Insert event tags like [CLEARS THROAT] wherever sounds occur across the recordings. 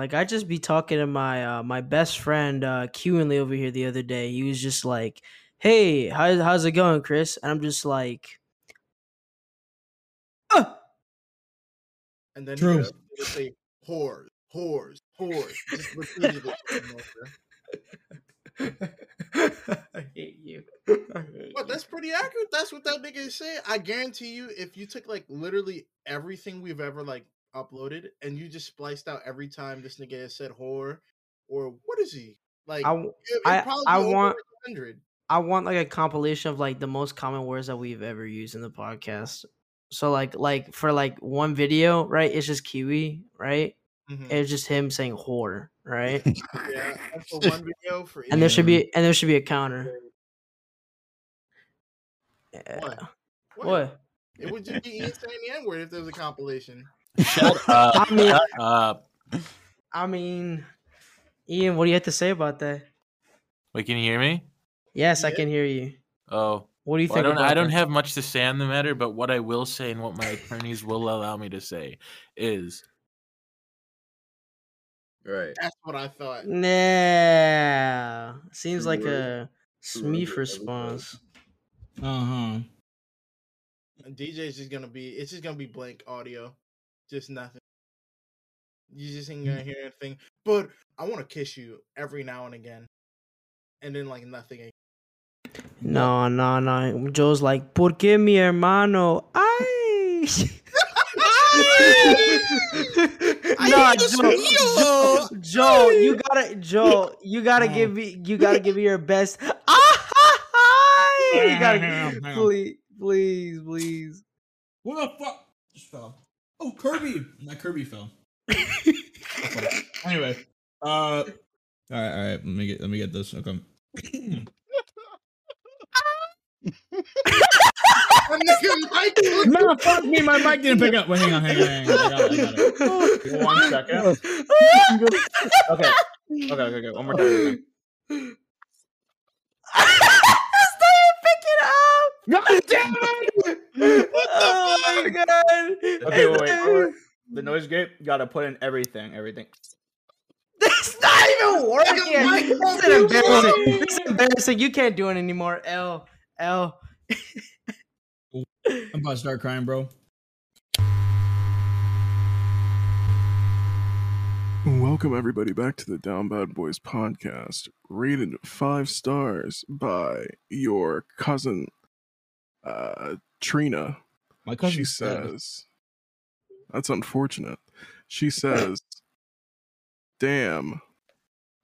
Like I just be talking to my uh my best friend uh Q and Lee over here the other day. He was just like, "Hey, how's how's it going, Chris?" And I'm just like, "Uh." And then True. you just say whores, whores, whores. Just repeatedly. [LAUGHS] I hate you. I hate But that's pretty accurate. That's what that nigga is saying. I guarantee you, if you took like literally everything we've ever like uploaded and you just spliced out every time this nigga has said whore or what is he like? I, it- I- I want- 100. I want like a compilation of like the most common words that we've ever used in the podcast. So like like for like one video, right? It's just Kiwi, right? Mhm. It's just him saying whore, right? Yeah, and for one [LAUGHS] video for and there should be and there should be a counter. Yeah. What? What? It would just be Ian saying the N word if there was a compilation. Shut [LAUGHS] up. I mean- Shut up. I mean, Ian, what do you have to say about that? Wait, can you hear me? Yes, I can hear you. Oh, What do you well, I think? don't. about I don't have much to say on the matter, but what I will say and what my attorneys will allow me to say is Right. That's what I thought. Nah, seems True like word. a True Smeef response. Uh huh. And DJ's just gonna be it's just gonna be blank audio. Just nothing. You just ain't gonna hear anything. But I wanna kiss you every now and again. And then like nothing again. No, no, no. Joe's like, ¿Por qué mi hermano? Ay. [LAUGHS] no, Joe, Joe, Joe, you [LAUGHS] gotta, Joe, you gotta give me, you gotta give me your best. [LAUGHS] Ah, you gotta, Hang on, hang on. please, please, please. What the fuck? Just fell. Oh, Kirby. My Kirby fell. [LAUGHS] Anyway, uh, all right, all right. Let me get let me get this. Okay. [LAUGHS] No, fuck me. My mic didn't pick up. Wait, hang on, hang on, hang on. I got it. I got it. One second. [LAUGHS] Okay. Okay. Okay. Okay. One more time. Stay pick it up. God damn it! oh my god. Okay, wait, wait, wait. The noise gate. Gotta put in everything. Everything. [LAUGHS] It's not even working. Mike, This is embarrassing. This is embarrassing. You can't do it anymore. L L. I'm about to start crying, bro. Welcome everybody back to the Down Bad Boys podcast, rated five stars by your cousin uh Trina. My She cousin's dead. says That's unfortunate. She says, Damn,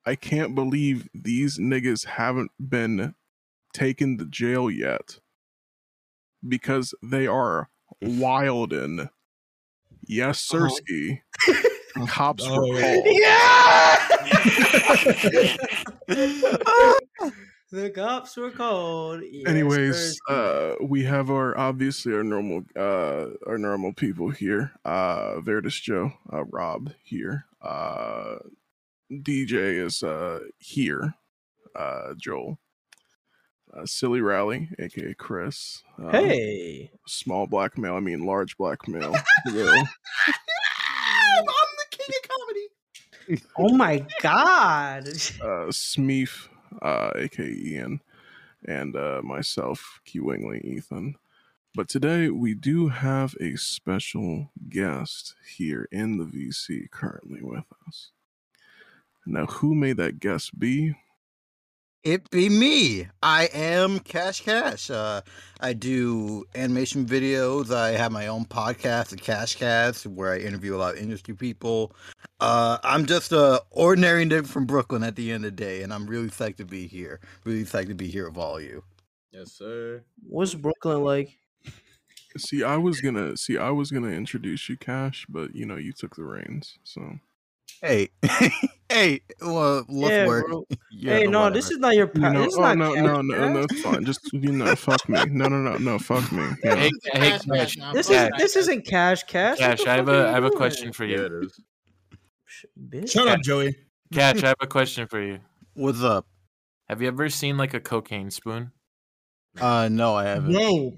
I can't believe these niggas haven't been taken to jail yet. Because they are wildin'. Yes, Uh-huh. Sirski. [LAUGHS] Cops Oh, were yeah. [LAUGHS] [LAUGHS] called. the cops were called. Yes, Anyways, uh, we have our obviously our normal uh our normal people here. Uh, Veridis Joe, uh, Rob here. Uh, DJ is uh here. Uh, Joel. Uh, Sillyrally, aka Chris. Uh, hey, small black male. I mean large black male. Will. [LAUGHS] I'm the king of comedy. [LAUGHS] oh my god. uh, Smeef, uh, aka Ian, and uh, myself, Kiwingly, Ethan. But today we do have a special guest here in the VC currently with us. Now, who may that guest be? It be me. I am KashCash. Uh, I do animation videos. I have my own podcast, the Cash Cast, where I interview a lot of industry people. Uh, I'm just a ordinary nigga from Brooklyn at the end of the day, and I'm really psyched to be here. Really psyched to be here with all you. Yes, sir. What's Brooklyn like? See, I was gonna see, I was gonna introduce you, Cash, but you know, you took the reins. So Hey, [LAUGHS] hey, well, let's Yeah, work. [LAUGHS] Yeah, hey, no, whatever. this is not your. Pa- know, this oh not no, Cash no, no, no, it's fine. Just you know, fuck me. No, no, no, no, fuck me. You know, Hey, hey, Cash, Cash, cash. This Fuck is this isn't KashCash. Cash, I have fuck are a you I have a question for you. it is. Shut up, Joey. Cash, I have a question for you. What's up? Have you ever seen like a cocaine spoon? Uh, no, I haven't. No.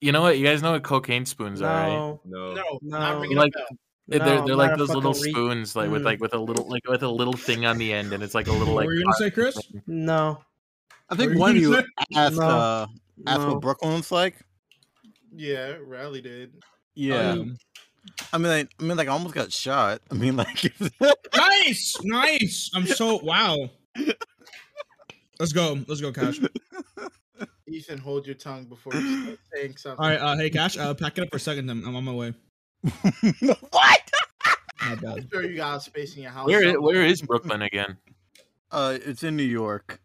You know what? You guys know what cocaine spoons are, right? No, No. No, No. not Like- a bell. No, they're they're like those little re- spoons, like with Mm. like with a little like with a little thing on the end, and it's like a little like. were you gonna say, Chris? [LAUGHS] No, I think What one of you you asked No. uh asked no. what Brooklyn's like. Yeah, Rally did. Yeah. Um, I mean like I mean like I almost got shot. I mean [LAUGHS] like [LAUGHS] nice, nice. I'm so wow. Let's go. Let's go, Cash. Ethan, hold your tongue before you start saying something. All right, uh, hey, Cash. Uh, pack it up for a second. I'm, I'm on my way. What? [LAUGHS] My bad. I'm sure you got space in your house. Where i- somewhere. where is [LAUGHS] Brooklyn again? Uh it's in New York.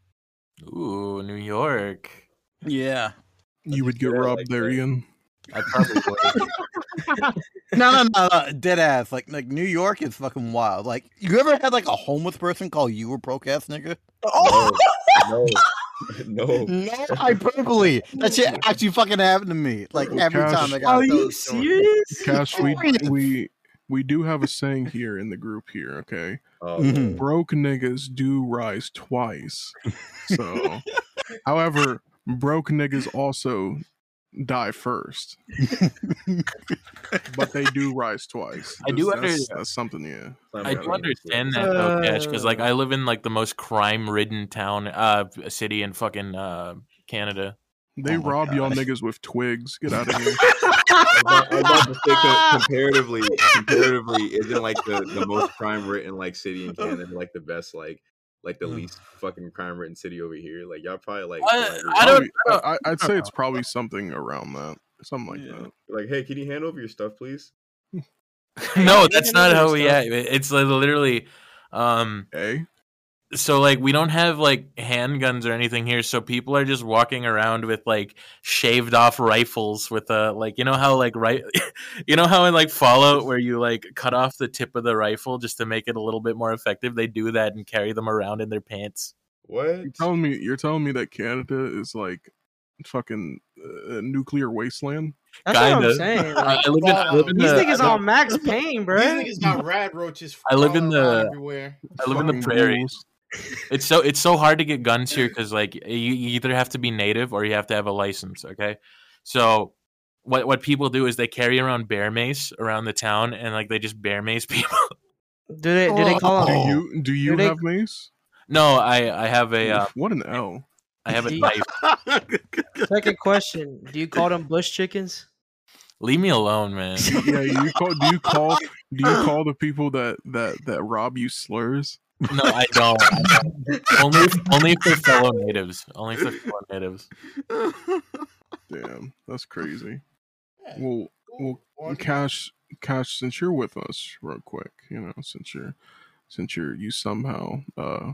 Ooh, New York. Yeah. You would get robbed like there, that. Ian. I probably would. [LAUGHS] No, no, no, no, dead ass. Like, like New York is fucking wild. Like, you ever had like a homeless person call you a broke ass nigga? No, no, [LAUGHS] no. No hyperbole. That shit actually fucking happened to me. Like every Cash- time I got. Are you serious? Cash, we we we do have a saying here in the group here, okay? Oh, Mhm. Broke niggas do rise twice. So, [LAUGHS] however, broke niggas also die first, [LAUGHS] but they do rise twice. I do That's- under- that's, that's something, yeah. I do understand that though, Cash, because like Uh. I live in like the most crime-ridden town, uh, city in fucking uh Canada. They Oh rob y'all niggas with twigs. Get out of here. [LAUGHS] I was about- I was about to say co- comparatively, comparatively, isn't like the, the most crime written like city in Canada like the best like like the Mm. least fucking crime ridden city over here? Like y'all probably like What? like, I don't- Probably- I, I'd say it's [LAUGHS] probably something around that, something like Yeah. that. like hey, can you hand over your stuff, please? [LAUGHS] no, that's didn't how we act. It's like literally, um, Hey, so like we don't have like handguns or anything here so people are just walking around with like shaved off rifles with a like you know how like right [LAUGHS] you know how in like fallout where you like cut off the tip of the rifle just to make it a little bit more effective they do that and carry them around in their pants What? you're telling me you're telling me that Canada is like fucking uh, nuclear wasteland? That's what I'm Kinda. saying. [LAUGHS] I live in, I live in these the, niggas I on live, Max Payne, bro. These niggas got rad roaches. I live in the- everywhere. I live in the Fucking prairies. Ghouls. it's so it's so hard to get guns here because like you, you either have to be native or you have to have a license okay so what what people do is they carry around bear mace around the town and like they just bear mace [LAUGHS] people Do they do they call Do them? Oh. you do you they- have mace? no i i have a uh, what an L. i have a knife [LAUGHS] Second question: Do you call them bush chickens? leave me alone man Yeah, you call do you call do you [LAUGHS] call the people that that that rob you slurs? No i don't, I don't. only only for fellow natives only for fellow natives Damn, that's crazy. Yeah, Well, cool. well, Cash, Cash, since you're with us, real quick, you know, since you're, since you're, you somehow, uh,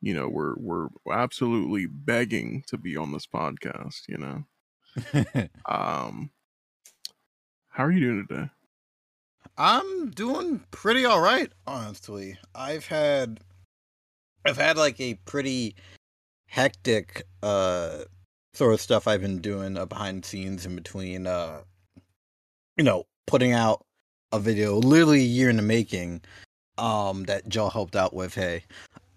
you know, we're we're absolutely begging to be on this podcast, you know. [LAUGHS] Um, how are you doing today? I'm doing pretty all right, honestly. I've had I've had like a pretty hectic uh sort of stuff I've been doing uh, behind the scenes in between uh you know, putting out a video literally a year in the making um that Joe helped out with, hey.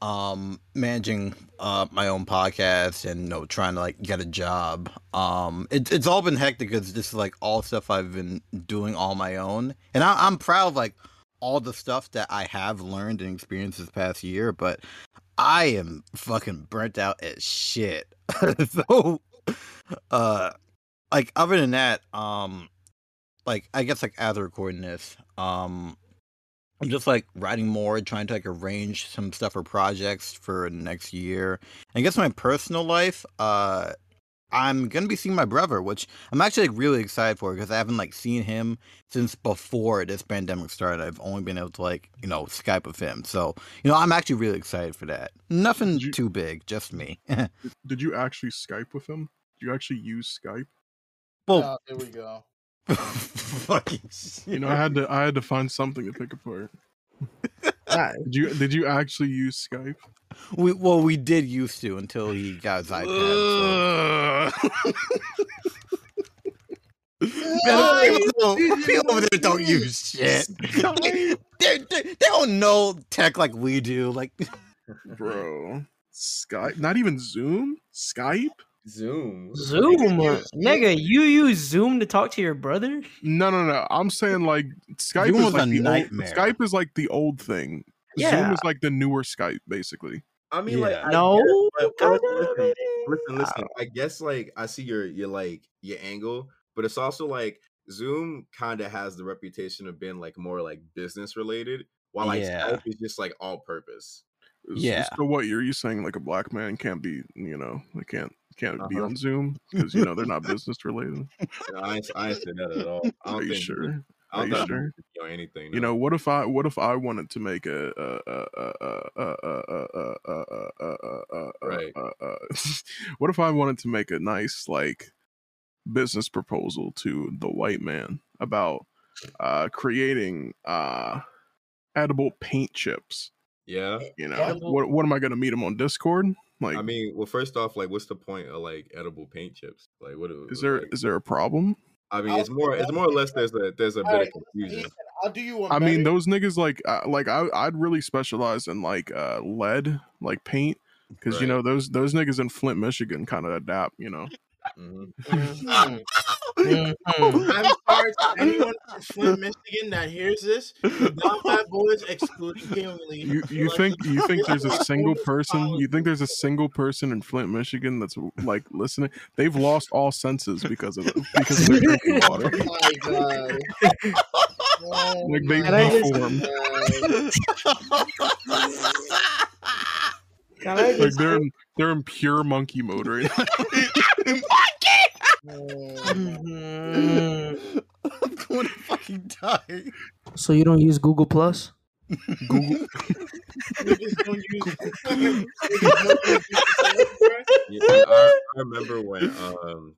Um managing uh my own podcast and you know trying to like get a job. Um it, it's all been hectic because this is like all stuff I've been doing all my own. And I, I'm proud of like all the stuff that I have learned and experienced this past year, but I am fucking burnt out as shit. [LAUGHS] so uh like other than that, um like I guess like as recording this, um I'm just like writing more, trying to like arrange some stuff for projects for next year. I guess my personal life, uh I'm gonna be seeing my brother, which I'm actually like, really excited for because I haven't like seen him since before this pandemic started. I've only been able to like you know Skype with him, so you know I'm actually really excited for that. Nothing you- too big, just me. Did, [LAUGHS] did you actually Skype with him? Did you actually use Skype? well, Oh, there we go. [LAUGHS] fucking shit. You know, I had to I had to find something to pick apart. Did you did you actually use Skype? we well we did used to until he got his iPad. So. Man, [LAUGHS] people, people over there don't use shit. They, they, they, they don't know tech like we do. Like, Bro, Skype? Not even Zoom? Skype? Zoom. Zoom, [LAUGHS] nigga, you use Zoom to talk to your brother? No, no, no. I'm saying like Skype Zoom is like a the old, nightmare. Skype is like the old thing. Zoom is like the newer Skype, basically. I mean, like, I No, guess, but- but listen, listen, listen. I guess like I see your your like your angle, but it's also like Zoom kind of has the reputation of being like more like business related, while like Yeah. Skype is just like all purpose. Yeah. So what you're you saying like a black man can't be, you know, they can't can't uh-huh. be on Zoom because you know they're not business related. No, I, ain't, I said that at all. I Are you sure? I don't Are you sure? You know, anything. No. You know what if I what if I wanted to make a? What if I wanted to make a nice like business proposal to the white man about uh creating uh edible paint chips? Yeah, you know edible. what? What am I going to meet him on Discord? Like, I mean, well, first off, like, what's the point of like edible paint chips? Like, what is there Like, is there a problem? I mean, I'll it's more. It's more or less. There's a there's a bit Alright, of confusion. Ethan, I'll do you one. I mean, those niggas like uh, like I I'd really specialize in like uh lead like paint because you know those those niggas in Flint, Michigan kind of adapt. You know, Mhm. Mhm. Mhm. [LAUGHS] I'm sorry to anyone from Flint, Michigan that hears this. The Down Boys, excluding Kingly. you [LAUGHS] you think you think there's a [LAUGHS] single person you think there's a single person in Flint, Michigan that's like listening? They've lost all senses because of because of their drinking Oh water. my god. Oh Like they Can I just- deformed. Can I Like just they're in, they're in pure monkey mode right now. Mhm. I'm going to fucking die. So you don't use Google Plus? Google [LAUGHS] Niggas don't use- niggas don't use Instagram. Yeah, I, I remember when um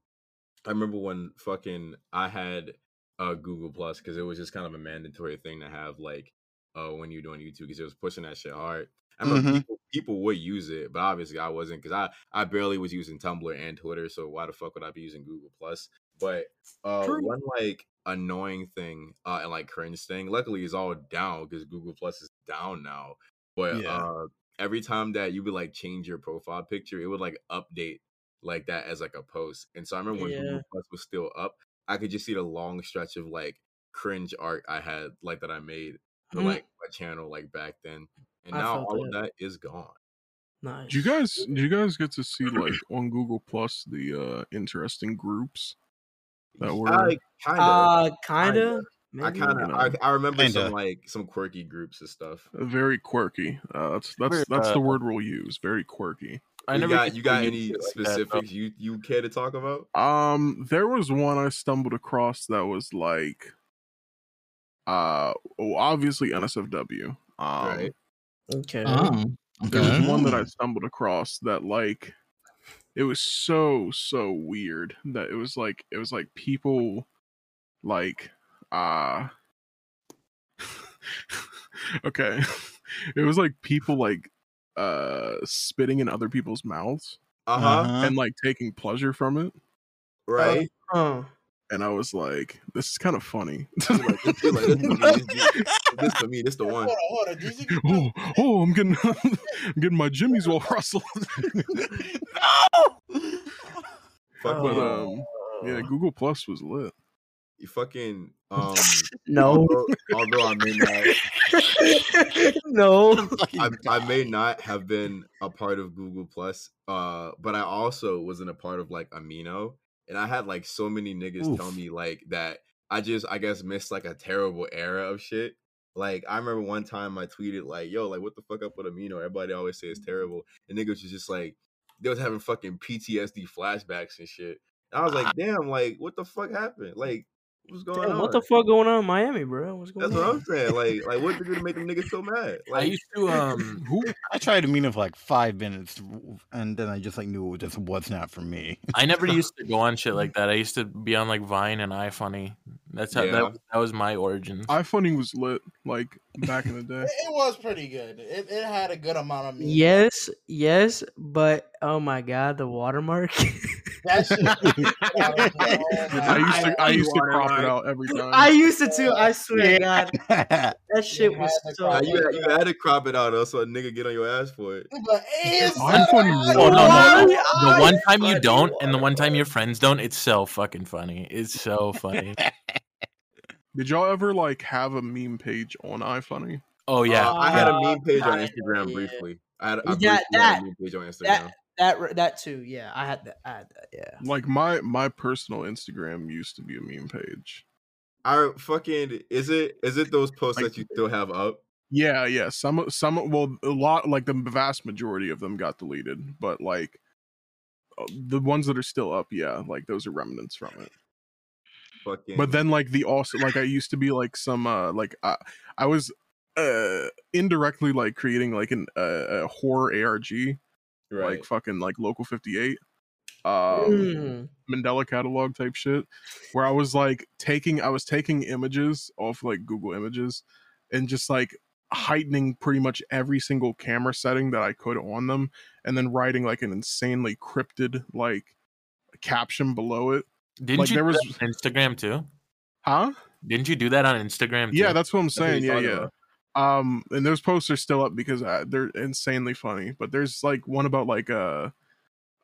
I remember when fucking I had uh Google Plus because it was just kind of a mandatory thing to have like uh when you're doing YouTube because it was pushing that shit hard. I remember Mhm. people, people would use it, but obviously I wasn't because I I barely was using Tumblr and Twitter, so why the fuck would I be using Google Plus? But uh one like annoying thing uh and like cringe thing, luckily is all down because Google Plus is down now. But Yeah. uh every time that you would like change your profile picture, it would like update like that as like a post. And so I remember when Yeah. Google Plus was still up, I could just see the long stretch of like cringe art I had like that I made for Mm. like my channel like back then. And I now felt all of that. that is gone. Nice. Do you guys do you guys get to see like [CLEARS THROAT] on Google Plus the uh interesting groups that were I kind of Uh, kinda. I maybe? kind you of know. I, I remember some Kinda. like some quirky groups and stuff. very quirky? Uh, that's that's Very, that's the uh, word we'll use. Very quirky. I you never got you got any it like that, specifics you you care to talk about? Um, there was one I stumbled across that was like, uh, well, obviously NSFW. Um, Right. Okay. Oh, there was one that I stumbled across that like, it was so so weird that it was like it was like people, like, uh [LAUGHS] okay, [LAUGHS] it was like people like uh spitting in other people's mouths Uh huh. Uh-huh. and like taking pleasure from it. Right. Huh. And I was like, "This is kind of funny." [LAUGHS] Like, this, you're like, this, for me, this, this for me, this the one. Hold on, hold on. Do you think you oh, oh, I'm getting, [LAUGHS] I'm getting my jimmies all rustled. No. Fucking, but um, yeah, Google Plus was lit. you fucking [LAUGHS] um. No. Although, although I may not, no. I, I may not have been a part of Google Plus, uh, but I also wasn't a part of like Amino, and I had like so many niggas tell me like that. I just, I guess, missed like a terrible era of shit. Like I remember one time I tweeted like, "Yo, like what the fuck up with Amino? Everybody always say it's mm. terrible," and niggas was just like, they was having fucking PTSD flashbacks and shit. And I was like, ah. "Damn, like what the fuck happened? Like what's going Damn, on?" what the fuck going on in Miami, bro? What's going on? That's what? I'm saying. Like, like what did it make them niggas so mad? [LAUGHS] Like, I used to um [LAUGHS] Who? I tried to meet him for like five minutes, and then I just like knew it was just was not for me. [LAUGHS] I never used to go on shit like that. I used to be on like Vine and iFunny. That's how Yeah. that, that was my origins. iFunny was lit, like back in the day. It, it was pretty good. It, it had a good amount of memes. Yes, yes, but oh my god, the watermark. That shit. [LAUGHS] I used to I used to crop it out every time. I used to too. I swear to God, [LAUGHS] that shit was so. cry. Nah, you, you had to crop it out, though, so a nigga get on your ass for it. But it's iFunny. Oh, no, no, no. The one time you don't, and the one time your friends don't, it's so fucking funny. It's so funny. [LAUGHS] Did y'all ever like have a meme page on iFunny? Oh yeah, Uh, I had a Uh, meme page on Instagram yeah. briefly. I had, I Yeah, briefly had a meme page on Instagram. that that that too. Yeah, I had that. I had that. Yeah. Like my my personal Instagram used to be a meme page. I fucking is it is it those posts Like- that you still have up? Yeah, yeah. Some some well a lot like the vast majority of them got deleted, but like uh, the ones that are still up, yeah, like those are remnants from it. Fucking. But then like the also like I used to be like some uh like I I was uh indirectly like creating like an uh, a horror ARG right. like fucking like local 58 um Mm. Mandela catalog type shit where I was like taking I was taking images off like Google Images and just like heightening pretty much every single camera setting that I could on them and then writing like an insanely cryptid like caption below it. didn't like, you there was- Instagram too? Huh? Didn't you do that on Instagram? Too? Yeah, that's what I'm saying. he's Yeah, yeah. about. Um, and those posts are still up because uh, they're insanely funny. But there's like one about like uh,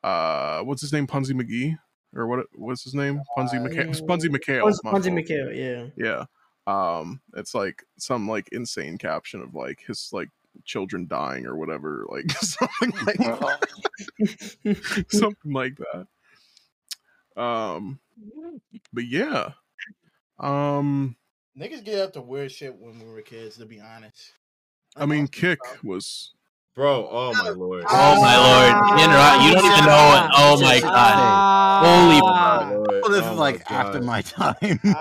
uh, what's his name, Punzy McGee, or what? What's his name, Punzy McHale? Punzy McHale. Punzi my Punzi fault. McHale, yeah. Yeah. Um, it's like some like insane caption of like his like children dying or whatever, like [LAUGHS] something like [LAUGHS] that. [LAUGHS] something like that. Um, but yeah. Um, Niggas get up to weird shit when we were kids. To be honest. I mean, Kik was Bro, oh my lord. Oh my lord, Inra, you don't even know what. Oh my god, Holy Oh Ah. my lord. Well, this oh is my like after my time. Oh dear.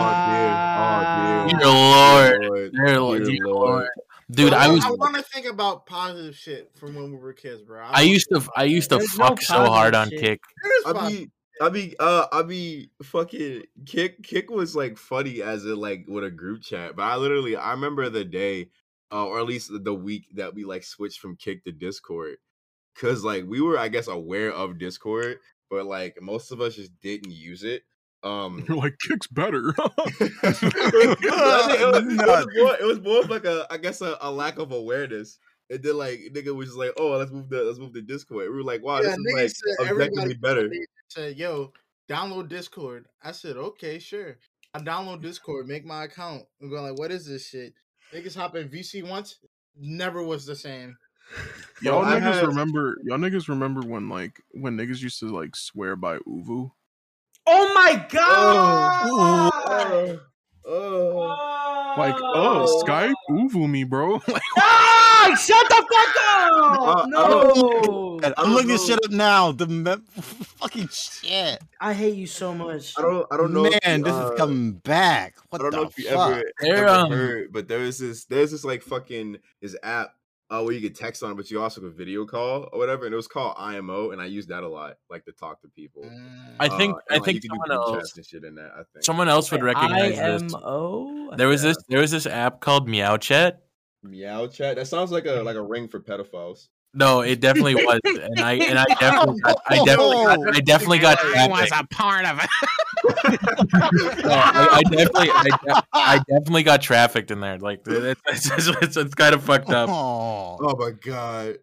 Oh dear. Oh dear dear. lord, Lord. dear lord, Dear dear Lord. lord. dude, I I, was. I want to think about positive shit from when we were kids, bro. I used to, I used to There's no fuck so hard on positive Kik. There's I positive- be, I mean, uh, I mean, fucking kik. Kik was like funny as a like with a group chat, but I literally, I remember the day, uh, or at least the week that we like switched from Kik to Discord, cause like we were, I guess, aware of Discord, but like most of us just didn't use it. [LAUGHS] Um, you're like Kik's better. [LAUGHS] [LAUGHS] It, was, it, was more, it was more of like a, I guess, a, a lack of awareness. And then like nigga was just like, oh, let's move the let's move to Discord. We were like, wow, Yeah, this niggas is said like objectively better. said, "Yo, download Discord." I said, "Okay, sure." I download Discord, make my account. I'm going like, "What is this shit?" Niggas hop in VC once, never was the same. [LAUGHS] y'all I niggas had- remember? Y'all niggas remember when like when niggas used to like swear by ooVoo? Oh my oh, god! Oh, oh. Like, oh, Skype oh. ooVoo me, bro. [LAUGHS] like, Ah, shut the fuck Uh, up! I No, I'm don't looking this shit up now. The me- [LAUGHS] fucking shit. I hate you so much. I don't I don't know. Man, if you, this uh, is coming back. What I don't the know if you fuck? ever, They're, ever um, heard, but there's this there's this like fucking this app uh, where you get text on it, but you also can video call or whatever, and it was called IMO, and I use that a lot, like to talk to people. Mm. I think, Uh, I and, like, think you can do someone else, and shit in that. I think someone else would recognize this. IMO? There was this, there was this app called Meow Chat. Meow chat. That sounds like a like a ring for pedophiles. No, it definitely was, and I and I definitely, [LAUGHS] oh, got, I definitely, got, I definitely got traffic. a part of it. [LAUGHS] No, I, I definitely, I, de- I definitely got trafficked in there. Like [LAUGHS] it's, it's, it's, it's kind of fucked up. Oh. Oh my god.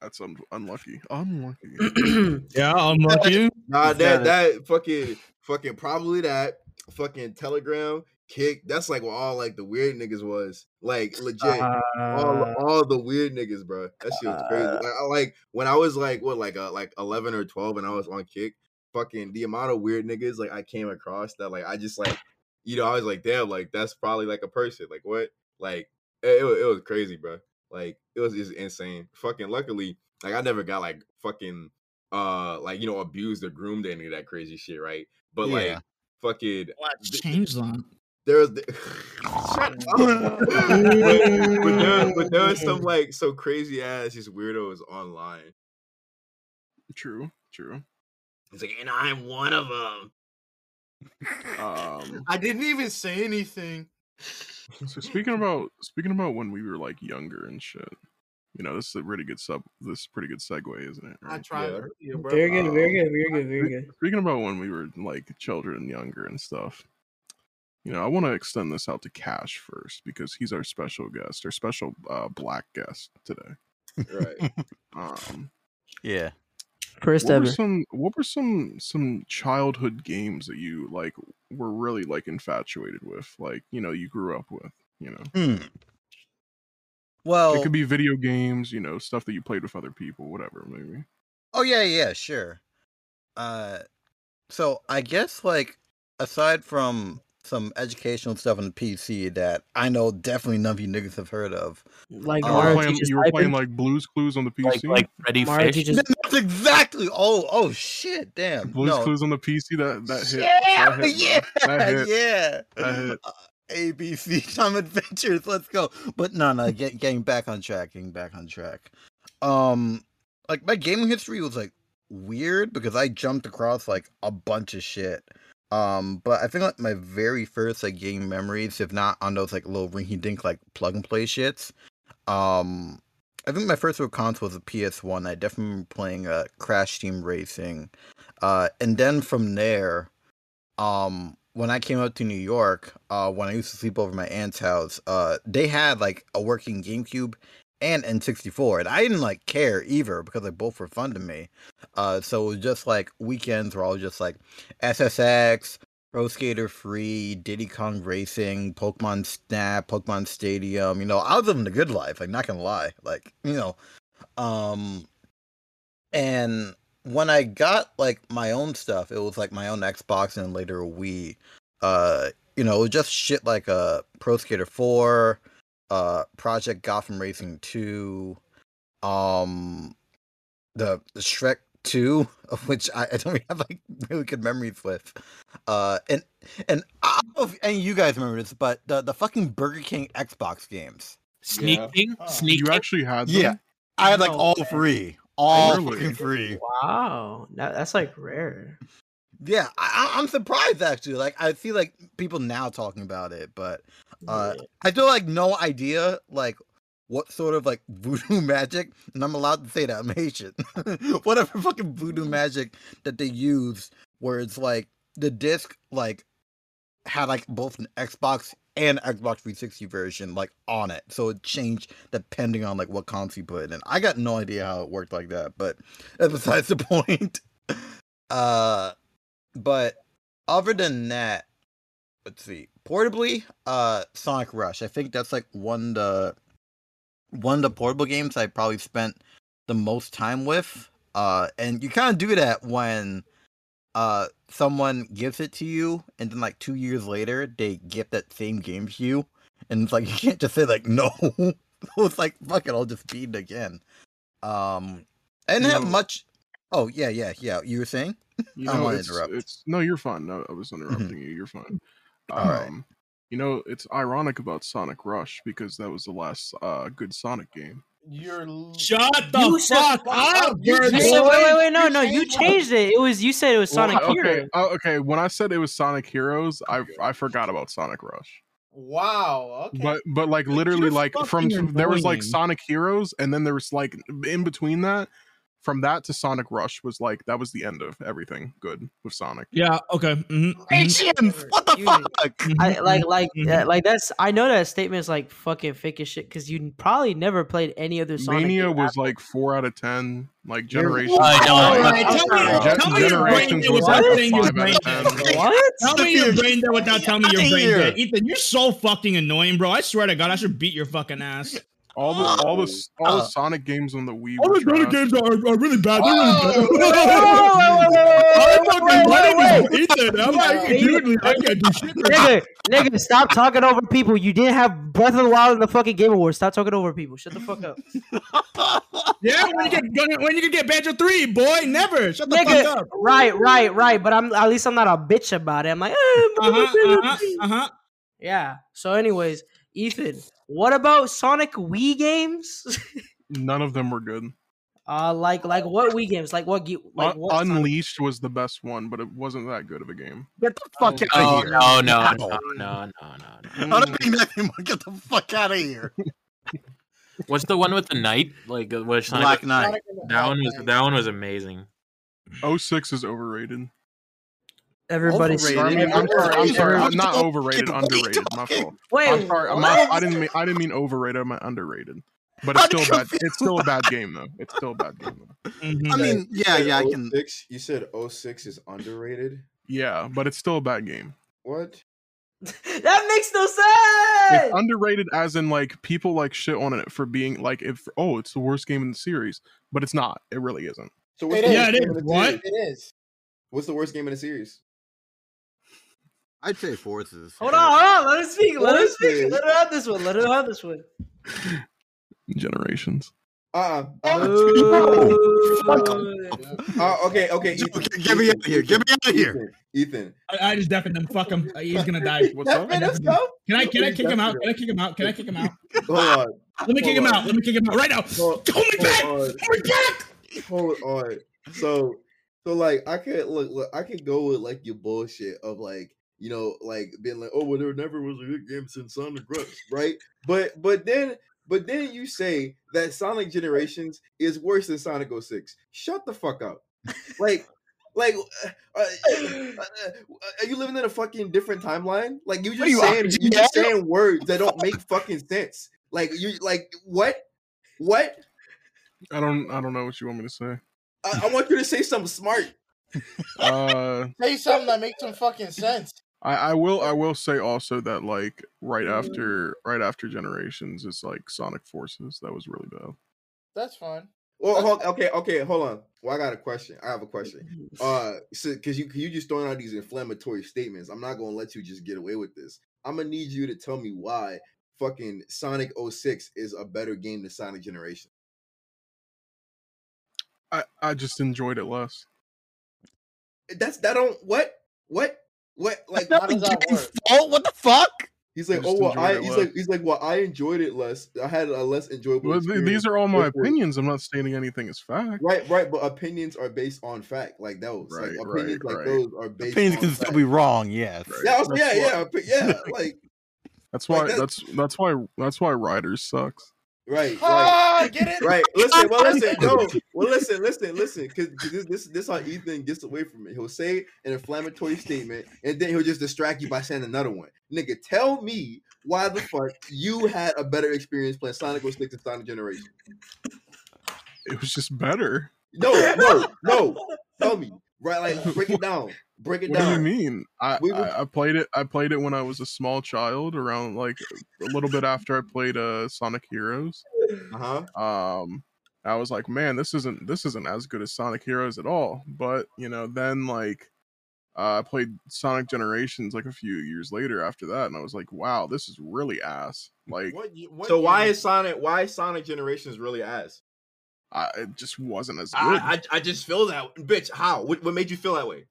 that's un- unlucky. Unlucky. [CLEARS THROAT] Yeah, unlucky. Nah, that that- that fucking fucking probably that fucking Telegram kik. That's like what all like the weird niggas was. Like legit. all, all the weird niggas, bro. That shit was crazy. Uh, Like, I, like when I was like what, like uh, like eleven or twelve, and I was on kik. Fucking the amount of weird niggas like I came across that like I just like, you know, I was like, damn, like that's probably like a person. Like what? Like it, it, it was crazy, bro. Like it was just insane. Fucking luckily, like I never got like fucking uh like you know abused or groomed any of that crazy shit, right? But Yeah. like fucking Let's th- change that. there was the, [LAUGHS] shut [LAUGHS] up. but, but there, but there was some [LAUGHS] like so crazy ass just weirdos online. true. True. It's like, and I'm one of them. Um. I didn't even say anything. So speaking about speaking about when we were like younger and shit. you know, this is a really good sub. This is pretty good segue, isn't it? I right? tried Yeah. earlier, bro. Very good, very good, very good, very good. Speaking about when we were like children, younger and stuff, you know, I want to extend this out to Cash first because he's our special guest, our special uh, black guest today. Right. [LAUGHS] Um, Yeah. First what ever. were some what were some some childhood games that you like were really like infatuated with, like you know you grew up with, you know? Hmm. Well, it could be video games, you know, stuff that you played with other people, whatever, maybe. Oh yeah, yeah, sure. Uh so I guess like aside from some educational stuff on the PC that I know definitely none of you niggas have heard of. Like Uh, You were playing, you were playing like Blues Clues on the PC. Like like Ready Mario Fish. teaches That's exactly oh oh shit, damn. Blues no. Clues on the PC. That that hit. Yeah, that hit, yeah. That hit. [LAUGHS] yeah. That hit. Uh, ABC Time [LAUGHS] Adventures, let's go. But no, no, get, getting back on track, getting back on track. Um, like my gaming history was like weird because I jumped across like a bunch of shit. Um, but I think like my very first like game memories, if not on those like little rinky dink like plug and play shits. Um, I think my first real console was a PS1. I definitely remember playing uh Crash Team Racing. Uh, and then from there, um when I came up to New York, uh when I used to sleep over my aunt's house, uh they had like a working GameCube and N64 and I didn't like care either because they both were fun to me. Uh so it was just like weekends were all just like SSX, Pro Skater Free, Diddy Kong Racing, Pokemon Snap, Pokemon Stadium, you know, I was living the good life, like not gonna lie. Like, you know, um and when I got like my own stuff, it was like my own Xbox and later a Wii. Uh, you know, it was just shit like uh Pro Skater 4, uh Project Gotham Racing 2, um the, the Shrek 2, of which I, I don't really [LAUGHS] have like really good memories with. Uh and and I don't know if any of you guys remember this, but the, the fucking Burger King Xbox games. Sneaking, Huh. sneaking. You actually had them? Yeah. I had like No all way. three. All Really? fucking three. Wow, that, that's like rare. Yeah, I, I'm surprised actually. Like I see like people now talking about it, but uh, Yeah. I still like no idea like what sort of like [LAUGHS] voodoo magic, and I'm allowed to say that I'm Haitian. [LAUGHS] Whatever fucking voodoo magic that they use, where it's like the disc like had like both an Xbox and Xbox 360 version like on it, so it changed depending on like what console you put in. I got no idea how it worked like that, but that's [LAUGHS] besides the point. Uh, but other than that, let's see. Portably, uh, Sonic Rush. I think that's like one of the one of the portable games I probably spent the most time with. Uh, and you kind of do that when uh someone gives it to you, and then like two years later they gift that same game to you, and it's like [LAUGHS] you can't just say like no. [LAUGHS] it's like fuck it, I'll just beat it again. Um, I didn't You have know- much. Oh yeah, yeah, yeah. You were saying? [LAUGHS] You I don't know, wanna it's, interrupt. it's no, you're fine. No, I was interrupting you. You're fine. Um, All right. You know, it's ironic about Sonic Rush because that was the last uh, good Sonic game. You're l- Shut the You said- fuck up, You Bird You changed- said, wait, wait, wait, no, no, you changed- changed it. It was you said it was Sonic Well, okay, Heroes. uh, okay. When I said it was Sonic Heroes, I I forgot about Sonic Rush. wow. Okay. But but like literally you're like from fucking there was like. Sonic Heroes, and then there was like in between that. From that to Sonic Rush was like that was the end of everything good with Sonic. Yeah. Okay. mhm, mhm, what the You- fuck? I mhm, like like mhm. uh, like that's I know that statement is like fucking fake as shit because you probably never played any other Sonic. Mania game was after- like four out of ten. Like You're- Generations. I know, like- Alright, tell me, tell me your brain Generations dead was without saying your brain of what? Tell me your brain dead without telling me your brain here. dead. Ethan, you're so fucking annoying, bro. I swear to God, I should beat your fucking ass. All the all the all the Uh, Sonic games on the Wii All the other trash. games are, are really bad. They're really bad. whoa, whoa, whoa, I'm whoa, fucking whoa, running whoa, Ethan. I'm like, dude, I can't do shit. Nigga, nigga, stop talking over people. You didn't have Breath of the Wild in the fucking Game Awards. Stop talking over people. Shut the fuck up. [LAUGHS] Yeah, when you get gonna- when you can get Banjo three, boy, never. Shut the fuck up. right, right, right. But I'm at least I'm not a bitch about it. I'm like, eh, Uh huh. Uh huh. Uh huh. yeah. So, anyways, Ethan, what about Sonic Wii games? [LAUGHS] None of them were good. uh, like like what Wii games? Like what? Like what? Sonic- Unleashed was the best one, but it wasn't that good of a game. Get the fuck Oh, out of here. no, no, no, no, no, no, no. I don't think that anymore. Get the fuck out of here. [LAUGHS] What's the one with the knight? Like uh, what Sonic- Black Knight. Sonic and the That one was that one was amazing. 06 is overrated. Everybody's Overrated. I mean, I'm sorry. I'm sorry. I'm not overrated. What are you Underrated. My fault. Wait, I'm sorry. I'm not, I didn't mean. I didn't mean overrated. I meant underrated. But it's still a bad. It's still a bad game though. It's still a bad game though. Mhm. I mean, yeah, yeah, I can. you said 06 is underrated. Yeah, but it's still a bad game. What? [LAUGHS] that makes no It's sense. underrated as in like people like shit on it for being like if oh it's the worst game in the series, but it's not. It really isn't. So It. Yeah, worst it game is. in the What? It is. What's the worst game in the series? I'd say Forces. Hold on, hold on. Let us speak. Let us speak. Forces. Let her have this one. Let her have this one. Generations. Uh-uh. uh Ooh. [LAUGHS] uh, okay, okay. Joe, Ethan, get me out of here. Get me out of here. Ethan, Ethan. I, I just deafened him. Fuck him. He's gonna die. [LAUGHS] What's up? Let's go. Can I can I kick him out? Can I kick him out? Can I kick him out? Hold on. Let me kick him out. Let me kick him out right now. Hold, Hold me back. hold on. Hold me back. Hold on. So, so like, I could look, look, I could go with like your bullshit of like, you know, like being like, oh, well, there never was a good game since Sonic Rush, right? But, but then, but then you say that Sonic Generations is worse than Sonic 06. Shut the fuck up. Like, like, uh, uh, uh, are you living in a fucking different timeline? Like, you What just are you, saying, you just saying words that don't make fucking sense. Like, you, like, what? What? I don't. I don't know what you want me to say. I, I want you to say something smart. [LAUGHS] Uh, Say something that makes some fucking sense. I, I will. I will say also that like right after right after Generations is like Sonic Forces. That was really bad. That's fine. Well, hold, okay, okay, hold on. Well, I got a question. I have a question. [LAUGHS] Uh, so because you you just throwing out these inflammatory statements, I'm not gonna let you just get away with this. I'm gonna need you to tell me why fucking Sonic 06 is a better game than Sonic Generation. I I just enjoyed it less. That's that don't what what what [LAUGHS] like How does that work? Oh, what the fuck? he's like oh well I he's less. like he's like well I enjoyed it less. I had a less enjoyable. Well, th- these are all my with it." opinions. I'm not stating anything as fact. Right, right, but opinions are based on fact, like those. Right, like right, opinions like right. those are based. Opinions on can fact. still be wrong. Yes. Right. Yeah, was- yeah, why- yeah, but yeah, [LAUGHS] like That's why. Like, that- that's that's why. That's why Riders sucks. Right, right. Ah, get it? Right. Listen. Well, listen. [LAUGHS] No. Well, listen. Listen. Listen. Because this, this, this, how Ethan gets away from it. He'll say an inflammatory statement, and then he'll just distract you by saying another one. Nigga, tell me why the fuck you had a better experience playing Sonic 06 and Sonic Generation. It was just better. No, no, no. [LAUGHS] Tell me. Right. Like break it down. Break it down. What do you mean? I, We were- I I played it. I played it when I was a small child, around like a little bit after I played uh Sonic Heroes. Uh huh. Um, I was like, man, this isn't this isn't as good as Sonic Heroes at all. But you know, then like. Uh, I played Sonic Generations like a few years later after that, and I was like, "Wow, this is really ass!" Like, What, what So why is Sonic? Why is Sonic Generations really ass? I, it just wasn't as good. I, I, I just feel that, bitch. How? What, what made you feel that way?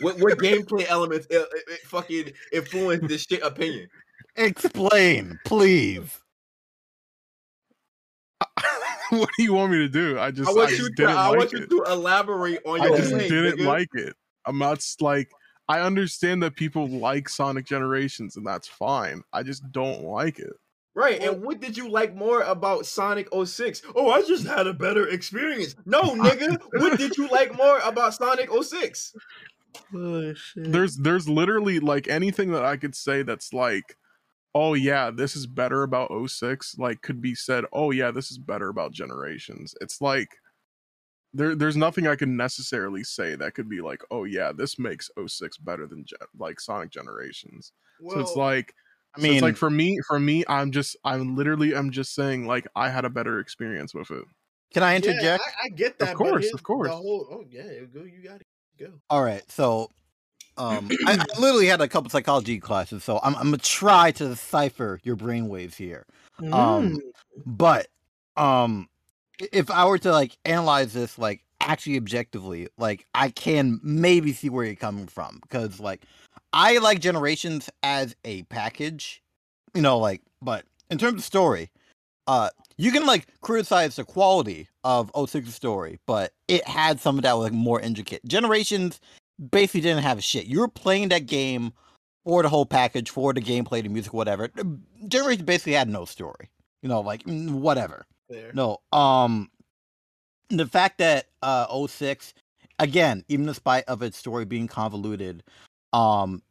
What, what gameplay elements uh, uh, uh, fucking influenced this shit opinion? Explain, please. [LAUGHS] what do you want me to do? I just, I I, want just you to. didn't I like want you it. to elaborate on I your just point, didn't nigga. like it. I'm not like I understand that people like Sonic Generations, and that's fine. I just don't like it. Right, and what did you like more about Sonic 06? Oh, I just had a better experience. No, [LAUGHS] nigga, what did you like more about Sonic 06? Oh. There's there's literally like anything that I could say that's like, oh yeah, this is better about 06, like could be said, oh yeah, this is better about Generations. It's like there there's nothing I can necessarily say that could be like, oh yeah, this makes 06 better than Gen- like Sonic Generations. so it's like I so mean, it's like for me, for me, I'm just, I'm literally, I'm just saying, like, I had a better experience with it. can I Yeah, interject? I, I get that. Of course, but his- of course. The whole, oh yeah, go. You got it. Go. All right, so um, [CLEARS THROAT] I, I literally had a couple psychology classes, so I'm, I'm gonna try to decipher your brainwaves here. Mm. Um, but um, if I were to like analyze this like actually objectively, like I can maybe see where you're coming from because like I like Generations as a package, you know, like but in terms of story, uh, you can like criticize the quality of 06's story, but it had some of that was like more intricate. Generations basically didn't have shit. You were playing that game for the whole package, for the gameplay, the music, whatever. Generations basically had no story. You know, like whatever. There. No, um, the fact that uh 06, again, even despite of its story being convoluted, um,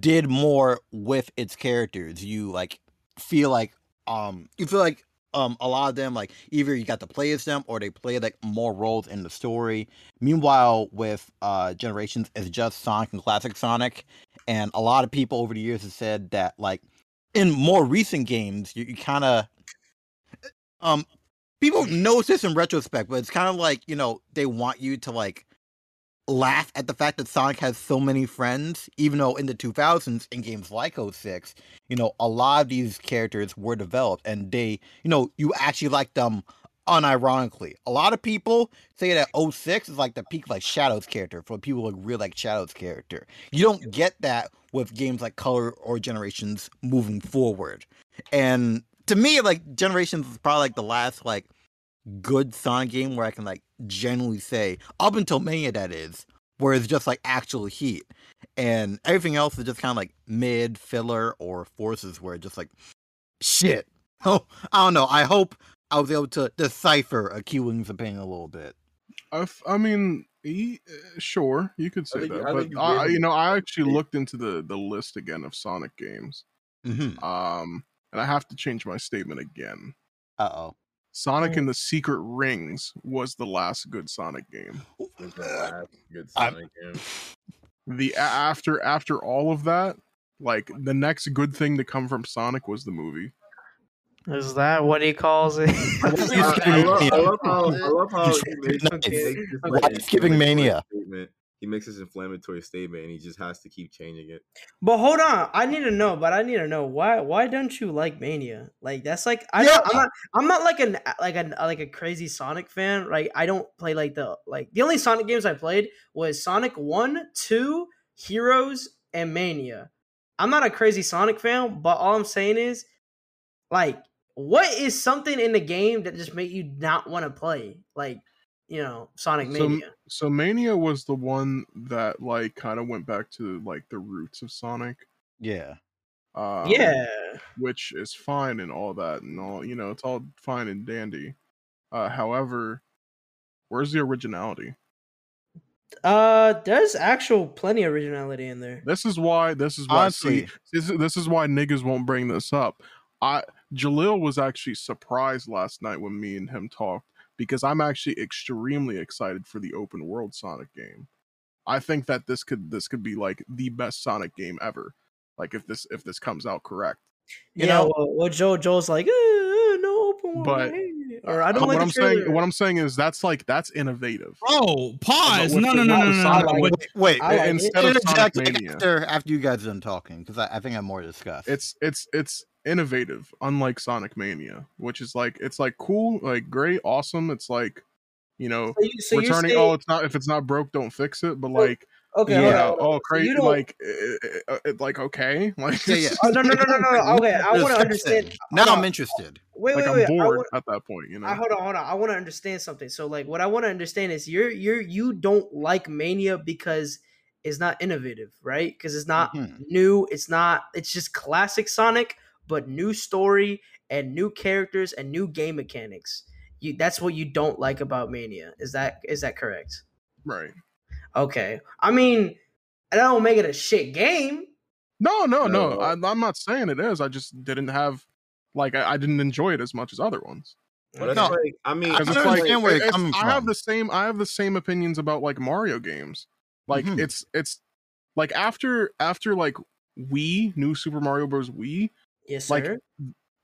did more with its characters. You like feel like um you feel like um a lot of them like either you got to play as them or they play like more roles in the story. Meanwhile, with uh Generations, it's just Sonic and Classic Sonic, and a lot of people over the years have said that like in more recent games you, you kind of um people notice this in retrospect, but it's kind of like you know they want you to like laugh at the fact that Sonic has so many friends, even though in the 2000s in games like 06, you know, a lot of these characters were developed and they, you know, you actually like them unironically. A lot of people say that 06 is like the peak of like Shadow's character for people who really like Shadow's character. You don't get that with games like Color or Generations moving forward. And to me, like Generations is probably like the last like good Sonic game where I can like generally say, up until Mania that is, where it's just like actual heat. And everything else is just kind of like mid filler or forces where it's just like shit. [LAUGHS] Oh, I don't know. I hope I was able to decipher a Q-Wing's opinion a little bit. I, f- I mean, he, uh, sure, you could say think- that, I but you I, you know, I actually looked into the the list again of Sonic games, Mm-hmm. um, and I have to change my statement again. Uh oh. Sonic and the Secret Rings was the last good Sonic game. The last good I'm- Sonic game. The after after all of that, like the next good thing to come from Sonic was the movie. Is that what he calls it? Why I, love, I love how I love [LAUGHS] how he Nice. makes, Okay. he makes this, Why like, is giving inflammatory Mania? He makes this inflammatory statement, and he just has to keep changing it. But hold on, I need to know. But I need to know why. Why don't you like Mania? Like that's like I yeah. I'm not. I'm not like an like a like a crazy Sonic fan. Like I don't play like the like the only Sonic games I played was Sonic One, Two, Heroes, and Mania. I'm not a crazy Sonic fan, but all I'm saying is, like, what is something in the game that just make you not want to play? Like, you know, Sonic So- Mania. So Mania was the one that like kind of went back to like the roots of Sonic. Yeah. Um, yeah. which is fine and all that and all you know it's all fine and dandy uh however where's the originality Uh, there's actual plenty of originality in there. this is why this is why see, this, is- this is why niggas won't bring this up i jalil was actually surprised last night when me and him talked because i'm actually extremely excited for the open world sonic game. I think that this could this could be like the best sonic game ever like if this if this comes out correct. You yeah, know- well, well, Joe Joe's like, "Uh, uh, no open world, But- hey," or I don't Uh, like what i'm saying what i'm saying is that's like that's innovative Bro, pause. No, no, no, no, no, Sonic- no. with- But Wait, I like it. instead of Sonic like, Mania. after after you guys done talking because I, I think I'm more to discuss. it's it's it's innovative unlike sonic mania which is like it's like cool like great awesome it's like you know So, you, so returning saying, oh it's not if it's not broke don't fix it but So- like okay, yeah hold on, hold on. oh crazy you don't- like uh, uh, like okay [LAUGHS] like Yeah, yeah. Oh, no, no, no, no, no, no. Okay, I want to understand. Now I'm interested. Wait, like wait, i'm wait. Bored want, at that point you know I, hold on, hold on. I want to understand something. So, like, what I want to understand is you're you're you don't like Mania because it's not innovative, right? Because it's not Mhm. new. It's not. It's just classic Sonic, but new story and new characters and new game mechanics. You that's what you don't like about Mania. Is that is that correct? right Okay. I mean, that don't make it a shit game. no no no No. I, i'm not saying it is i just didn't have like I, I didn't enjoy it as much as other ones But it's No. like, I mean, I because it's like understand it's- I have the same I have the same opinions about like Mario games. Like Mhm. it's it's like after after like Wii, New Super Mario Bros. Wii, Yes, Like, sir.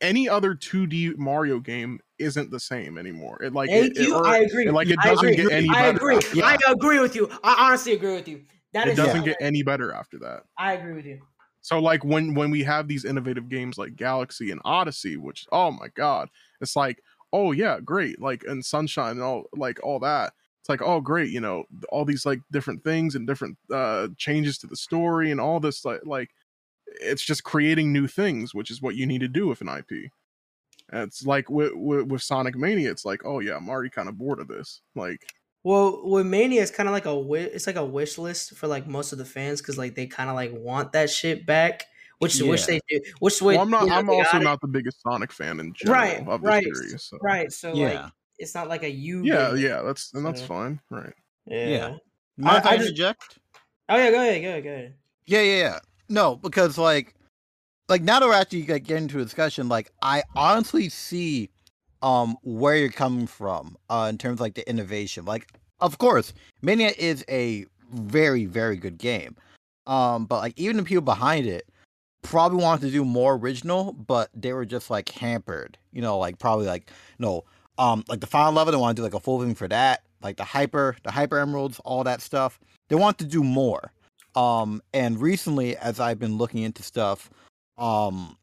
any other 2D Mario game isn't the same anymore. It like Thank it, it- you. or I agree. it, like it I doesn't agree. get any I agree. Yeah. I agree with you. I honestly agree with you. That It doesn't get any better after that. I agree with you. So like when when we have these innovative games like Galaxy and Odyssey, which oh my god, it's like oh yeah, great, like and Sunshine and all like all that. It's like oh great, you know all these like different things and different uh changes to the story and all this like like it's just creating new things, which is what you need to do with an IP. And it's like with, with with Sonic Mania, it's like oh yeah, I'm already kind of bored of this. Like Well, with Mania, it's kind of like a wi- it's like a wish list for like most of the fans because like they kind of like want that shit back. which which Yeah. they do, which way Well, I'm not. you know, I'm also got it. not the biggest Sonic fan in general right, of the right, series. So. right. So Yeah. like, it's not like a you. Yeah, game. yeah. That's and that's So- fine. Right. yeah. Yeah. I- Mind if I I just- interject? Oh yeah, go ahead, go ahead, go ahead. Yeah, yeah, yeah. No, because like, like now that we're actually like, getting into a discussion, like I honestly see, um, where you're coming from, uh, in terms of, like the innovation. Like, of course, Mania is a very, very good game, um, but like even the people behind it probably wanted to do more original, but they were just like hampered. You know, like probably like no, um, like the final level, they want to do like a full thing for that, like the hyper, the hyper emeralds, all that stuff. They want to do more. Um, and recently, as I've been looking into stuff, um,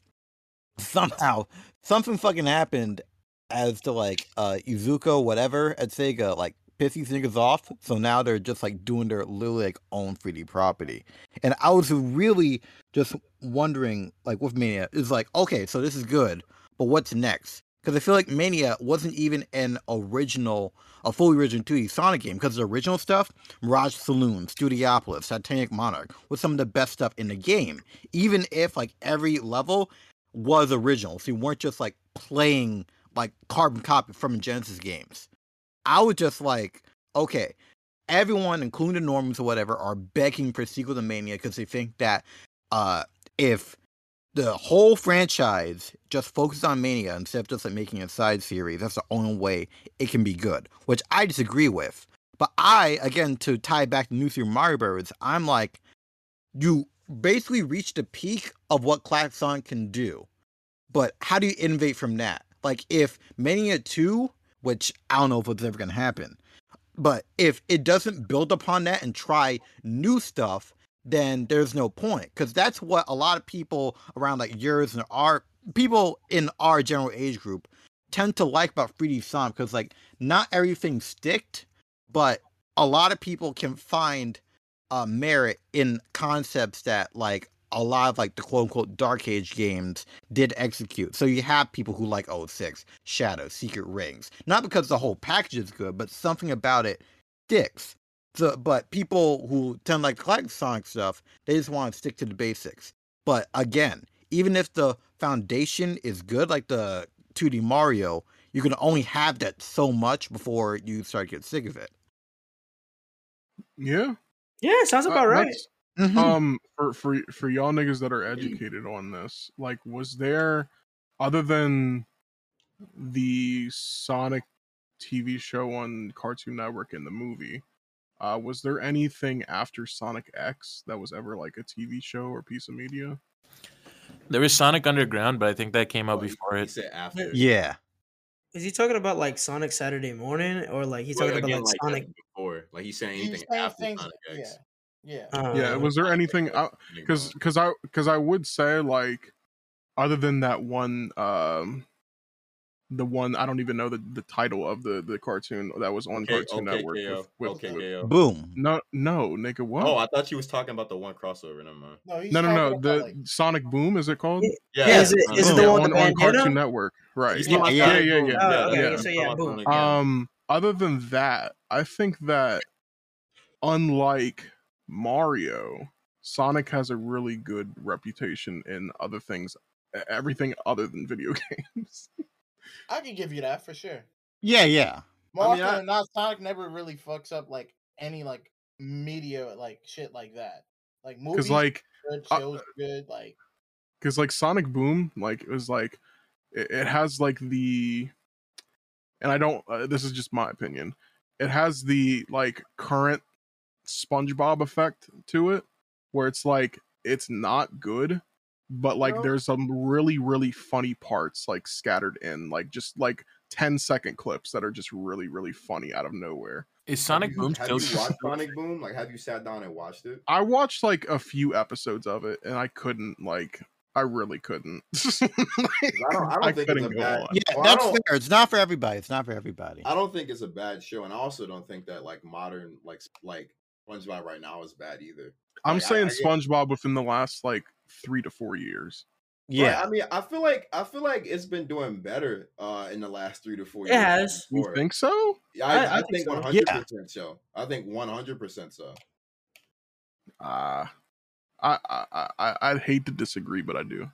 somehow something fucking happened as to like uh Iizuka whatever at Sega like piss these niggas off. So now they're just like doing their literally like own 3D property. And I was really just wondering, like with Mania, is like, okay, so this is good, but what's next? Because I feel like Mania wasn't even an original, a fully original 2D Sonic game. Because the original stuff, Mirage Saloon, Studiopolis, Titanic Monarch, was some of the best stuff in the game. Even if like every level was original, so you weren't just like playing like carbon copy from Genesis games. I was just like, okay, everyone, including the Normans or whatever, are begging for sequel to Mania because they think that uh, if the whole franchise just focuses on Mania instead of just like making a side series, that's the only way it can be good, which I disagree with. But I, again, to tie back to New Super Mario Bros., I'm like, you basically reached the peak of what Classic can do. But how do you innovate from that? Like, if Mania 2, which I don't know if it's ever going to happen, but if it doesn't build upon that and try new stuff, then there's no point. Because that's what a lot of people around like yours and our people in our general age group tend to like about 3D Sonic because like not everything sticked, but a lot of people can find uh, merit in concepts that like a lot of like the quote unquote dark age games did execute. So you have people who like 06, Shadow, Secret Rings. Not because the whole package is good, but something about it sticks. So, but people who tend to like collect Sonic stuff, they just want to stick to the basics. But again, even if the foundation is good, like the 2D Mario, you can only have that so much before you start to get sick of it. Yeah. Yeah, sounds uh, about right. that's- Mhm. Um, for for for y'all niggas that are educated on this, like, was there other than the Sonic TV show on Cartoon Network and the movie? Uh, was there anything after Sonic X that was ever like a TV show or piece of media? There was Sonic Underground, but I think that came out Oh, before he it. said after. yeah. Is he talking about like Sonic Saturday Morning or like he's Well, talking again, about like like Sonic? before. Like he's saying He's anything saying after things- Sonic yeah, X. yeah. Uh, yeah, was there anything? Because because I because I would say like, other than that one, um, the one I don't even know the, the title of the the cartoon that was on okay, Cartoon okay, Network. KO, with, with okay, the- KO. Boom. no, no, nigga, what? Oh, I thought you was talking about the one crossover. Never mind. No, no, no, no. The like, Sonic Boom is it called? Yeah, is it- is it the one on, the on Cartoon? Network, right? He's Yeah, yeah, yeah, yeah, yeah. Oh, okay, yeah, so yeah, boom. Um, other than that, I think that unlike Mario, Sonic has a really good reputation in other things, everything other than video [LAUGHS] games. I can give you that for sure. Yeah, yeah. More I mean, often than not, Sonic never really fucks up like any like media like shit like that. Like movies, Because like, good, uh, shows good. Like because like Sonic Boom, like it was like, it, it has like the, and I don't. Uh, this is just my opinion. It has the like current SpongeBob effect to it, where it's like it's not good, but like No. there's some really really funny parts like scattered in, like just like 10 second clips that are just really really funny out of nowhere. Is Sonic Have you- Boom Have still? you watched Sonic Boom? Like, have you sat down and watched it? I watched like a few episodes of it, and I couldn't like. I really couldn't. [LAUGHS] I don't- I don't think it's a bad- on. Yeah, Well, that's fair. It's not for everybody. It's not for everybody. I don't think it's a bad show, and I also don't think that like modern like like SpongeBob right now is bad either. I'm Like, saying I get- SpongeBob within the last like three to four years. But, Yeah. I mean, I feel like I feel like it's been doing better uh in the last three to four It years. than has. You think so? Yeah, I, I- I I, think think one hundred percent so. I think one hundred percent so. Uh I, I I I'd hate to disagree, but I do.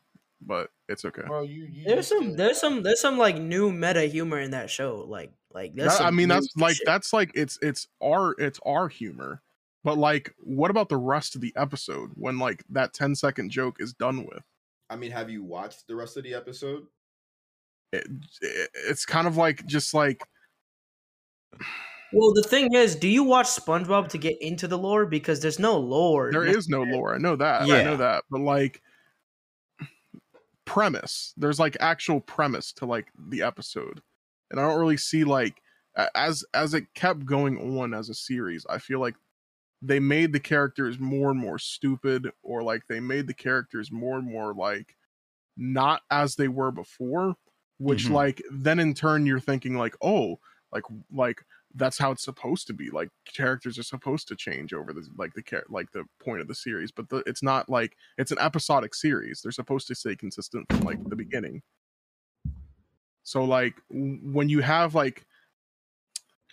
But it's okay. Bro, you, you There's some there's some there's some like new meta humor in that show. Like like there's That- I mean, new that's like shit. that's like it's it's our it's our humor. But like, what about the rest of the episode when like that 10 second joke is done with? I mean, have you watched the rest of the episode? It, it- it's kind of like just like Well, the thing is, do you watch SpongeBob to get into the lore? Because there's no lore. there is no lore. I know that. I know that. But like premise, there's like actual premise to like the episode. And I don't really see like as as it kept going on as a series, I feel like they made the characters more and more stupid or like they made the characters more and more like not as they were before, which Mhm. like then in turn you're thinking like, "Oh, like like that's how it's supposed to be like characters are supposed to change over the like the char- like the point of the series. But the, it's not like it's an episodic series. They're supposed to stay consistent from like the beginning. So like w- when you have like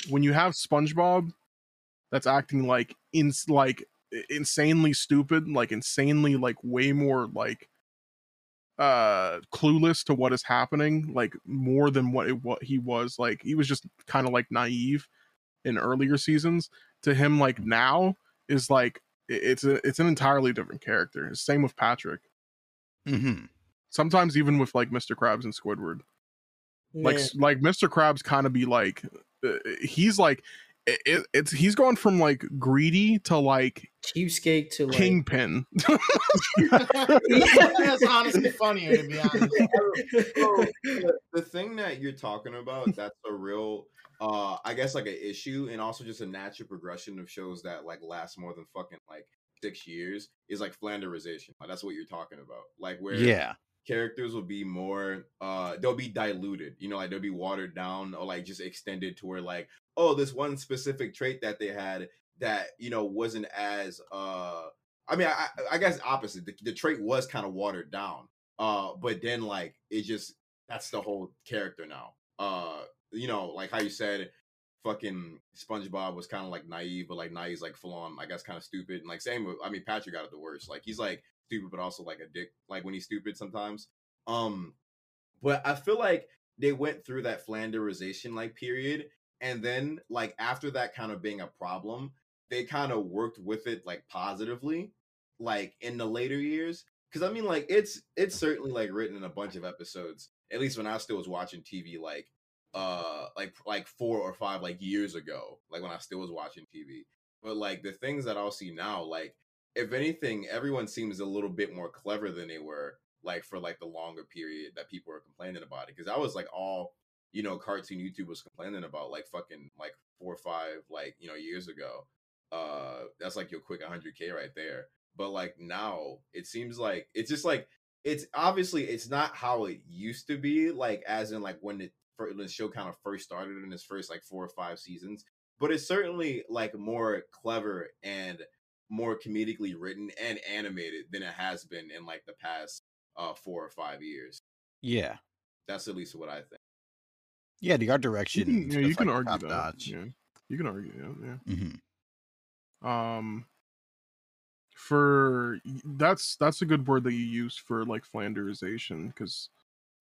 when you have spongebob that's acting like in like insanely stupid like insanely like way more like uh clueless to what is happening like more than what it what he was like he was just kind of like naive in earlier seasons. To him like now is like i- it's a it's an entirely different character. Same with patrick. Hmm sometimes even with like mr krabs and squidward. Like Yeah. s like mr krabs kind of be like uh, he's like it, it, it's he's going from like greedy to like cheapskate to like kingpin [LAUGHS] That's honestly [LAUGHS] funnier to be honest. [LAUGHS] Bro, the, the thing that you're talking about, that's a real uh I guess like an issue and also just a natural progression of shows that like last more than fucking like six years is like flanderization. Like, that's what you're talking about. Like where Yeah. Characters will be more uh they'll be diluted you know like they'll be watered down or like just extended to where like oh this one specific trait that they had that you know wasn't as uh i mean i, I guess opposite the, the trait was kind of watered down uh but then like it just that's the whole character now uh you know like how you said fucking spongebob was kind of like naive but like naive's like full on i guess kind of stupid and like same with i mean patrick got it the worst like he's like stupid but also like a dick like when he's stupid sometimes. Um but i feel like they went through that flanderization like period and then like after that kind of being a problem they kind of worked with it like positively like in the later years. Because i mean like it's it's certainly like written in a bunch of episodes at least when i still was watching tv like uh like like four or five like years ago like when i still was watching tv but like the things that i'll see now like if anything, everyone seems a little bit more clever than they were like for like the longer period that people were complaining about it. Because I was like all you know, cartoon YouTube was complaining about like fucking like four or five like you know years ago. Uh, that's like your quick 100k right there. But like now, it seems like it's just like it's obviously it's not how it used to be. Like as in like when it when the show kind of first started in its first like four or five seasons. But it's certainly like more clever and more comedically written and animated than it has been in like the past uh four or five years. Yeah. That's at least what I think. Yeah, the art you direction. can, yeah, you can like, argue that top-notch. yeah you can argue yeah, yeah. Mhm. um for that's that's a good word that you use for like flanderization because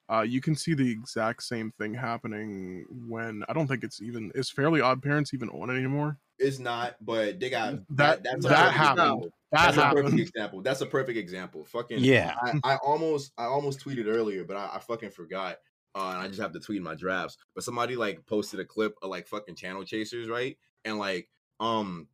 uh you can see the exact same thing happening when i don't think it's even is fairly odd parents even on anymore It's not, but they got That- that's a that perfect happened. example. that That's a perfect example. That's a perfect example. Fucking Yeah. I, I almost I almost tweeted earlier, but I, I fucking forgot. Uh, and I just have to tweet my drafts. But somebody like posted a clip of like fucking channel chasers, right? And like um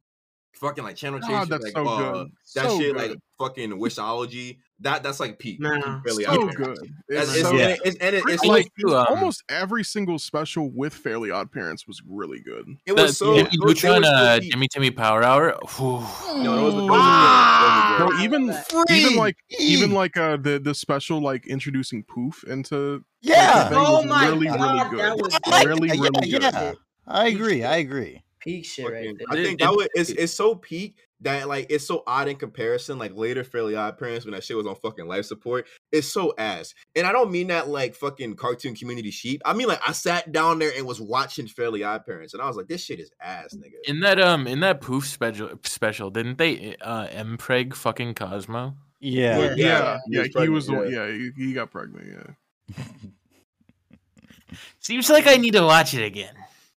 fucking like channel chasers, God, that's like so uh, good that so shit good. like fucking wishology. That that's like peak. Nah, Fairly so Odd good it's it's, so and Yeah. it's, and it- it's Like, like to, um, almost every single special with fairly odd parents was really good it was the so Jimmy it was- they Neutron, were so uh. Jimmy Timmy Power Hour. Whew. No, those were- those were good. Ah! Those were no good. even even Free! like even like uh the the special like introducing poof into yeah. thing Oh my really, really god, good. that was I like really, that. really yeah, good. yeah. I agree. I agree. peak shit right there. I think that was it's, it's so peak that like it's so odd in comparison. Like later Fairly Odd Parents when that shit was on fucking life support, it's so ass. And I don't mean that like fucking cartoon community sheep. I mean like I sat down there and was watching Fairly Odd Parents, and I was like, this shit is ass, nigga. In that um in that poof special special, didn't they uh Mpreg fucking Cosmo? Yeah. Yeah. Yeah, he yeah, was he was the one. yeah. Yeah, he, he got pregnant. Yeah. Seems like I need to watch it again.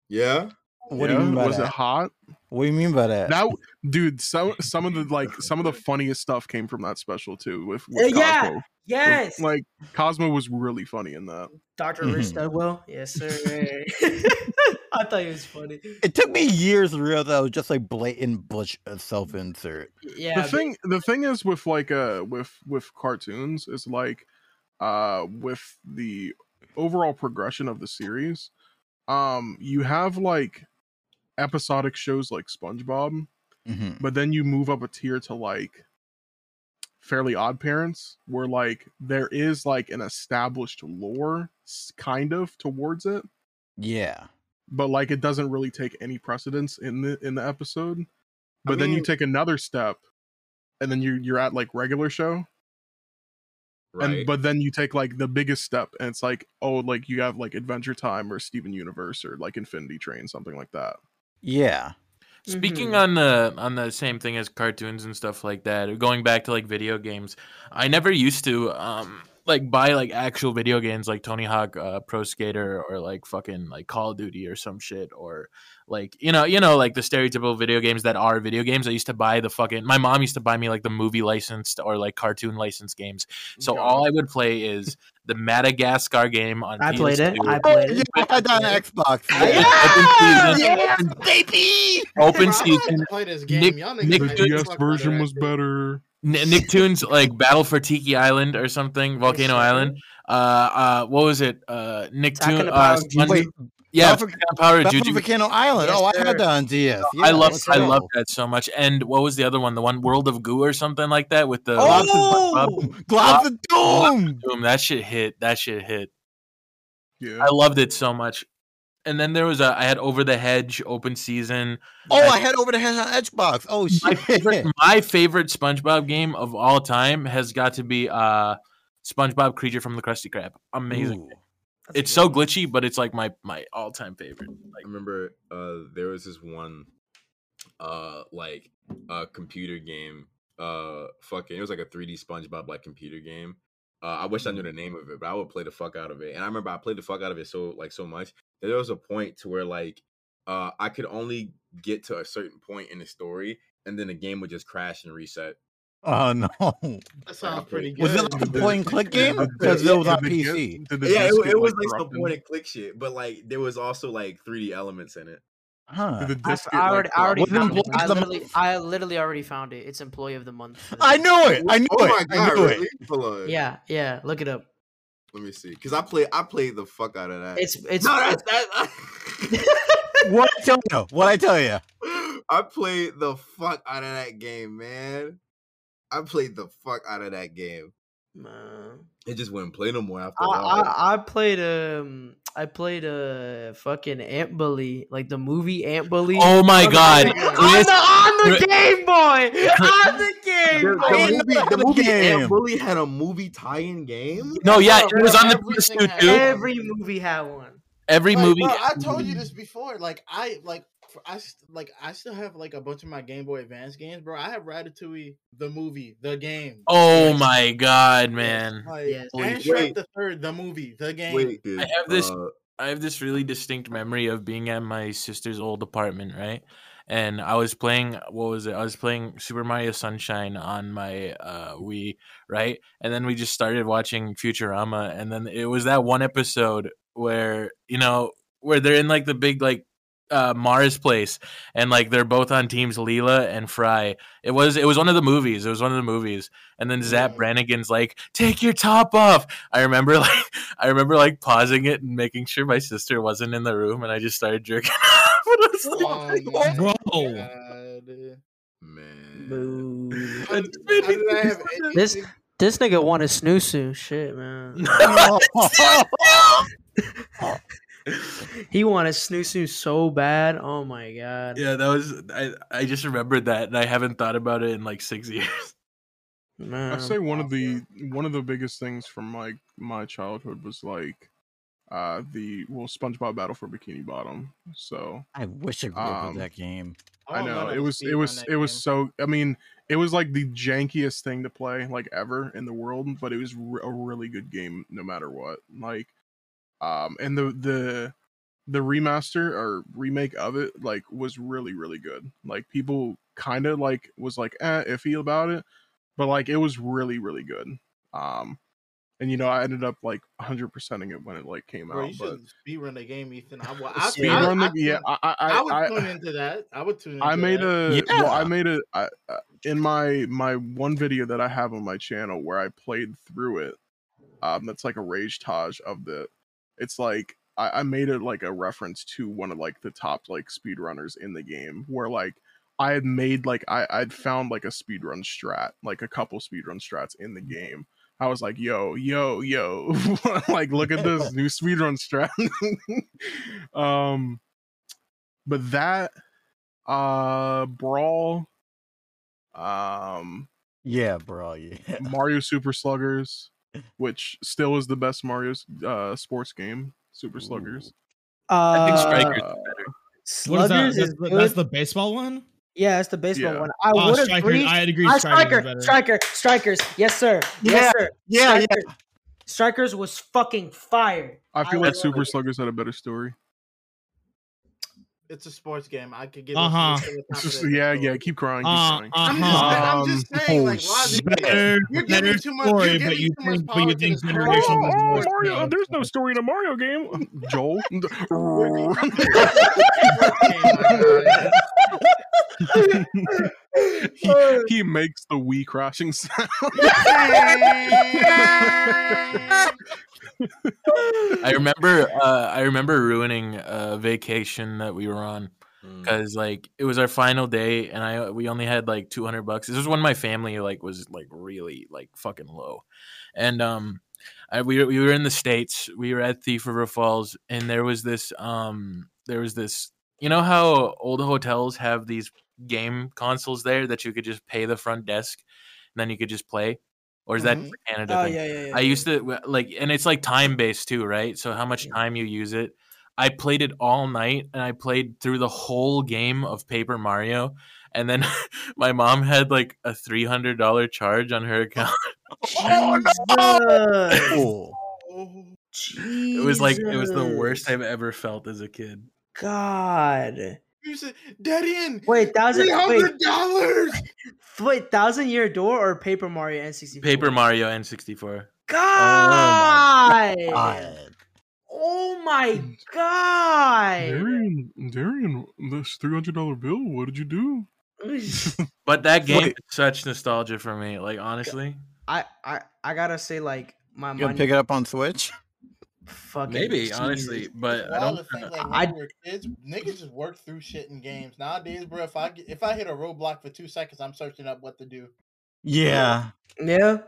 yeah, What yeah? do you mean was that? it hot? What do you mean by that? That dude, some some of the like some of the funniest stuff came from that special too. With, with Uh, yeah. Cosmo. Yes. like Cosmo was really funny in that. Dr. Rip Mhm. Studwell. Yes, sir. [LAUGHS] [LAUGHS] I thought he was funny. It took me years to realize that was just like blatant Butch uh, self-insert. Yeah. the thing the thing is with like uh with with cartoons is like uh with the overall progression of the series um you have like episodic shows like SpongeBob hmm but then you move up a tier to like fairly odd parents where like there is like an established lore kind of towards it. Yeah. but like it doesn't really take any precedence in the in the episode. But then you take another step and then you you're at like regular show. Right. and but then you take like the biggest step and it's like oh like you have like adventure time or steven universe or like infinity train something like that Yeah. Speaking Mhm. on the on the same thing as cartoons and stuff like that, going back to like video games, I never used to um like buy like actual video games like Tony Hawk uh, Pro Skater or like fucking like Call of Duty or some shit or like you know you know like the stereotypical video games that are video games. I used to buy the fucking my mom used to buy me like the movie licensed or like cartoon licensed games. So God. all I would play is the Madagascar game on. I played it. I Oh, played yeah, it. I had that on Xbox. Yeah! Yeah, Open season. baby. Open Bro, I season. like to play this game. Nick- the Nick Nick- the ds fuck out of version was shit. better N- Nicktoons like Battle for Tiki Island or something, Volcano sir. Island. Uh, uh, what was it? Uh, Attack Nicktoon. Uh, Power of Spon- Wait, yeah, Battle for- Volcano Power of Battle Juju. Volcano Island. Yes, oh, I had that on DS. I love, let's I love that so much. And what was the other one? The one World of Goo or something like that with the Oh, Globs of Doom. Boom, that shit hit. That shit hit. yeah I loved it so much. And then there was a I had Over the Hedge open season. Oh, I had over the Hedge on Xbox. Oh my shit. favorite, my favorite SpongeBob game of all time has got to be uh SpongeBob Creature from the Krusty Krab. Amazing. Ooh. It's so glitchy, but it's like my my all time favorite. I remember uh there was this one uh like uh computer game uh fucking it was like a 3D SpongeBob like computer game. Uh, I wish I knew the name of it, but I would play the fuck out of it. And I remember I played the fuck out of it so like so much that there was a point to where like uh I could only get to a certain point in the story and then the game would just crash and reset. Oh [LAUGHS] no. That sounds pretty good. Was it like a point and [LAUGHS] click game? did it- Because it was on did get- PC. yeah, it, it get, was like, like some point and click shit, but like there was also like 3D elements in it. Huh. The I, disc I like, already, I already found it. I literally, I literally already found it. It's Employee of the Month. I knew it. I knew oh it. my god, I knew really? it. Yeah, yeah. Look it up. Let me see. Cause I play I played the fuck out of that. It's it's. no, that's [LAUGHS] that. [LAUGHS] What I tell you? What I tell you? I played the fuck out of that game, man. I played the fuck out of that game. Man. It just wouldn't play no more after I, a while. I I played um I played a uh, fucking Ant Bully like the movie Ant Bully. Oh my on god. the, on Chris- the on the Game Boy on the Game the, the movie, know the the movie game. Ant Bully had a movie tie-in game. No, yeah, it was on the everything PS2 too. Every movie had one. Every Like, movie. bro, I told you this before. Like I like for- I like I still have like a bunch of my Game Boy Advance games, bro. I have Ratatouille, the movie, the game. Oh Like, my god, man. Like, Yes. and Wait. Shrek the Third, the movie, the game. Wait, dude, I have this- uh, I have this really distinct memory of being at my sister's old apartment, right? And I was playing what was it? I was playing Super Mario Sunshine on my uh Wii, right? And then we just started watching Futurama and then it was that one episode where, you know, where they're in like the big like uh Mars place and like they're both on teams Leela and Fry. It was it was one of the movies. It was one of the movies. And then Zap. Brannigan's like, "Take your top off." I remember [LAUGHS] like I remember like pausing it and making sure my sister wasn't in the room, and I just started jerking [LAUGHS] off. It was so Oh my Bro. God. man. How did- how did I This this nigga wanted a snooze. Shit, man. [LAUGHS] [LAUGHS] he wanted Snoo Snoo so bad. Oh my god. Yeah, that was I. I just remembered that, and I haven't thought about it in like six [LAUGHS] years. Man. I say one of the one of the biggest things from like my childhood was like uh the well SpongeBob Battle for Bikini Bottom. So I wish I could um, Um, that game. I wanna know learn it was it was it was game. so I mean it was like the jankiest thing to play like ever in the world, but it was re- a really good game no matter what. Like um and the the the remaster or remake of it like was really really good. Like people kind of like was like eh, iffy about it, but like it was really really good. Um and you know I ended up like 100%ing it when it like came Bro, out. you But should speedrun the game, Ethan. I, wa- [LAUGHS] I, speed I, run I, yeah, I I, I, would I, tune into that. I would tune into I made that. a well, I made a I, uh, in my my one video that I have on my channel where I played through it. Um, that's like a rage taj of the. It's like I, I made it like a reference to one of like the top like speedrunners in the game, where like I had made like I I'd found like a speedrun strat, like a couple speedrun strats in the game. I was like, yo, yo, yo, [LAUGHS] like look at this [LAUGHS] new speedrun strat. [LAUGHS] um, but that uh brawl um Yeah, bro. Yeah. mario super sluggers which still is the best mario uh sports game super sluggers I think Uh, Strikers Uh, is better. What is that? Sluggers That's, is the, good. that's the baseball one. yeah, that's the baseball Yeah. one. I Oh, would agree. I'd agree. Ah, Striker, striker, better. striker, strikers. Yes, sir. Yeah, Yes, sir. yeah, yeah. Strikers. Strikers was fucking fire. i feel I like super it. sluggers had a better story it's a sports game. I could get. Uh huh. Yeah, yeah. Keep crying. Uh, keep. Uh-huh. I'm, just, I'm um, just saying, um, you're oh, oh, [LAUGHS] [LAUGHS] getting too much. Story, you Mario, There's no story in a Mario game. Joel. he, he makes the Wii crashing sound. [LAUGHS] I remember. Uh, I remember ruining a vacation that we were on Mm. because like it was our final day, and I we only had like two hundred bucks. This was when my family like was like really like fucking low, and um, I, we were- we were in the states. We were at Thief River Falls, and there was this um, there was this. You know how old hotels have these game consoles there that you could just pay the front desk, and then you could just play, or is that Mhm. a Canada Oh thing? yeah, yeah, yeah. I used to like, and it's like time based too, right? So how much time you use it. I played it all night, and I played through the whole game of Paper Mario. And then [LAUGHS] my mom had like a three hundred dollar charge on her account. [LAUGHS] Oh. Oh, [LAUGHS] It was like it was the worst I've ever felt as a kid. God. You said, Daddy, in Wait, thousand. three Wait, hundred dollars. wait, thousand year door or Paper Mario N64? Paper Mario N sixty four. God. Oh god. Oh my mm. god. Darian, Darian, this three hundred dollar bill. What did you do? [LAUGHS] But that game Wait. is such nostalgia for me. Like honestly, I, I I gotta say like my You gonna money pick it up on Switch? Fucking maybe Jesus. honestly, but I don't. to think, like, I- we were kids, niggas just work through shit in games. Nowadays, bro, if I if I hit a roadblock for two seconds, I'm searching up what to do. Yeah. Yeah.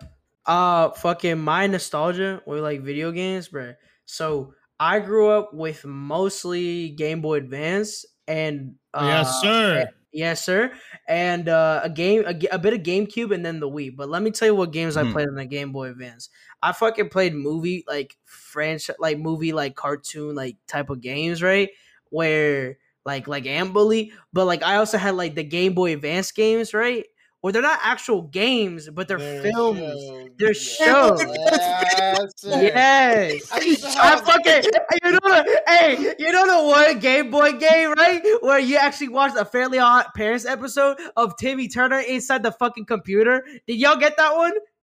Uh fucking my nostalgia with like video games, bro. So I grew up with mostly Game Boy Advance and uh, yes, sir. Yes, sir. And uh, a game, a, a bit of GameCube, and then the Wii. But let me tell you what games I Hmm. played on the Game Boy Advance. I fucking played movie like French, like movie, like cartoon, like type of games, right? Where like like Ant Bully, but like I also had like the Game Boy Advance games, right? Where they're not actual games, but they're, films. shows. They're shows. Yes, sir. Yes. I used to I fucking you know the hey you know the one Game Boy game right where you actually watched a Fairly Odd Parents episode of Timmy Turner inside the fucking computer. Did y'all get that one?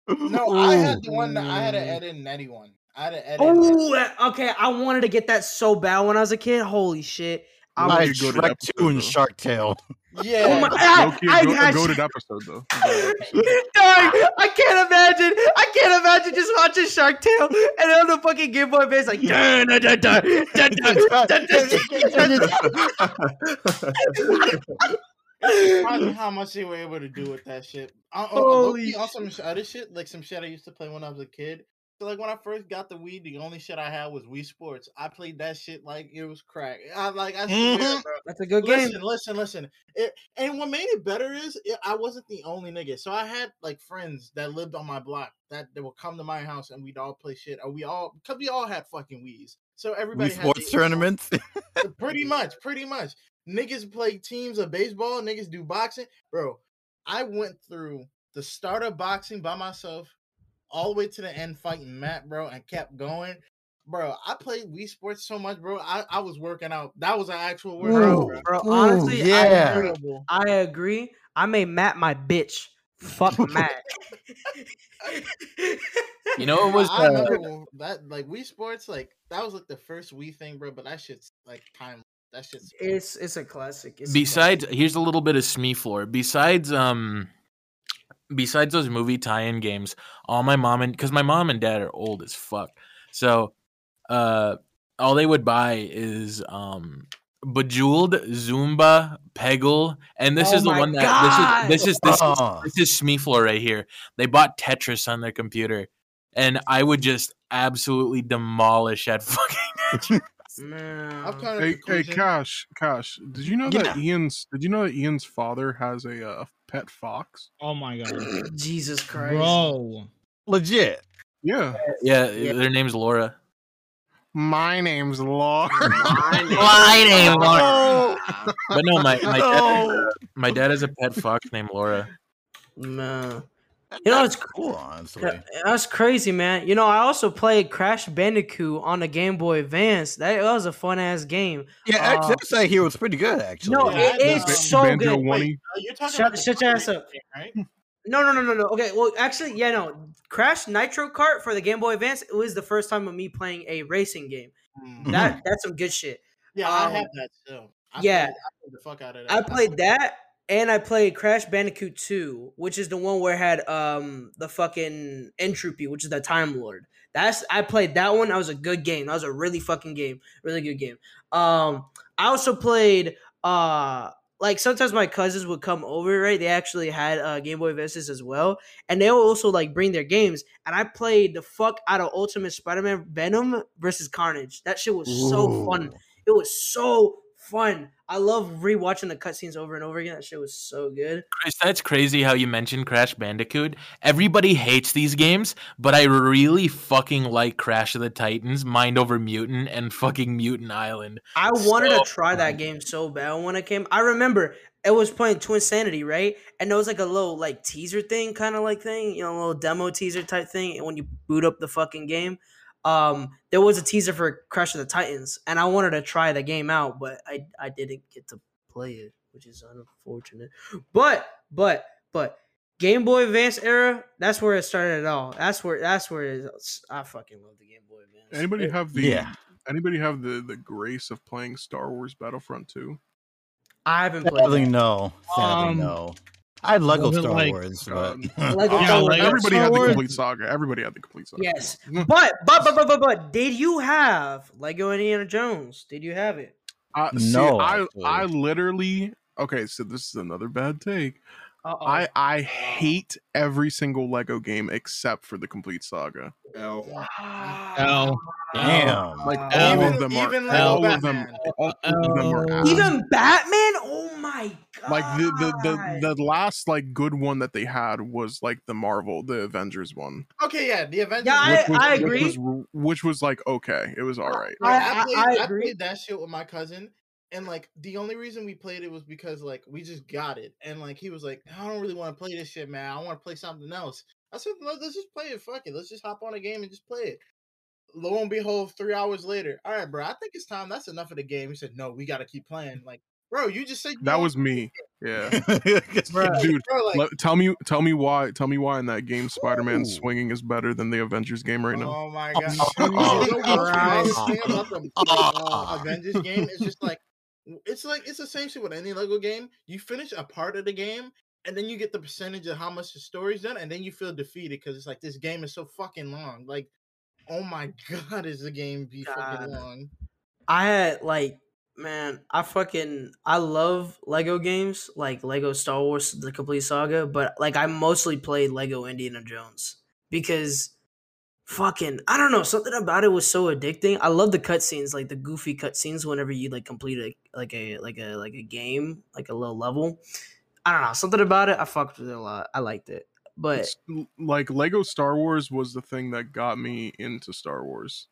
No, I oh, had the one that I had to edit in anyone. I had to edit. Oh, okay. I wanted to get that so bad when I was a kid. Holy shit! I Why I was, you go to Shrek 2 and? Shark Tale. Yeah. Oh my, I, I, I, episode though. Dog, I can't imagine. I can't imagine just watching Shark Tale and on the fucking Game Boy base like da da da da da da. How much they were able to do with that shit. I, Holy also some other shit, like some shit I used to play when I was a kid. So like when I first got the weed, the only shit I had was Wii Sports. I played that shit like it was crack. I like I swear, Mhm. bro. That's a good game. Listen, listen, listen. It, and what made it better is it, I wasn't the only nigga. So I had like friends that lived on my block that they would come to my house and we'd all play shit. Or we all because we all had fucking Wii's. So everybody Wii sports tournaments. pretty much, pretty much. Niggas play teams of baseball, niggas do boxing. Bro, I went through the start of boxing by myself, all the way to the end fighting Matt, bro, and kept going. Bro, I played Wii Sports so much, bro. I, I was working out. That was an actual workout, bro. Bro, Ooh, honestly, I yeah. agree. I agree. I made Matt my bitch. Fuck [LAUGHS] Matt. [LAUGHS] You know it was I uh, know that like Wii Sports, like that was like the first Wii thing, bro. But that shit's like time. That shit's it's it's a classic. It's a besides classic. here's a little bit of Smeef lore. Besides um besides those movie tie-in games, all my mom and because my mom and dad are old as fuck. So uh all they would buy is um Bejeweled, Zuma, Peggle, and this Oh is the one that this is this is this is Uh. this is Smee right here. They bought Tetris on their computer, and I would just absolutely demolish that [LAUGHS] fucking. [LAUGHS] Man. I've kind of Hey, hey. Cash, Cash. Did you know Yeah. that Ian's? Did you know that Ian's father has a uh, pet fox? Oh my god, [LAUGHS] Jesus Christ. bro. Legit. Yeah. yeah, Yeah. their name's Laura. My name's Laura. My [LAUGHS] name, Laura. But no, my my dad, no. my dad has a pet fox named Laura. Man. You know, [LAUGHS] it's cool, honestly. That's crazy, man. You know, I also played Crash Bandicoot on the Game Boy Advance. That, that was a fun ass game. Yeah, Uh, actually, that side here was pretty good, actually. No, it, it's know. so Banjo good. Wait, uh, you're talking Shut- about shut your ass up. game, right? No, no, no, no, no. Okay, well, actually, yeah, no. Crash Nitro Kart for the Game Boy Advance. It was the first time of me playing a racing game. Mm. That [LAUGHS] that's some good shit. Yeah, I Um, have that still. I yeah. played, I played the fuck out of that. I played that, and I played Crash Bandicoot 2, which is the one where it had um the fucking N. Tropy, which is the Time Lord. That's I played that one. That was a good game. That was a really fucking game. Really good game. Um, I also played uh like sometimes my cousins would come over, right? They actually had uh Game Boy Advances as well, and they would also like bring their games. And I played the fuck out of Ultimate Spider-Man Venom versus Carnage. That shit was so fun. It was so fun. I love rewatching the cutscenes over and over again. That shit was so good. Chris, that's crazy how you mentioned Crash Bandicoot. Everybody hates these games, but I really fucking like Crash of the Titans, Mind Over Mutant, and fucking Mutant Island. I wanted So to try that game so bad when it came. I remember it was playing Twinsanity, right? And there was like a little like teaser thing, kind of like thing, you know, a little demo teaser type thing. And when you boot up the fucking game, um, there was a teaser for Crash of the Titans, and I wanted to try the game out, but I I didn't get to play it, which is unfortunate. But but but Game Boy Advance era, that's where it started at all. That's where that's where it is. I fucking love the Game Boy Advance. Anybody have the? Yeah. Anybody have the the grace of playing Star Wars Battlefront 2? I haven't played. Sadly, that. no. Sadly, Um, no. I had Lego Star like- Wars, but God. [LAUGHS] Lego Yeah, Star Wars. Everybody Star had the complete saga. Everybody had the complete saga. Yes, but but but but but but did you have Lego Indiana Jones? Did you have it? Uh, see, No, I actually. I literally okay. So this is another bad take. Uh-oh. I I hate every single Lego game except for the complete saga. L. L. damn. Like all of them are even all of them Batman. all of them are. Even Batman? My god! like the, the the the last like good one that they had was like the Marvel the Avengers one, Okay, yeah, the Avengers. Yeah, I- was, I which agree. was which was like okay, it was all right. Right, I- I, I- played, I I, agree. played that shit with my cousin, and like the only reason we played it was because like we just got it, and like he was like, I don't really want to play this shit, man. I want to play something else. I said, "No, let's just play it. Fuck it. Let's just hop on a game and just play it. Lo and behold, three hours later, all right, bro. I think it's time. That's enough of the game. He said, No, we got to keep playing. Like, bro, you just said you That was me. Yeah, [LAUGHS] Bruh. dude. bro. Like, let- tell me tell me why tell me why in that game Spider-Man Ooh. swinging is better than the Avengers game right now. Oh my Oh, god! oh, You the Christ. wildest thing about the like, uh, Avengers game is just like [LAUGHS] it's like it's the same shit with any Lego game. You finish a part of the game, and then you get the percentage of how much the story's done, and then you feel defeated because it's like this game is so fucking long. Like, oh my [LAUGHS] god, is the game be God. fucking long? I had like man, I fucking I love Lego games, like Lego Star Wars the complete saga, but like I mostly played Lego Indiana Jones because fucking I don't know something about it was so addicting. I love the cutscenes, like the goofy cutscenes whenever you like complete a like a like a like a game, like a little level. I don't know something about it. I fucked with it a lot. I liked it, but It's like Lego Star Wars was the thing that got me into Star Wars.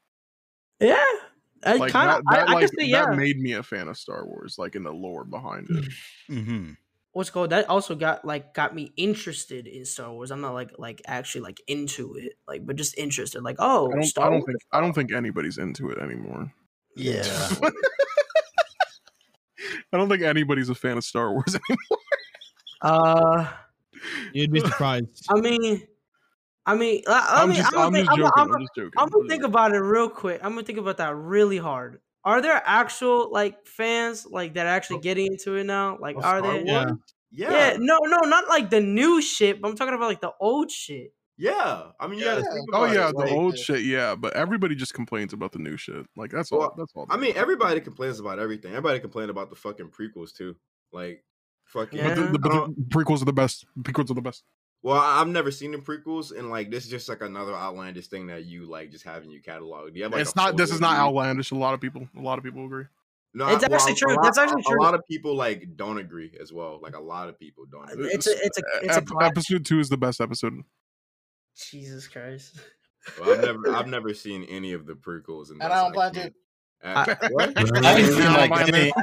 yeah, I Like kind that, of that I, I like can say yeah. that made me a fan of Star Wars, like in the lore behind it. [SIGHS] Mm-hmm. What's called that also got like got me interested in Star Wars. I'm not like like actually like into it, like but just interested. Like oh, I don't, Star I don't Wars. think I don't think anybody's into it anymore. Yeah. [LAUGHS] I don't think anybody's a fan of Star Wars [LAUGHS] anymore. Uh, You'd be [LAUGHS] surprised. I mean, I mean, I, I I'm mean, just, I'm, I'm gonna just think, joking. I'm, I'm gonna- just joking. I'm I'm gonna think about it real quick. I'm gonna think about that really hard. Are there actual like fans like that are actually oh. getting into it now? Like, Of are they? Yeah. Yeah. Yeah, no, no, not like the new shit. But I'm talking about like the old shit. Yeah. I mean, Yeah. think Oh yeah, it. the like- old shit, yeah, but everybody just complains about the new shit. Like that's all. That's all. I mean, everybody complains about everything. Everybody complained about the fucking prequels too. Like, fucking. but the, the, the prequels are the best. Prequels are the best. Well, I- I've never seen the prequels, and like this is just like another outlandish thing that you like just having you catalog. Do you have, like, it's not. This is not you? outlandish. A lot of people. A lot of people agree. No, It's I- actually a true. lot- That's actually a- true. A lot of people like don't agree as well. Like a lot of people don't. Agree. It's a, it's a, [LAUGHS] it's a Ep- classic. episode two is the best episode. Jesus Christ. Well, I've never, [LAUGHS] I've never seen any of the prequels, and, And I don't plan to. Uh, what? I haven't seen Yeah, like any,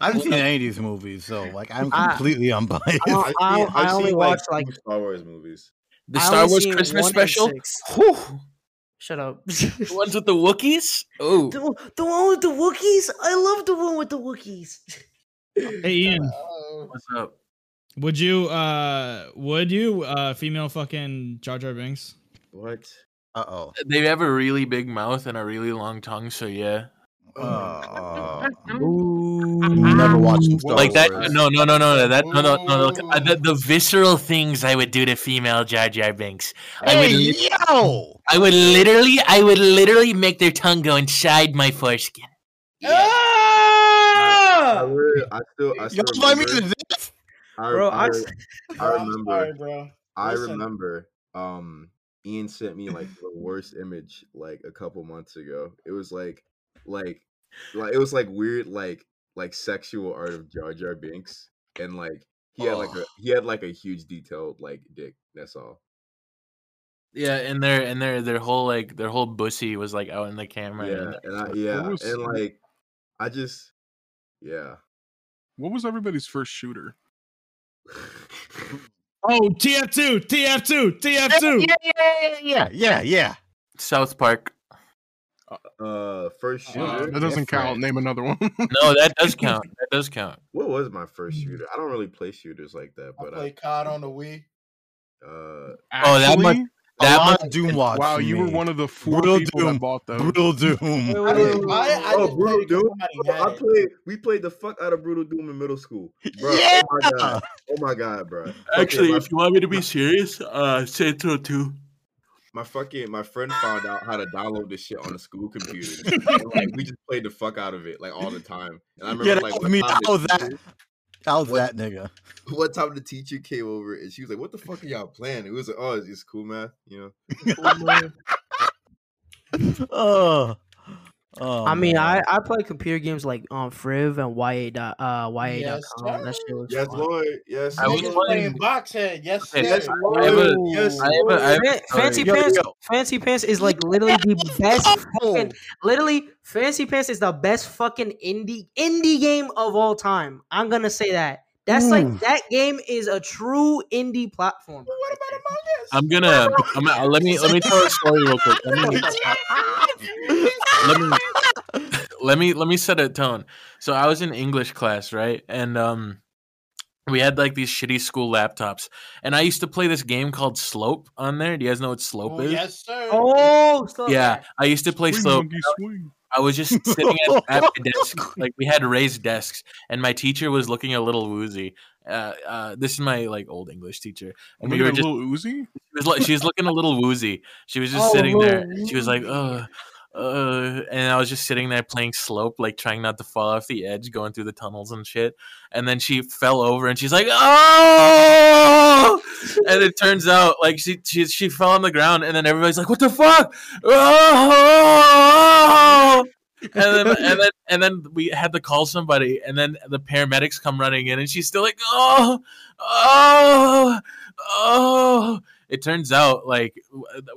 I haven't seen any of these movies, so like I'm I- completely unbiased. I, I've seen, I, I've only seen, watched like, like Star Wars movies. The Star Wars Christmas special. Whew. Shut up. [LAUGHS] The ones with the Wookiees. Oh, the, the one with the Wookiees? I love the one with the Wookiees. Hey [LAUGHS] Ian, Uh, what's up? would you uh would you uh female fucking Jar Jar Binks? What? Uh oh. They have a really big mouth and a really long tongue, so yeah. Uh, [LAUGHS] never watched Star like that? Wars. No, no, no, no, no. That no, no, no. no. Uh, the, the visceral things I would do to female Jar Jar Binks. I would, yo! I would literally, I would literally make their tongue go inside my foreskin. I, Ah! really, I still, I You still invite me to this? I, Bro, I, I, I bro, remember. sorry, bro. I Listen. remember um Ian sent me like the worst image like a couple months ago. It was like like like it was like weird like like sexual art of Jar Jar Binks and like he had like a Oh. he had like a huge detailed like dick. That's all. Yeah, and their and their their whole like their whole bussy was like out in the camera. Yeah, and and I yeah, was- and like I just yeah. What was everybody's first shooter? [LAUGHS] Oh, TF2, TF2, TF2. Yeah, yeah, yeah, yeah, yeah, yeah. South Park. Uh, first Uh, shooter. That doesn't count. Name another one. No, that does count. [LAUGHS] That does count. What was my first shooter? I don't really play shooters like that, but I but play COD on the Wii. I uh Oh, that much. Actually, A That lot must- Doom watch. wow, for you were one of the four Brutal people Doom. that bought them. brutal Doom. Wait, I wait, didn't wait, buy it. I Oh, Brutal played Doom? Bro, I played. We played the fuck out of Brutal Doom in middle school. Bro, Yeah. Oh my god. Oh my god, bro. Actually, my, if you want me to be serious, uh, Saints Row Two. My fucking my friend found out how to download this shit on a school computer. [LAUGHS] like we just played the fuck out of it like all the time. And I remember that like me. [LAUGHS] time That the that. That was What? that nigga. One time the teacher came over and she was like, "What the fuck are y'all playing?" It was like, "Oh, it's just cool math," you know. [LAUGHS] Oh. Oh I mean, man. I, I play computer games like on Friv and Y8 dot uh Y8 Yes, dot com. That sir. shit was Yes, fun. Lord. Yes, I was playing Boxhead. Yes, Okay, sir. Yes, I have Lord. a- Yes, I have a- Lord. I have a Fancy. Yo, Pants, yo. Fancy Pants is like literally the best fucking, literally Fancy Pants is the best fucking indie indie game of all time. I'm gonna say that. That's Ooh. like that game is a true indie platform. What about Among Us? I'm gonna. I'm gonna let me let me tell a story real quick. Let me, [LAUGHS] let me let me let me set a tone. So I was in English class, right? And um we had like these shitty school laptops. And I used to play this game called Slope on there. Do you guys know what Slope Oh, is? yes, sir. Oh, so Yeah. I used to play Swing, Slope. monkey, swing. I was just sitting at, [LAUGHS] at my desk, like we had raised desks, and my teacher was looking a little woozy. Uh, uh, this is my like old English teacher, and we were just little Uzi. she was she was looking a little woozy. She was just Oh, sitting there. She was like, "Oh, uh, and I was just sitting there playing slope, like trying not to fall off the edge, going through the tunnels and shit. And then she fell over, and she's like, "Oh!" And it turns out, like she she she fell on the ground, and then everybody's like, "What the fuck?" Oh! [LAUGHS] and then and then and then we had to call somebody, and then the paramedics come running in, and she's still like, "Oh, oh, oh." It turns out like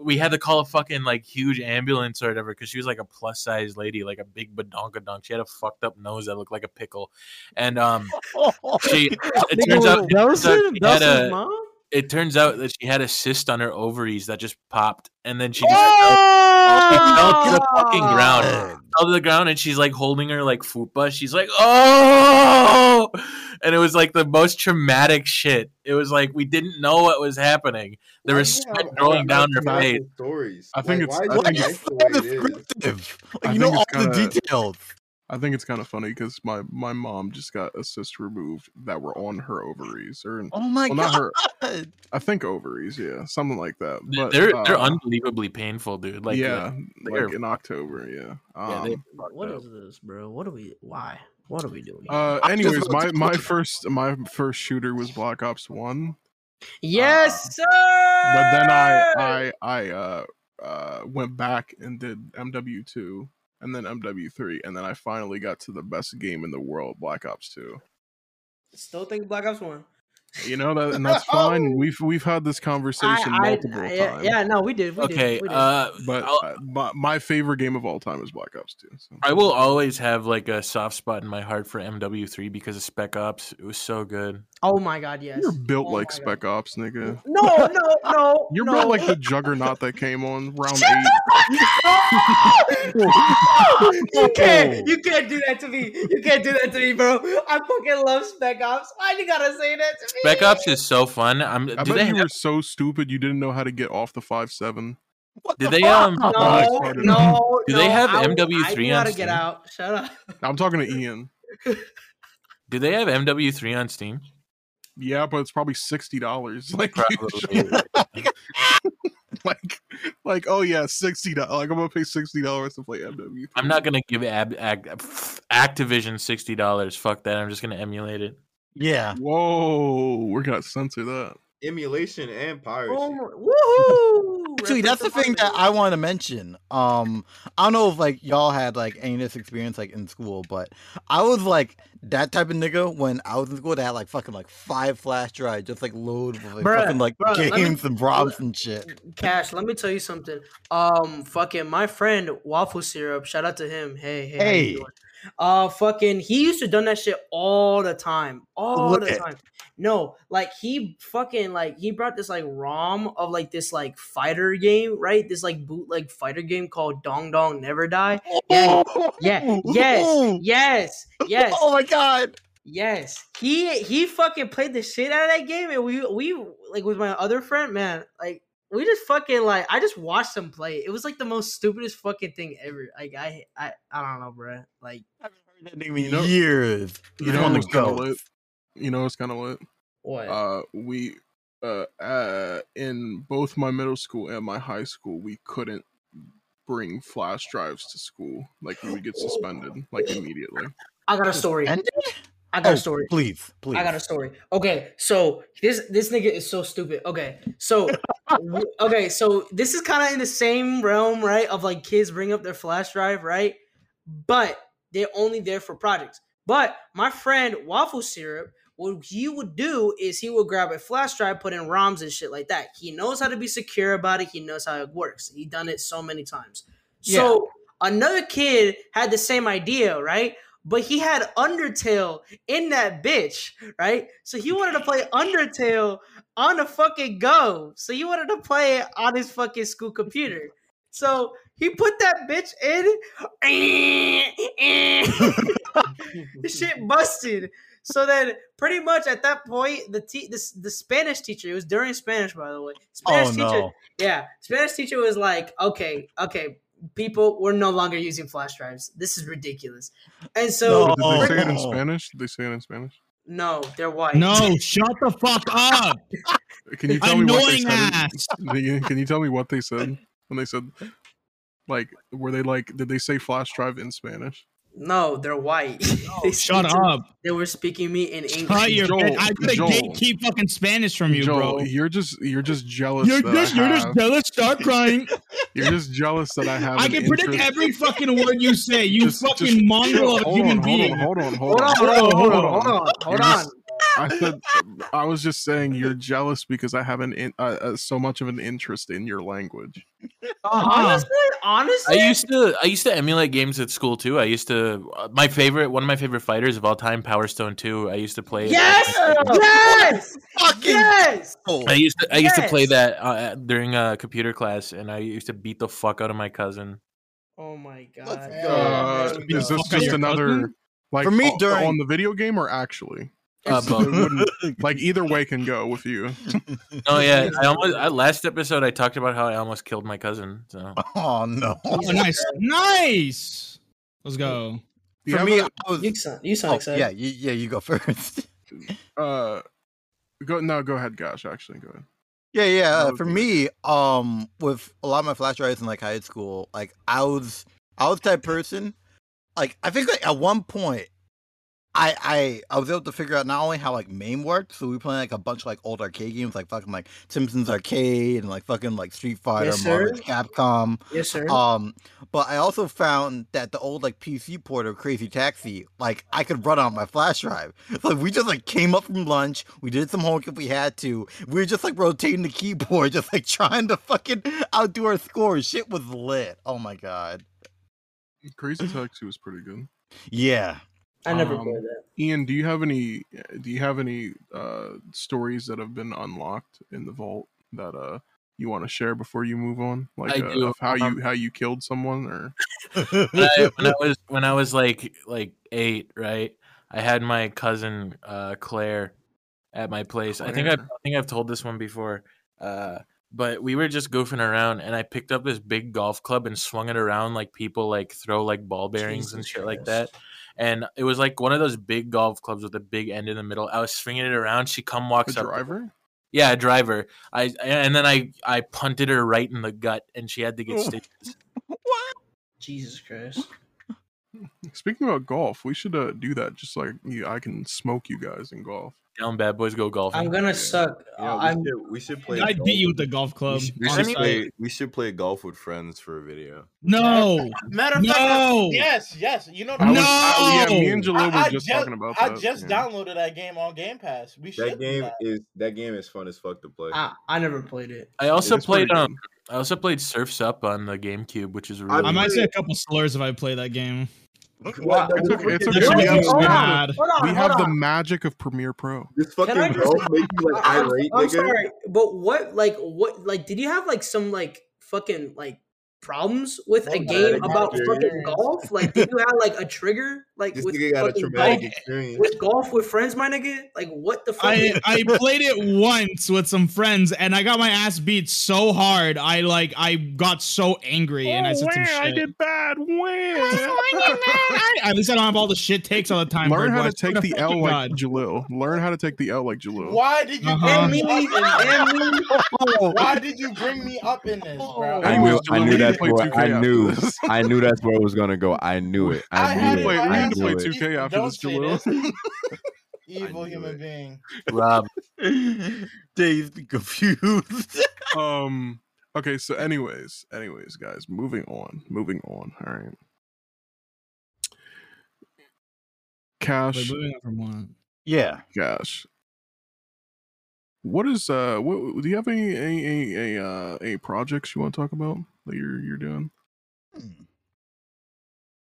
we had to call a fucking like huge ambulance or whatever because she was like a plus size lady, like a big badonkadonk. She had a fucked up nose that looked like a pickle, and um, [LAUGHS] she it turns out, it turns out she had a, mom? It turns out that she had a cyst on her ovaries that just popped, and then she just fell, fell to the fucking ground, oh! fell to the ground, and she's like holding her like fupa. She's like, oh, and it was like the most traumatic shit. It was like we didn't know what was happening. There was spit rolling down her face. Stories. I think Like, it's- why I think it's- nice the way descriptive. I you know think all it's the kinda- details. I think it's kind of funny because my my mom just got a cyst removed that were on her ovaries, or Oh my well, not god. her. I think ovaries, yeah, something like that. But they're they're uh, unbelievably painful, dude. Like yeah, they're- like in October, yeah. yeah, Um, they What is this, bro? What are we? Why? What are we doing? uh, anyways, my my [LAUGHS] first my first shooter was Black Ops One, yes, sir. but then I I I uh uh went back and did MW two and then MW three, and then I finally got to the best game in the world, Black Ops two. still think Black Ops One. You know that, and [LAUGHS] that's fine. We've we've had this conversation I, I, multiple I- yeah, times. yeah, no, we did. We okay. did, we did. Uh, But uh, my, my favorite game of all time is Black Ops 2. So. I will always have like a soft spot in my heart for MW3 because of Spec Ops. It was so good. Oh my god, yes. You're built Oh like my Spec Ops, nigga. No, no, no. [LAUGHS] You're no. built like the juggernaut that came on round Shut eight. [LAUGHS] you can't, you can't do that to me. You can't do that to me, bro. I fucking love Spec Ops. Why you gotta say that to me? Spec Ops is so fun. I'm, I bet they you have, were so stupid you didn't know how to get off the 5-7. What did the they fuck? um No, I started- no. [LAUGHS] Do they have I- MW3 I knew on how to Steam? get out. Shut up. I'm talking to Ian. do they have MW3 on Steam? Yeah, but it's probably sixty dollars. [LAUGHS] Like, [LAUGHS] like, like, oh yeah, sixty dollars. Like, I'm gonna pay sixty dollars to play MW. I'm not gonna give Ab- Ag- Activision sixty dollars. Fuck that. I'm just gonna emulate it. Yeah. Whoa, we're gonna censor that. Emulation and piracy. Oh, my- woohoo! [LAUGHS] Actually, that's the thing that I want to mention. Um, I don't know if like y'all had like any of this experience like in school, but I was like that type of nigga when I was in school that had like fucking like five flash drives just like load with like Bruh, fucking like bruh, let me- games and ROMs and shit. Cash, let me tell you something. Um, fucking my friend Waffle Syrup, shout out to him. Hey, hey, how you Hey. Uh, fucking, he used to done that shit all the time, all the Lit. time. No, like he fucking like he brought this like ROM of like this like fighter game, right? This like bootleg fighter game called Dong Dong Never Die. Yeah, [LAUGHS] yeah, yes, yes, [LAUGHS] yes. Oh my god. Yes, he he fucking played the shit out of that game, and we we like with my other friend, man, like we just fucking like I just watched them play. It was like the most stupidest fucking thing ever. Like I I I don't know, bro. Like I haven't heard that name in You know- years. You know one what's the kind of lit? You know it's kind of lit. what? Uh, we uh, uh in both my middle school and my high school, we couldn't bring flash drives to school. Like we would get suspended like immediately. I got a story. I got oh, a story. please, please. I got a story. Okay, so this this nigga is so stupid. Okay, so okay, so this is kind of in the same realm, right? Of like kids bring up their flash drive, right? But they're only there for projects. But my friend Waffle Syrup, what he would do is he would grab a flash drive, put in ROMs and shit like that. He knows how to be secure about it. He knows how it works. He done it so many times. So another kid had the same idea, right? But he had Undertale in that bitch, right? So he wanted to play Undertale on the fucking go. So he wanted to play it on his fucking school computer. So he put that bitch in. This [LAUGHS] [LAUGHS] shit busted. So then, pretty much at that point, the te- the, the Spanish teacher. It was during Spanish, by the way. Oh, Spanish Oh teacher. no. Yeah, Spanish teacher was like, "Okay, okay, people, we're no longer using flash drives. This is ridiculous." And so, Did they say it in. Spanish? Did they say it in Spanish? no, they're white. No, [LAUGHS] shut the fuck up. Can you tell me what they Annoying said? ass. [LAUGHS] Can you, can you tell me what they said when they said Like, were they like? Did they say flash drive in Spanish? No, they're white. [LAUGHS] They Shut speak to- up. They were speaking me in English. Shut your Joel, bitch. I could Joel. gatekeep fucking Spanish from you, Joel, bro. you're just you're just jealous. You're just, you're just jealous. Start [LAUGHS] crying. You're just jealous that I have. I can predict interest- every fucking word you say. You Just- fucking just mongrel of a human on, being. Hold on, hold on, Hold hold on, on. hold on, hold on, hold on, hold on. Just- I said I was just saying you're jealous because I have an in, uh, uh, so much of an interest in your language. Uh-huh. Honestly, honestly, I used to I used to emulate games at school too. I used to uh, my favorite one of my favorite fighters of all time, Power Stone Two. I used to play. it- yes, yes, Fucking yes. I used to I used to play that uh, during a computer class, and I used to beat the fuck out of my cousin. Oh my god. Let's go. Uh, is this just another cousin? like For me, o- during- on the video game or actually? Uh, So both. like either way can go with you. [LAUGHS] Oh yeah, I almost I, last episode I talked about how I almost killed my cousin. So oh no. Oh, [LAUGHS] nice. Nice. Let's go. Do you For me, a- I was. You sound, you sound Oh, excited. yeah, you, yeah, you go [LAUGHS] first. uh, go no, go ahead, Gosh. Actually, go ahead. Yeah, yeah. Uh, for me, um, with a lot of my flash drives in like high school, like I was, I was the type person. Like I think like at one point, I I I was able to figure out not only how like MAME worked, so we were playing like a bunch of like old arcade games, like fucking like Simpsons Arcade and like fucking like Street Fighter, Yes, Marvel, sir. Capcom. Yes, sir. Um, but I also found that the old like PC port of Crazy Taxi, like I could run on my flash drive. [LAUGHS] So we just like came up from lunch, we did some homework if we had to. We were just like rotating the keyboard, [LAUGHS] just like trying to fucking outdo our scores. Shit was lit. Oh my god. Crazy Taxi was pretty good. Yeah. I never um, played that. Ian, do you have any? Do you have any uh stories that have been unlocked in the vault that uh you want to share before you move on? Like I uh, do, of how um, you how you killed someone or when [LAUGHS] I, when I was when I was like like eight, right? I had my cousin uh, Claire at my place. I think I, I think I've told this one before. Uh, but we were just goofing around, and I picked up this big golf club and swung it around like people like throw like ball [LAUGHS] bearings and Jesus shit like that. And it was like one of those big golf clubs with a big end in the middle. I was swinging it around. She come a walks up. driver? Yeah, a driver. I and then I I punted her right in the gut, and she had to get Oh. stitches. [LAUGHS] Jesus Christ. Speaking about golf, we should uh do that. Just like you, I can smoke you guys in golf. Down, bad boys go golfing. I'm gonna suck. Yeah, we, I'm should, we should play. I'd beat you with with- the golf club. We should, we should play. We should play golf with friends for a video. No. Matter of fact, No. yes, yes. You know, I was, No! I- yeah, me and Jalil were I- I just, talking about I that. just yeah. downloaded that game on Game Pass. We should That game that. is that game is fun as fuck to play. I, I never played it. I also It's pretty played um, good. I also played Surfs Up on the GameCube, which is I really I might say a couple slurs if I play that game. What? It's okay. It's okay. We have, so we. Hold on, we hold have the magic of Premiere Pro. This fucking I just- golf make you like I'm, irate, I'm nigga. sorry, but what like what like did you have like some like fucking like problems with a No, game about experience. fucking golf? Like did you have like a trigger like This with nigga got a traumatic golf, experience. with golf with friends, my nigga? Like what the fuck? I, I played it once with some friends and I got my ass beat so hard. I like I got so angry and I said some shit. I did bad. When? At least I don't have all the shit takes all the time. Learn how Boy. to take the L like God. Jalil. Learn how to take the L like Jalil. Why did you Uh-huh. bring me up in this? Why did you bring me up in this, bro? I knew, I Jalil, we knew that's where 2K I after knew. [LAUGHS] I knew that's where it was gonna go. I knew it. I, I knew had it. it. Wait, we [LAUGHS] I I need to play 2K after Don't this, say Jalil. Evil human it. being. Rob. [LAUGHS] Dazed, confused. [LAUGHS] Um. Okay. So, anyways, anyways, guys, moving on. Moving on. All right. Cash. Wait, moving on from one. yeah. Cash. What is uh? What do you have any any any, a uh any projects you want to talk about that you're you're doing?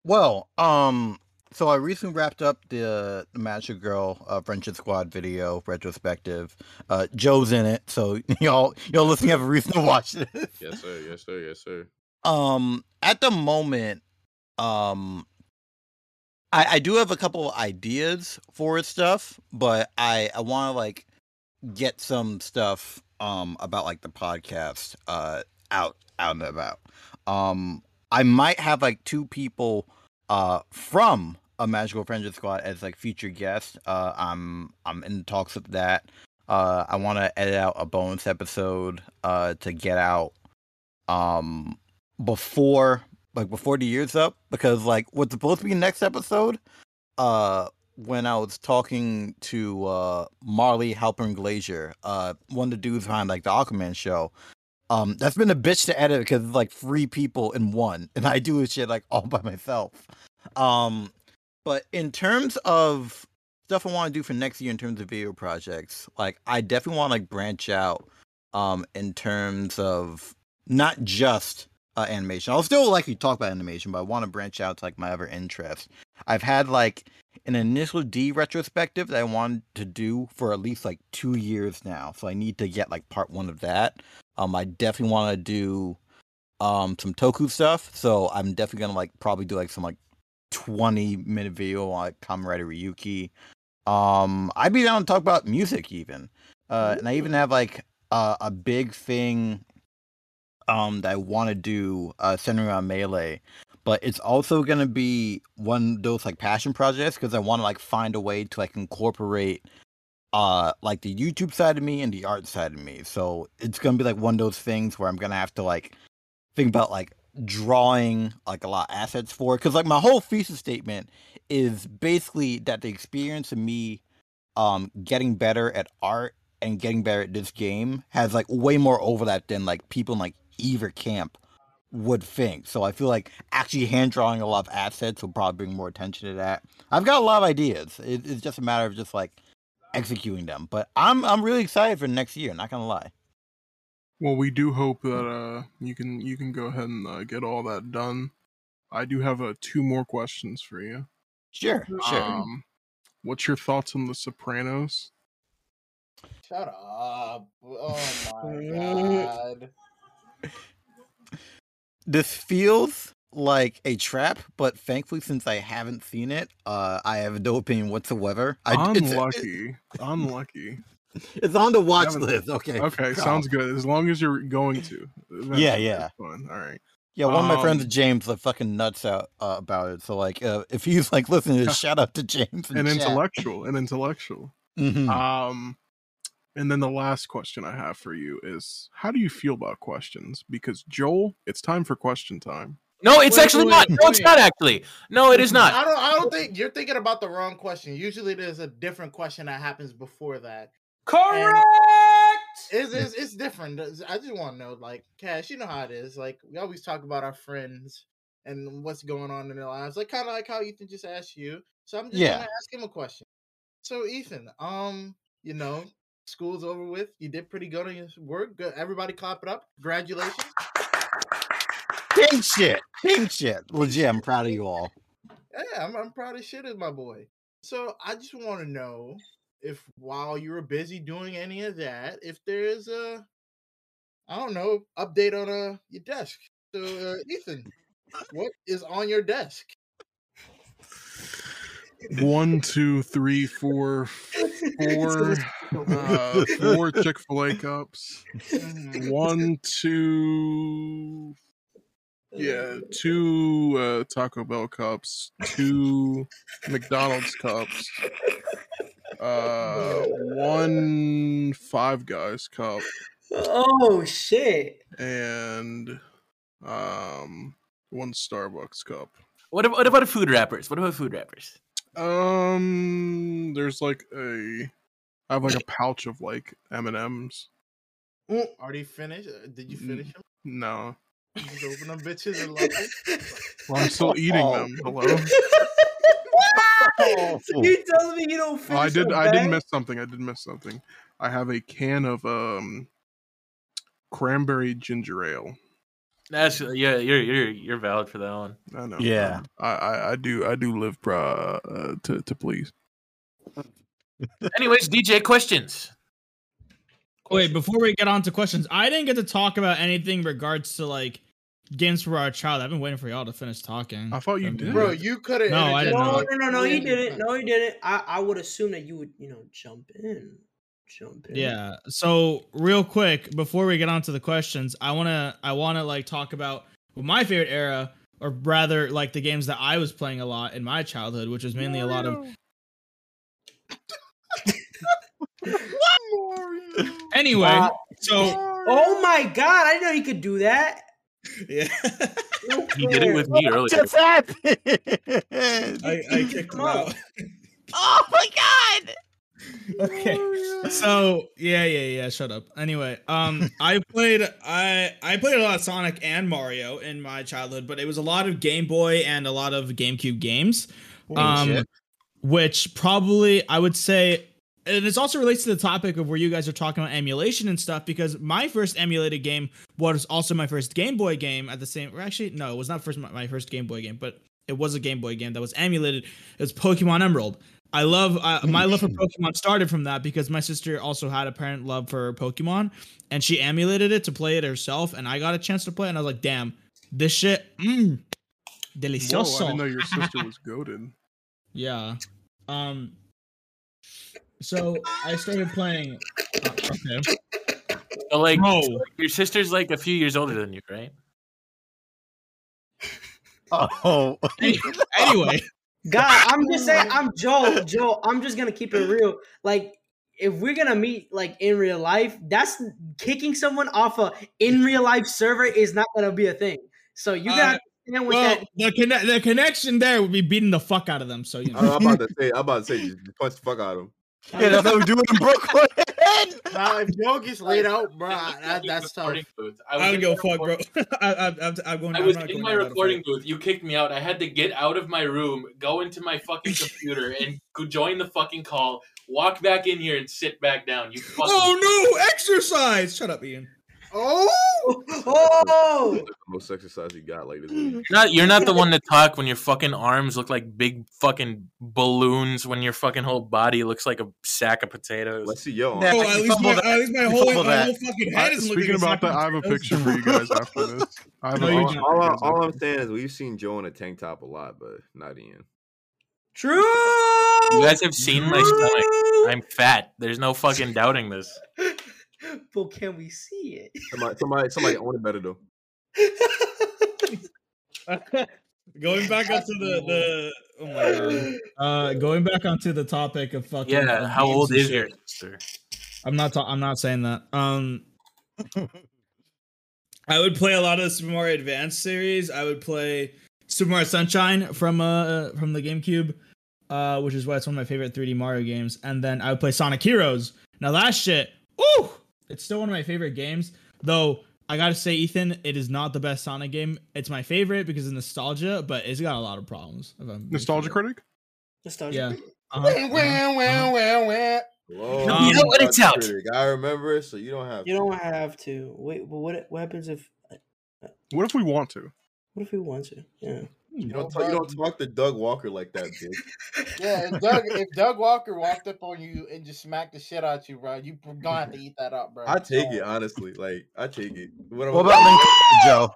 Well, um, so I recently wrapped up the, the Magic Girl uh, Friendship Squad video retrospective. Uh, Joe's in it, so [LAUGHS] y'all y'all listening have a reason to watch this. Yes, sir. Yes, sir. Yes, sir. Um, at the moment, um, I I do have a couple of ideas for stuff, but I I want to like get some stuff um about like the podcast uh out out and about. Um, I might have like two people uh from a Magical Friendship Squad as like featured guest. Uh, I'm I'm in talks with that. Uh, I want to edit out a bonus episode uh to get out um before like before the year's up because like what's supposed to be next episode uh when I was talking to uh Marly Halpern Graser, uh one of the dudes behind like the Aquaman show. Um that's been a bitch to edit because it's like three people in one and I do this shit like all by myself. Um but in terms of stuff I want to do for next year in terms of video projects, like I definitely want to like branch out um in terms of not just uh, animation. I'll still like likely talk about animation, but I want to branch out to like my other interests. I've had like an initial D retrospective that I wanted to do for at least like two years now, so I need to get like part one of that. Um, I definitely want to do um some Toku stuff, so I'm definitely gonna like probably do like some like 20 minute video on Kamen Ryuki. Um, I'd be down to talk about music even. Uh, and I even have like uh, a big thing um that I want to do uh centering around melee, but it's also gonna be one of those like passion projects because I want to like find a way to like incorporate uh like the YouTube side of me and the art side of me. So it's gonna be like one of those things where I'm gonna have to like think about like drawing like a lot of assets for because like my whole thesis statement is basically that the experience of me um getting better at art and getting better at this game has like way more overlap than like people in like either camp would think. So I feel like actually hand drawing a lot of assets will probably bring more attention to that. I've got a lot of ideas. It, it's just a matter of just like executing them. But I'm I'm really excited for next year. Not gonna lie. Well, we do hope that uh, you can you can go ahead and uh, get all that done. I do have uh, two more questions for you. Sure, sure. Um, what's your thoughts on The Sopranos? Shut up. Oh my [LAUGHS] god. this feels like a trap, but thankfully, since I haven't seen it, uh, I have no opinion whatsoever. I, it's, Unlucky. Unlucky. [LAUGHS] it's on the watch haven't- list. Okay. Okay, Cool. sounds good. As long as you're going to. Yeah, yeah. Fun. All right. Yeah, one of my friends, Um, James, like fucking nuts out uh, about it. So like, uh, if he's like listening to this, [LAUGHS] shout out to James. An intellectual. An intellectual. hmm Um, and then the last question I have for you is: How do you feel about questions? Because Joel, it's time for question time. No, it's Wait, actually wait, not. No, it's not actually. No, it is not. I don't I don't think you're thinking about the wrong question. Usually there's a different question that happens before that. Correct. It's, it's, it's different. I just want to know, like, Cash, you know how it is. Like, we always talk about our friends and what's going on in their lives. Like, kind of like how Ethan just asked you. So I'm just Yeah. gonna ask him a question. So, Ethan, um, you know, school's over with. You did pretty good on your work. Good. Everybody, clap it up. Congratulations. King shit, king shit. Legit, I'm proud of you all. Yeah, I'm, I'm proud of shit as my boy. So I just want to know if while you were busy doing any of that, if there's a, I don't know, update on uh your desk. So uh, Ethan, what is on your desk? One, two, three, four, four, [LAUGHS] uh, four Chick Fil A cups. Mhm. One, two, yeah, two uh, Taco Bell cups, two McDonald's cups, uh, one Five Guys cup, Oh shit. and um, one Starbucks cup. What about, what about food wrappers? What about food wrappers? Um, there's like a, I have like a pouch of like M and M's. Already finished? Uh, Did you finish them? No, You Just open them bitches and like it? [LAUGHS] well, I'm still eating Oh. them. Hello. [LAUGHS] Awful. you telling me you don't finish Oh, I did. your I did miss something. I did miss something. I have a can of um cranberry ginger ale. That's yeah. You're you're you're valid for that one. I know. Yeah. I I, I do. I do live uh, uh, to to please. Anyways, DJ questions. Wait, before we get on to questions, I didn't get to talk about anything regards to like games for our child. I've been waiting for y'all to finish talking. I thought you did. Bro, you could have. No, I didn't No, no, no, no, he didn't. [LAUGHS] No, he didn't. I, I would assume that you would, you know, jump in. Jump in. Yeah. So real quick, before we get on to the questions, I wanna I wanna like talk about my favorite era, or rather like the games that I was playing a lot in my childhood, which was mainly a lot of [LAUGHS] anyway. Wow. So Oh my god, I didn't know you could do that. Yeah. He did it with me earlier. Just happened. I, I [LAUGHS] kicked him out. oh my god! [LAUGHS] okay. So yeah, yeah, yeah. Shut up. Anyway, um, [LAUGHS] I played I I played a lot of Sonic and Mario in my childhood, but it was a lot of Game Boy and a lot of GameCube games. Um, shit. which probably I would say, and this also relates to the topic of where you guys are talking about emulation and stuff. Because my first emulated game was also my first Game Boy game at the same. Or actually, no, it was not first my, first Game Boy game, but it was a Game Boy game that was emulated. It was Pokemon Emerald. I love uh, my love for Pokemon started from that because my sister also had a parent love for Pokemon, and she emulated it to play it herself, and I got a chance to play, it, and I was like, "Damn, this shit, mm, Whoa, delicioso." I didn't know your sister [LAUGHS] was goaded. Yeah. Um. So I started playing. uh, okay. So, like, Bro. so, like, your sister's like a few years older than you, right? Oh, [LAUGHS] Anyway, God, I'm just saying, I'm Joe. Joe, I'm just gonna keep it real. Like, if we're gonna meet like in real life, that's kicking someone off a in real life server is not gonna be a thing. So you Uh, gotta stand with well, that. the conne- the connection there would be beating the fuck out of them. So you know. [LAUGHS] I'm about to say, I'm about to say, just punch the fuck out of him. Yeah, that's how we do it in Brooklyn. Nah, if Joe gets laid out, bro, that, that's tough. Booth. I I was don't in give a fuck, bro. [LAUGHS] I, I, I'm, I'm going. I I'm in my recording booth. You kicked me out. I had to get out of my room, go into my fucking [LAUGHS] computer, and join the fucking call. Walk back in here and sit back down. You oh, fucking. Oh no! Exercise. Shut up, Ian. Oh, Oh, That's the most exercise you got like this week. You're not, you're not the one to talk when your fucking arms look like big fucking balloons. When your fucking whole body looks like a sack of potatoes. Let's see yo. Yeah. Oh, at least my, at least my whole, my whole fucking head is looking. speaking about that, I have a picture for you guys after this. [LAUGHS] I have No, a all, picture for all, you I- guys all I'm saying is we've seen Joe in a tank top a lot, but not Ian. true. You guys have seen my stomach. I'm fat. There's no fucking doubting this. [LAUGHS] [LAUGHS] but can we see it? Somebody, somebody, somebody [LAUGHS] own it better though. [LAUGHS] going back onto the the oh my god. Uh, going back onto the topic of fucking. Yeah. of How old is shit. your sister? I'm not. Ta- I'm not saying that. Um, I would play a lot of the Super Mario Advance series. I would play Super Mario Sunshine from uh from the GameCube, uh, which is why it's one of my favorite 3D Mario games. And then I would play Sonic Heroes. Now that shit, ooh, it's still one of my favorite games. Though I gotta say, Ethan, it is not the best Sonic game. It's my favorite because of nostalgia, but it's got a lot of problems. if I'm Nostalgia critic? Nostalgia. Yeah. critic. Uh-huh, Wah, uh-huh, wah, uh-huh. wah, wah. Whoa, Um, You know when it's out. I remember it, so you don't have. To You to. don't have to. Wait, but what what happens if What if we want to? what if we want to? Yeah. You don't, talk, you don't talk to Doug Walker like that, bitch. [LAUGHS] Yeah, if Doug, if Doug Walker walked up on you and just smacked the shit out you, bro, you gonna have to [LAUGHS] eat that up, bro. I take So- it honestly. Like I take it. What, what about Linkara, [LAUGHS] Joe?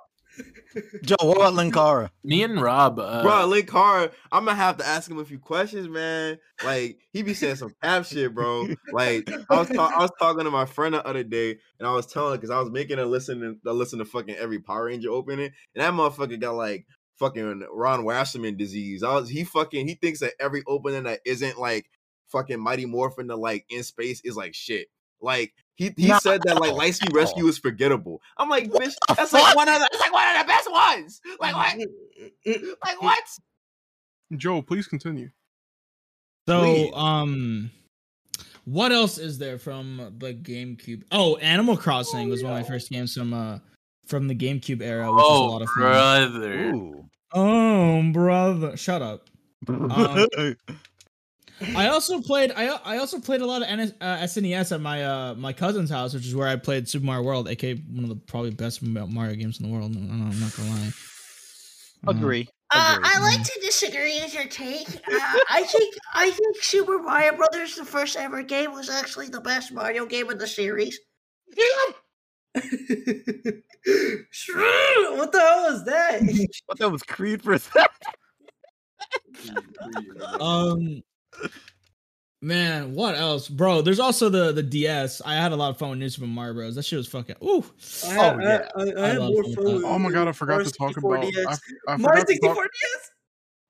Joe, what about Linkara? Me and Rob. Uh, bro, Linkara, I'm gonna have to ask him a few questions, man. Like he be saying some cap shit, bro. Like I was ta- I was talking to my friend the other day, and I was telling because I was making a listen to listen to fucking every Power Ranger opening, and that motherfucker got like fucking Ron Wasserman disease. I was he fucking he thinks that every opening that isn't like fucking Mighty Morphin to like in space is like shit. Like he he No. said that like Lightspeed Rescue is forgettable. I'm like, bitch, that's like one of the that's like one of the best ones. Like what? Like [LAUGHS] what? Joe, please continue. So, Please. um, what else is there from the GameCube? Oh, Animal Crossing was one of my first games from uh from the GameCube era, which was a Oh, lot of fun. brother. Ooh. Oh, brother, shut up. Um, [LAUGHS] I also played. I I also played a lot of NS, uh, SNES at my uh my cousin's house, which is where I played Super Mario World, aka one of the probably best Mario games in the world. I'm not, I'm not gonna lie. Uh, Agree. Uh, Agree. I like to disagree with your take. Uh, I think I think Super Mario Brothers, the first ever game, was actually the best Mario game in the series. Shrew, [LAUGHS] [LAUGHS] what the hell was that? [LAUGHS] [LAUGHS] What that was Creed for a second. Um, man, what else, bro? There's also the the DS. I had a lot of fun with New Super Mario Bros. That shit was fucking. Ooh, I had, Oh, yeah. I, I, I I had more fun Oh my god, I forgot Mario to talk about. I, DS. I Mario forgot to 64 talk. DS.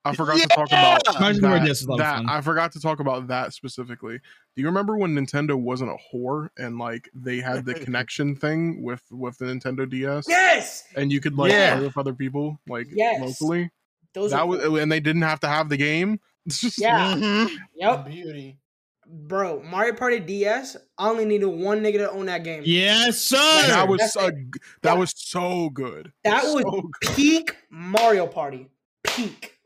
I forgot to talk about Yeah! That, DS is a lot of that- fun. I forgot to talk about that specifically. Do you remember when Nintendo wasn't a whore and like they had the [LAUGHS] connection thing with with the Nintendo DS, Yes, and you could like Yeah. play with other people like Yes. locally? those That are was, cool. and they didn't have to have the game. [LAUGHS] yeah. Mhm. Yep, Beauty. bro. Mario Party DS. I only needed one nigga to own that game. Yes, sir. that was That's so, it. that Yeah. was so good. That So was good. peak Mario Party. Peak.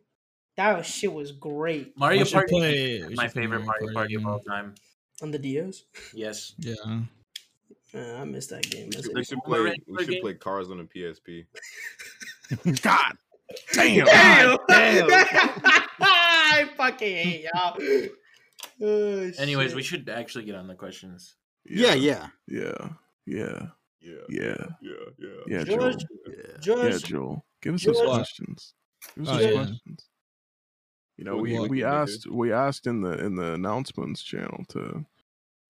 That was, shit was great Mario Party play- my favorite Mario Mario Party Party of all time. on the DS. Yes. Yeah. Man, I missed that game. We should, we should play. We should game? play cars on the PSP. [LAUGHS] God damn. [LAUGHS] Damn! damn. [LAUGHS] I fucking hate y'all. Oh, Anyways, shit. we should actually get on the questions. Yeah, yeah. yeah, yeah, Yeah. yeah, Yeah. Yeah. yeah. George, Joel, yeah. yeah, George, Joel. Give us those George- questions. Give us Oh, those yeah. questions. You know, What we, we asked we asked in the in the announcements channel to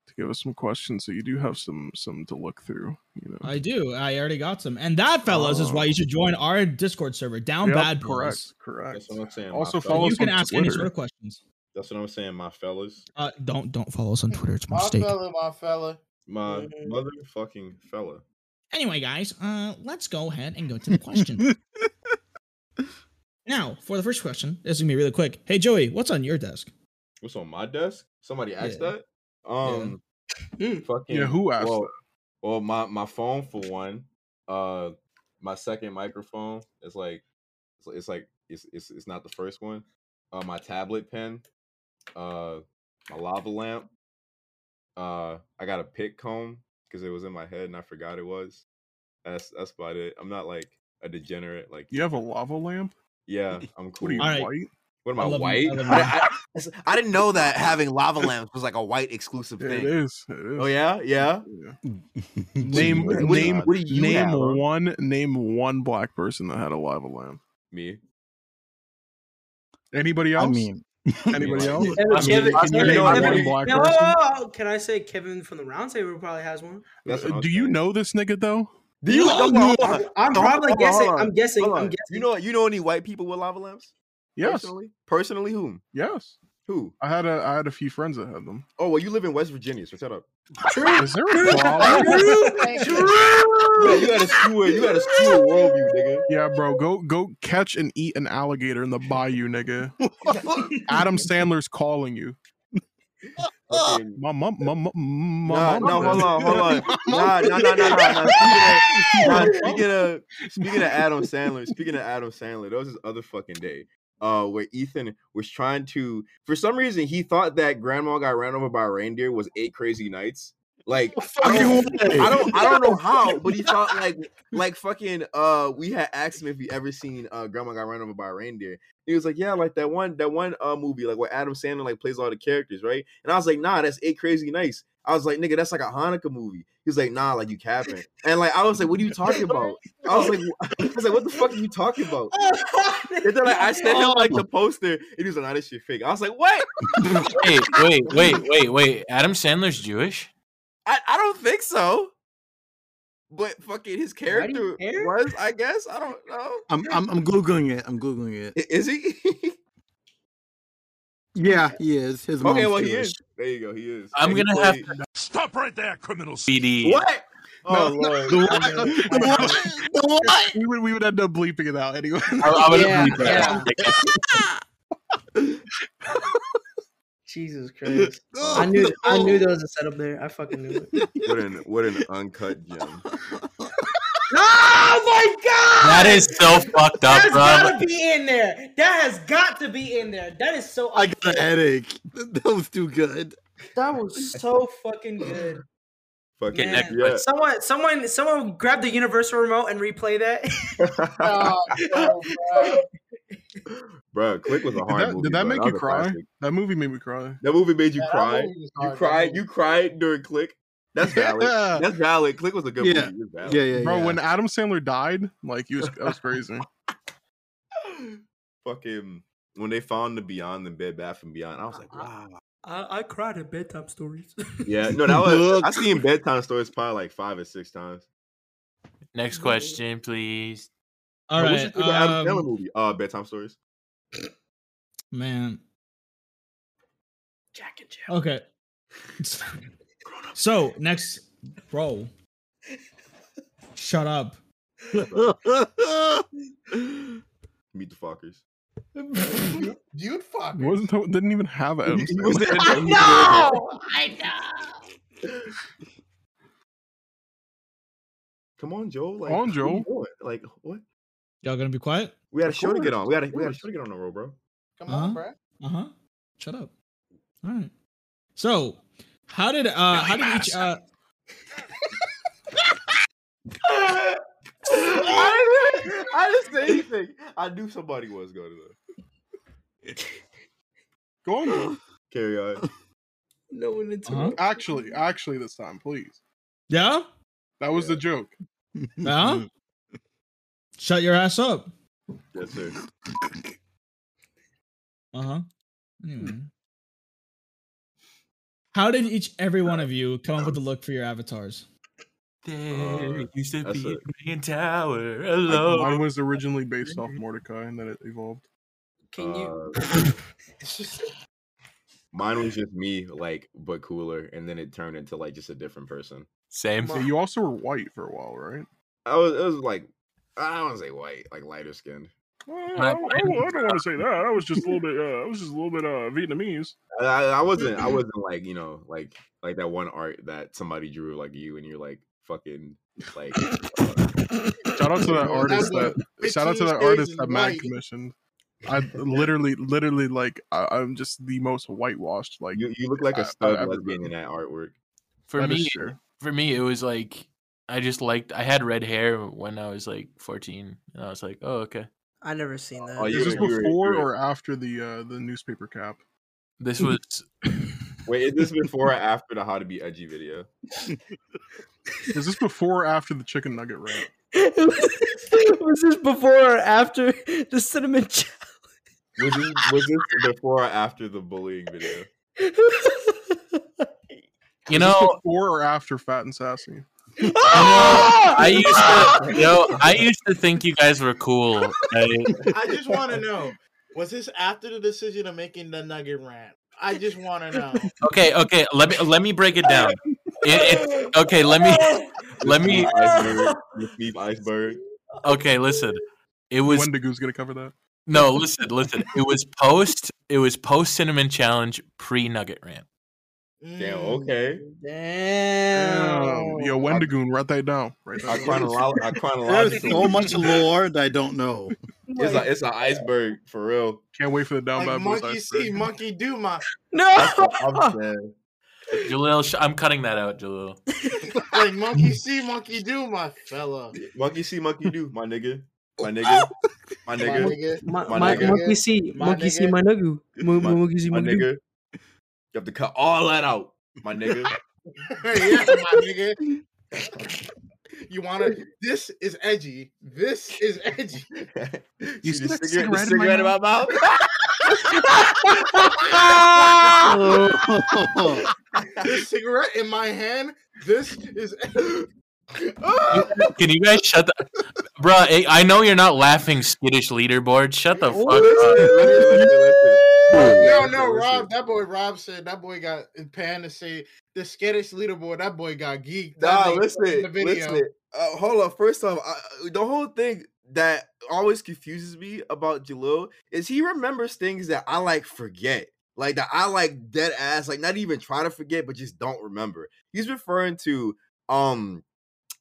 to give us some questions, so you do have some some to look through. You know, I do. I already got some. And that, fellas, is why you should join our Discord server, Down Yep, Bad correct, Boys. correct. That's what I'm saying. Also follow And us you can on ask any sort of questions. That's what I'm saying, my fellas. Uh, don't don't follow us on Twitter. It's a My mistake. fella, my fella. My motherfucking fella. Anyway, guys, uh, let's go ahead and go to the question. [LAUGHS] now, for the first question, this is gonna be really quick. Hey, Joey, what's on your desk? What's on my desk? Somebody asked Yeah. that. Um, Mm. fucking Yeah, who asked well, that? Well, my my phone for one. Uh, my second microphone is like, it's, it's like it's, it's it's not the first one. Uh, my tablet pen. Uh, my lava lamp. Uh, I got a pick comb because it was in my head and I forgot it was. That's that's about it. I'm not like a degenerate. Like You have a lava lamp? Yeah, [LAUGHS] I'm cool. What are you All right. white? What am I I, love you. white? I [LAUGHS] I- I- didn't know that having lava [LAUGHS] lamps was like a white exclusive thing. is. It is. Oh yeah, yeah. Yeah. Name What name what you name have, bro? one name one black person that had a lava lamp. me. Anybody else? I mean, anybody else? I mean, Kevin, I you know, one black now, person? oh, can I say Kevin from the roundtable probably has one? That's uh, Do you know this nigga though? Do you? hold on, hold on, I'm, I'm probably hold on, guessing. on, I'm guessing. I'm guessing. You know, you know any white people with lava lamps? Yes. Personally, personally, whom? Yes. Who? I had a I had a few friends that had them. Oh, well, you live in West Virginia, so shut up. [LAUGHS] Is there a problem? Yeah, you gotta screw. You gotta screw a worldview, nigga. Yeah, bro. Go go catch and eat an alligator in the bayou, nigga. [LAUGHS] Adam Sandler's calling you. Fucking- [LAUGHS] My mom, my mom, my Nah, mom no, hold on, hold on. [LAUGHS] Nah, no, no, no, no, no. Speaking of, nah, speaking of, speaking of Adam Sandler, speaking of Adam Sandler, that was his other fucking day, uh, where Ethan was trying to, for some reason, he thought that Grandma got ran over by a reindeer was Eight Crazy Nights. Like, I don't, I don't, I don't know how, but he thought like, like fucking, uh, we had asked him if he ever seen, uh, Grandma got ran over by a reindeer. He was like, yeah, like that one, that one, uh, movie, like where Adam Sandler like plays all the characters, right? And I was like, nah, that's Eight Crazy Nights. I was like, nigga, that's like a Hanukkah movie. He was like, nah, like you capping. And like, I was like, what are you talking [LAUGHS] about? I was like, I was like, what the fuck are you talking about? And [LAUGHS] then like, I sent him like the poster, and he was like, nah, this shit fake. I was like, what? [LAUGHS] Wait, wait, wait, wait, wait. Adam Sandler's Jewish? I, I don't think so. But fucking his Why do you character was, I guess. I don't know. I'm, I'm I'm googling it. I'm googling it. Is he? [LAUGHS] Yeah, he is. His okay, mom's well he is. There you go. He is. I'm And gonna have to [LAUGHS] Stop right there, criminal CD. What? Oh No, lord. The what? The what? We would we would end up bleeping it out anyway. I, I would Yeah, agree with that. [LAUGHS] Jesus [LAUGHS] Christ! I knew. I knew there was a setup there. I fucking knew it. What an what an [LAUGHS] uncut gem. [LAUGHS] Oh my god! That is so fucked up, That's bro. gotta be in there. That has got to be in there. That is so. I got a headache. That was too good. That was so fucking good. Fucking Man, yeah. someone, someone, someone grab the universal remote and replay that. [LAUGHS] Oh, no, [LAUGHS] bro. Bro, Click was a Did hard that, movie. did that bro. make was you cry? classic. That movie made me cry. That movie made you Yeah, cry. You hard, cried. movie. You cried during Click. That's [LAUGHS] valid. Yeah. That's valid. Click was a good Yeah. movie. It's valid. Yeah, yeah, Bro, yeah. when Adam Sandler died, like he was that was crazy. Fucking when they found the Beyond the Bed Bath and Beyond, I was like, wow. I, I cried at bedtime stories. [LAUGHS] Yeah, no, that was I've seen bedtime stories probably like five or six times. Next question, please. All Now, what's right. your favorite Adam Sandler um, movie? Uh, bedtime stories. Man. Jack and Jill. Okay. so next, bro. Shut up. [LAUGHS] Meet the fuckers. [LAUGHS] Dude, fuck. Wasn't didn't even have Adam He Sandler. was in- I know. I know. Come on, Joe. Like, Come on, Joe. Like, what? Y'all gonna be quiet? We had a show to get on. We had a we had a show to get on the road, bro. Come Uh-huh. on, bro. Uh huh. Shut up. All right. So, how did uh how did each uh [LAUGHS] [LAUGHS] I, didn't, I didn't say [LAUGHS] anything. I knew somebody was going to. Go on, Joe. Carry on. No one uh-huh. Actually, actually, this time, please. yeah That was the joke. [LAUGHS] yeah shut your ass up. Yes, sir. Uh huh. Anyway. How did each every one of you come up with the look for your avatars? There used to be a million tower Like, alone. mine was originally [LAUGHS] based off Mordecai, and then it evolved. Can you? Uh, [LAUGHS] It's just mine was just me, like, but cooler, and then it turned into like just a different person. Same. Yeah, you also were white for a while, right? I was, it was like, I don't want to say white, like lighter skinned. Well, I, I, I don't want to say that. I was just a little bit. Uh, I was just a little bit uh, Vietnamese. I, I I wasn't, I [CLEARS THROAT] wasn't like, you know, like like that one art that somebody drew, like you, and you're like fucking like. [LAUGHS] Shout out to that artist that that. Shout out to that artist is that Matt white. commissioned. [LAUGHS] I literally, literally, like, I, I'm just the most whitewashed. Like, You, you look like I- a I've stud ever lesbian in that artwork. For that is me, true. for me, it was like I just liked. I had red hair when I was like 14, and I was like, oh okay. I never seen that. Oh, you Is this were- before you were- or after the uh, the newspaper cap? This was [LAUGHS] Wait, is this before or after the how to be edgy video? Is this before or after the chicken nugget rant? [LAUGHS] was this before or after the cinnamon challenge? Was this, was this before or after the bullying video? you Is this know before or after Fat and Sassy? I used to [LAUGHS] yo I used to think you guys were cool. right? I just want to know: was this after the decision of making the Nugget rant? I just want to know. Okay, okay. Let me let me break it down. It, it, okay, let me [LAUGHS] let me. Iceberg, Steve Iceberg. Okay, listen. It was Wendigoon's gonna cover that. no. Listen, listen. It was post. It was post cinnamon challenge pre nugget rant. Damn, okay. Damn. Um, yo, Wendigoon, write that down. Right Our, there. chronolo- our There's chronological. so much lore that I don't know. It's a, it's an iceberg for real. Can't wait for the down Like bad boys. monkey see, monkey do, my [LAUGHS] No. That's what I'm saying. Jalil, sh- I'm cutting that out, Jalil. [LAUGHS] like monkey see, monkey do, my fella. Monkey see, monkey do, my nigga. My nigga. [LAUGHS] My My nigga. nigga. My, My my, nigga. monkey see, My monkey see nigga. my nuggu. Mo- My- Monkey see My my nigga. You have to cut all that out, my nigga. [LAUGHS] yeah, my nigga. You wanna? This is edgy. This is edgy. You see see the cigarette, the cigarette in my cigarette in my mouth? [LAUGHS] This cigarette in my hand. This is. [LAUGHS] Can you guys shut the, bro? I I know you're not laughing, skittish leaderboard. Shut the fuck up. listen, listen, listen. no, no. Rob. That boy Rob said that boy got pan to say the skittish leaderboard. That boy got geeked. That Nah, listen, the video. listen. Uh, hold on. First off, I, the whole thing that always confuses me about Jalil is he remembers things that I like forget. Like that I like dead ass, like not even try to forget, but just don't remember. He's referring to um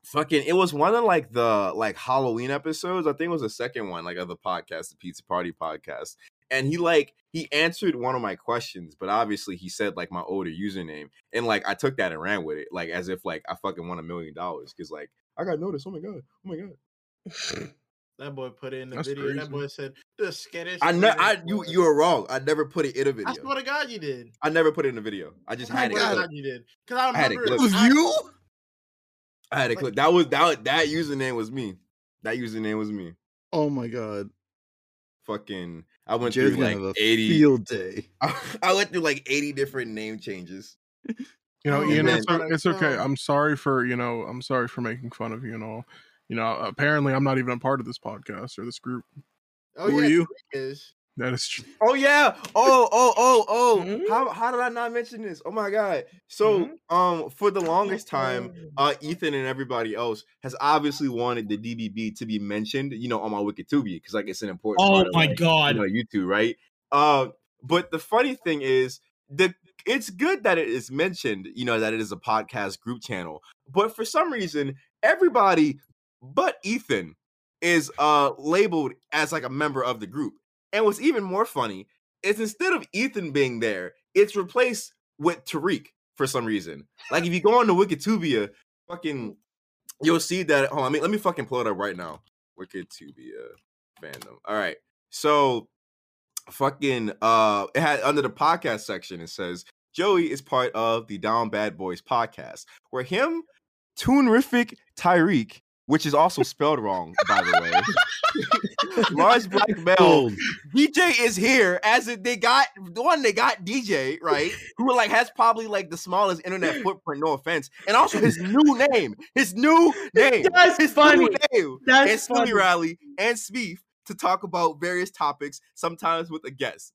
fucking it was one of like the like Halloween episodes. I think it was the second one, like of the podcast, the Pizza Party podcast. And he like he answered one of my questions, but obviously he said like my older username. And like I took that and ran with it, like as if like I fucking won a million dollars. Cause like I got noticed. Oh my god. Oh my god. [LAUGHS] That boy put it in the That's video. That boy said the skittish. I know I you you were wrong. I never put it in a video. I swear to God, you did. I never put it in a video. I just I had it. swear to. God, you did. Cause I I had it remember. it was you? I had it clipped. That was that that username was me. That username was me. Oh my god. Fucking I went Jared's through gonna like a 80 field day. [LAUGHS] I went through like 80 different name changes. You know, Oh, Ian, man. it's, it's okay. I'm sorry for you know, I'm sorry for making fun of you and all. You know, apparently I'm not even a part of this podcast or this group. Oh Who yeah, are you? Is That is true. Oh yeah. Oh oh oh oh. Mhm. How how did I not mention this? Oh my god. So um for the longest time, uh Ethan and everybody else has obviously wanted the DBB to be mentioned, you know, on my Wikitubia because like it's an important. Oh part my like, god. you know, YouTube, right? Uh, but the funny thing is, the it's good that it is mentioned, you know, that it is a podcast group channel. But for some reason, everybody but Ethan is uh labeled as like a member of the group. And what's even more funny is instead of Ethan being there, it's replaced with Tariq for some reason. Like if you go on the Wikitubia, fucking you'll see that. Hold on, let me let me fucking pull it up right now. Wikitubia fandom. All right. So fucking uh it had under the podcast section it says Joey is part of the Down Bad Boys podcast, where him, Toonrific Tyreek, which is also spelled wrong, by the way. [LAUGHS] Large Black Male, DJ is here as it, they got the one they got DJ right, who like has probably like the smallest internet footprint. No offense, and also his new name, his new name, That's his funny. new name, That's and Smoothie funny. Rally and Smeef to talk about various topics, sometimes with a guest.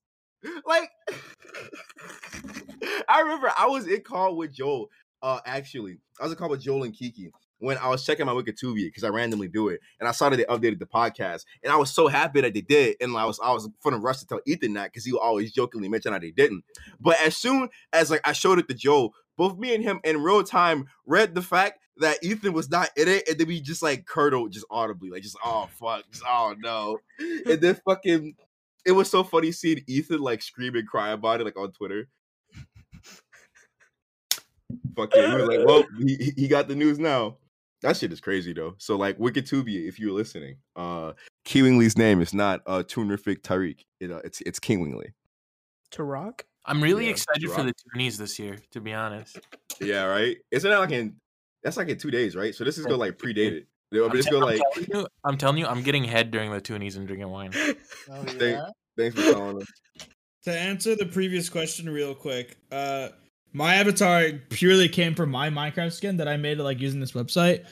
Like, [LAUGHS] I remember I was in call with Joel. Uh, actually, I was in call with Joel and Kiki when I was checking my Wikitubia because I randomly do it, and I saw that they updated the podcast, and I was so happy that they did, and I was I was for the rush to tell Ethan that because he would always jokingly mention how they didn't. But as soon as like I showed it to Joe, both me and him in real time read the fact that Ethan was not in it, and then we just like curdled just audibly, like just oh fuck, just, oh no, and then fucking. It was so funny seeing Ethan like scream and cry about it, like on Twitter. Fucking, he was like, "Well, he- he got the news now." That shit is crazy though. So like Wikitubia, if you're listening, uh Kiwingly's name is not uh Tunerific Tariq. You know, it's it's King Wingley. To rock? I'm really Yeah, excited for the toonies this year, to be honest. Yeah, right. Isn't that like in that's like in two days, right? So this is gonna like predate it. They'll I'm, just te- go I'm like telling you, I'm telling you, I'm getting head during the toonies and drinking wine. Oh, [LAUGHS] Thank- thanks for telling us. To answer the previous question real quick, uh my avatar purely came from my Minecraft skin that I made like using this website.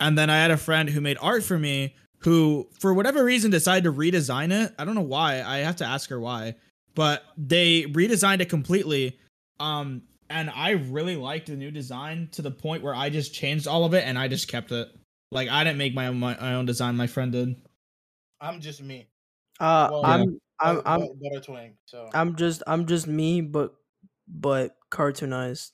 And then I had a friend who made art for me who for whatever reason decided to redesign it. I don't know why. I have to ask her why. But they redesigned it completely. Um and I really liked the new design to the point where I just changed all of it and I just kept it. Like I didn't make my own my, my own design, my friend did. I'm just me. Uh, Well, I'm I'm but- I'm but- Butter twang. So I'm just I'm just me, but but cartoonized.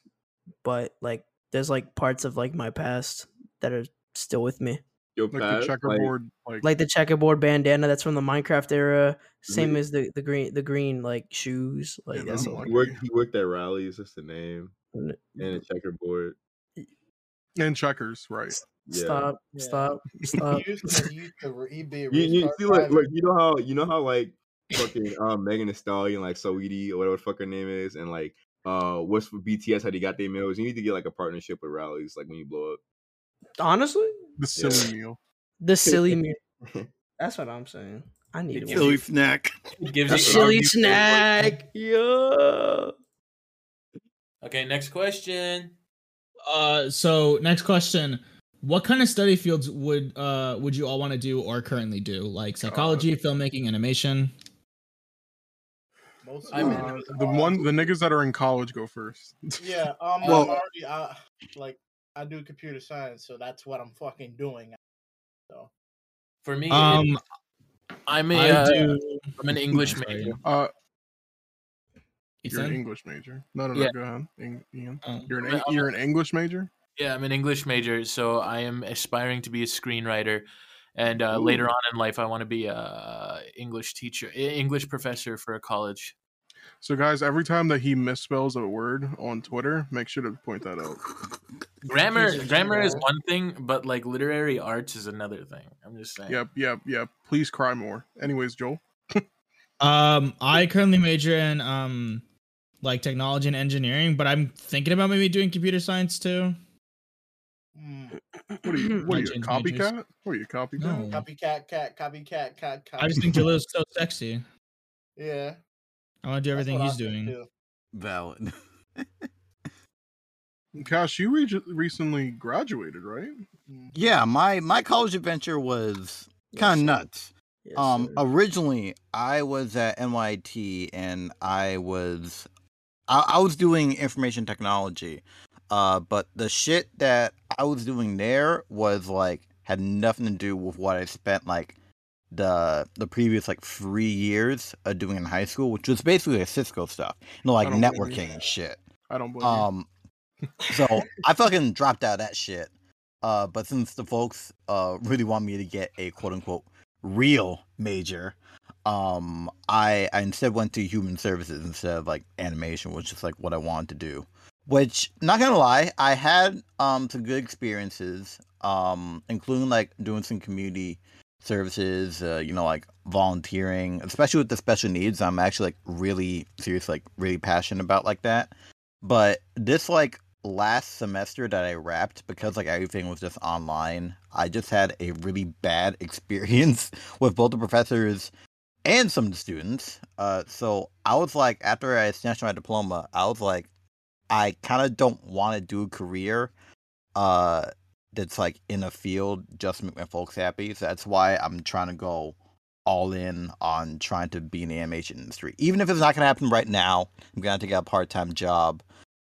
But like, there's like parts of like my past that are still with me, Yo, Like Pat, the checkerboard, like, like the checkerboard bandana that's from the Minecraft era. Same Really? as the the green the green like shoes. Like Yeah, that's I'm he worked he worked at Rally's, that's the name. And a checkerboard. and checkers, right? Yeah. Stop! Yeah. Stop! [LAUGHS] Stop! he used to, he used to re- he'd be a You, you race see car like you know how you know how like fucking um Megan Thee Stallion, like Saweetie or whatever the fuck her name is, and like uh what's for BTS how they got their meals. You need to get like a partnership with Rally's, like when you blow up. Honestly, The silly meal. [LAUGHS] the silly me. [LAUGHS] That's what I'm saying. I need one. Silly snack. It gives A you silly snack. Yeah. Okay, next question. Uh, so next question: What kind of study fields would uh would you all want to do or currently do? Like psychology, filmmaking, animation. Most I mean, them The one, the niggas that are in college go first. Yeah, um, Well- I'm already uh, like I do computer science, so that's what I'm fucking doing. So For me, Um, I'm a I uh, do. I'm an English Sorry. major. Uh, you're an English major. No, no, no. Yeah. Go ahead, Eng- Ian. Oh. You're an I'm you're an English major. Yeah, I'm an English major, so I am aspiring to be a screenwriter. And uh, later on in life, I want to be a English teacher, English professor for a college. So, guys, every time that he misspells a word on Twitter, make sure to point that out. Grammar, He's a grammar is one thing, but like literary arts is another thing. I'm just saying. Yep, yep, yep. Please cry more. Anyways, Joel. Um, I currently major in um like technology and engineering, but I'm thinking about maybe doing computer science too. What are you? [CLEARS THROAT] What are you? A change majors. copycat? What are you? Copycat? No. copycat, cat, copycat, cat, copy. I just think Jalil's so sexy. yeah, I want to do everything he's doing. too. Valid. Cash, you re- recently graduated, right? Yeah, my my college adventure was kind of nuts. Yes, um sir. originally I was at NYT and I was I, I was doing information technology. Uh but the shit that I was doing there was like had nothing to do with what I spent like the the previous like three years of doing in high school, which was basically like Cisco stuff. You know, like I don't blame you. networking and shit. I don't believe. Um, so I fucking dropped out of that shit. Uh, but since the folks uh really want me to get a quote unquote real major, um, I I instead went to human services instead of like animation, which is like what I wanted to do. Which, not gonna lie, I had um some good experiences, um, including like doing some community services, uh, you know, like volunteering, especially with the special needs. I'm actually like really serious, like really passionate about like that. But this like last semester that I wrapped because like everything was just online, I just had a really bad [LAUGHS] experience with both the professors and some of the students. Uh so I was like after I snatched my diploma, I was like I kind of don't want to do a career uh that's like in a field just to make my folks happy. So that's why I'm trying to go all in on trying to be in the animation industry. Even if it's not gonna happen right now, I'm gonna take a part time job.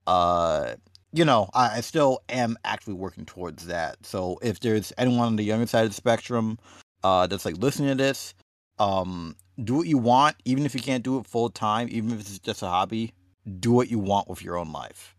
Uh you know, I, I still am actually working towards that. So if there's anyone on the younger side of the spectrum uh that's like listening to this, um do what you want, even if you can't do it full time, even if it's just a hobby, do what you want with your own life.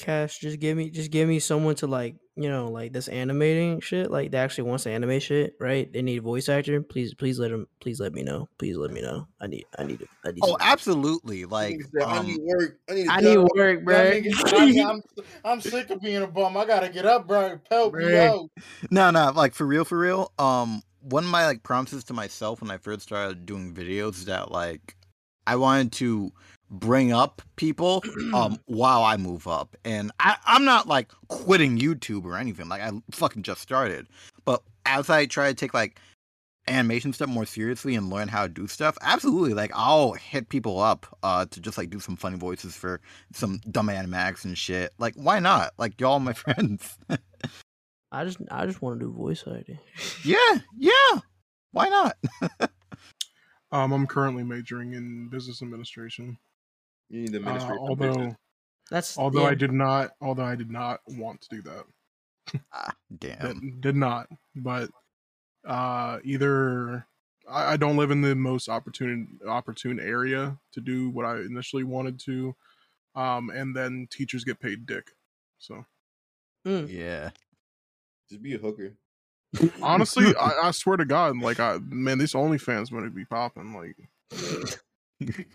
Cash, just give me just give me someone to like, you know, like this animating shit, like that actually wants to animate shit, right? They need a voice actor. Please please let them please let me know. Please let me know. I need I need it. I need Oh, some- absolutely. Like Nigga said, I um, need work. I need. a I need work, bro. I- I'm, [LAUGHS] I'm sick of being a bum. I gotta get up, bro. Help me out. No, no, like for real, for real. Um, one of my like promises to myself when I first started doing videos is that like I wanted to bring up people [CLEARS THROAT] um while I move up, and I I'm not like quitting YouTube or anything. Like I fucking just started, but as I try to take like animation stuff more seriously and learn how to do stuff, absolutely. Like I'll hit people up uh to just like do some funny voices for some dumb animatics and shit. Like why not? Like y'all my [LAUGHS] friends. I just I just want to do voice acting. [LAUGHS] Yeah, yeah. Why not? [LAUGHS] Um, I'm currently majoring in business administration. You need the Uh, administrative although, That's although yeah. I did not, although I did not want to do that. Ah, [LAUGHS] damn. Did, did not. But uh, either I, I don't live in the most opportune opportune area to do what I initially wanted to, um, and then teachers get paid dick. So Mm. Yeah. Just be a hooker. honestly, [LAUGHS] I, I swear to God, like I man, this OnlyFans gonna be popping. Like, [LAUGHS]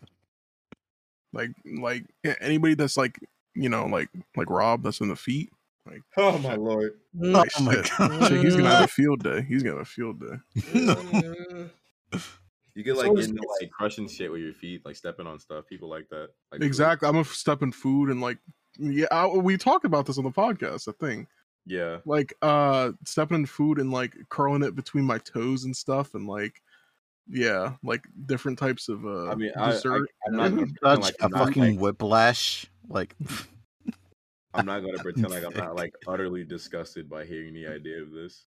like, like anybody that's like you know, like like Rob that's in the feet. Like, Oh my lord. Mm. like Oh my god. Shit, he's gonna have a [LAUGHS] field day. He's gonna have a field day. [LAUGHS] You get like it's- into like crushing shit with your feet, like stepping on stuff. People like that. Like Exactly. I'm a step in food and like yeah, I, we talked about this on the podcast. I think Yeah. like uh stepping in food and like curling it between my toes and stuff and like yeah, like different types of uh I mean, I, I, I'm not gonna [LAUGHS] Such pretend like a I'm not, fucking like, whiplash. Like, [LAUGHS] I'm not gonna pretend like I'm not like [LAUGHS] utterly disgusted by hearing the idea of this.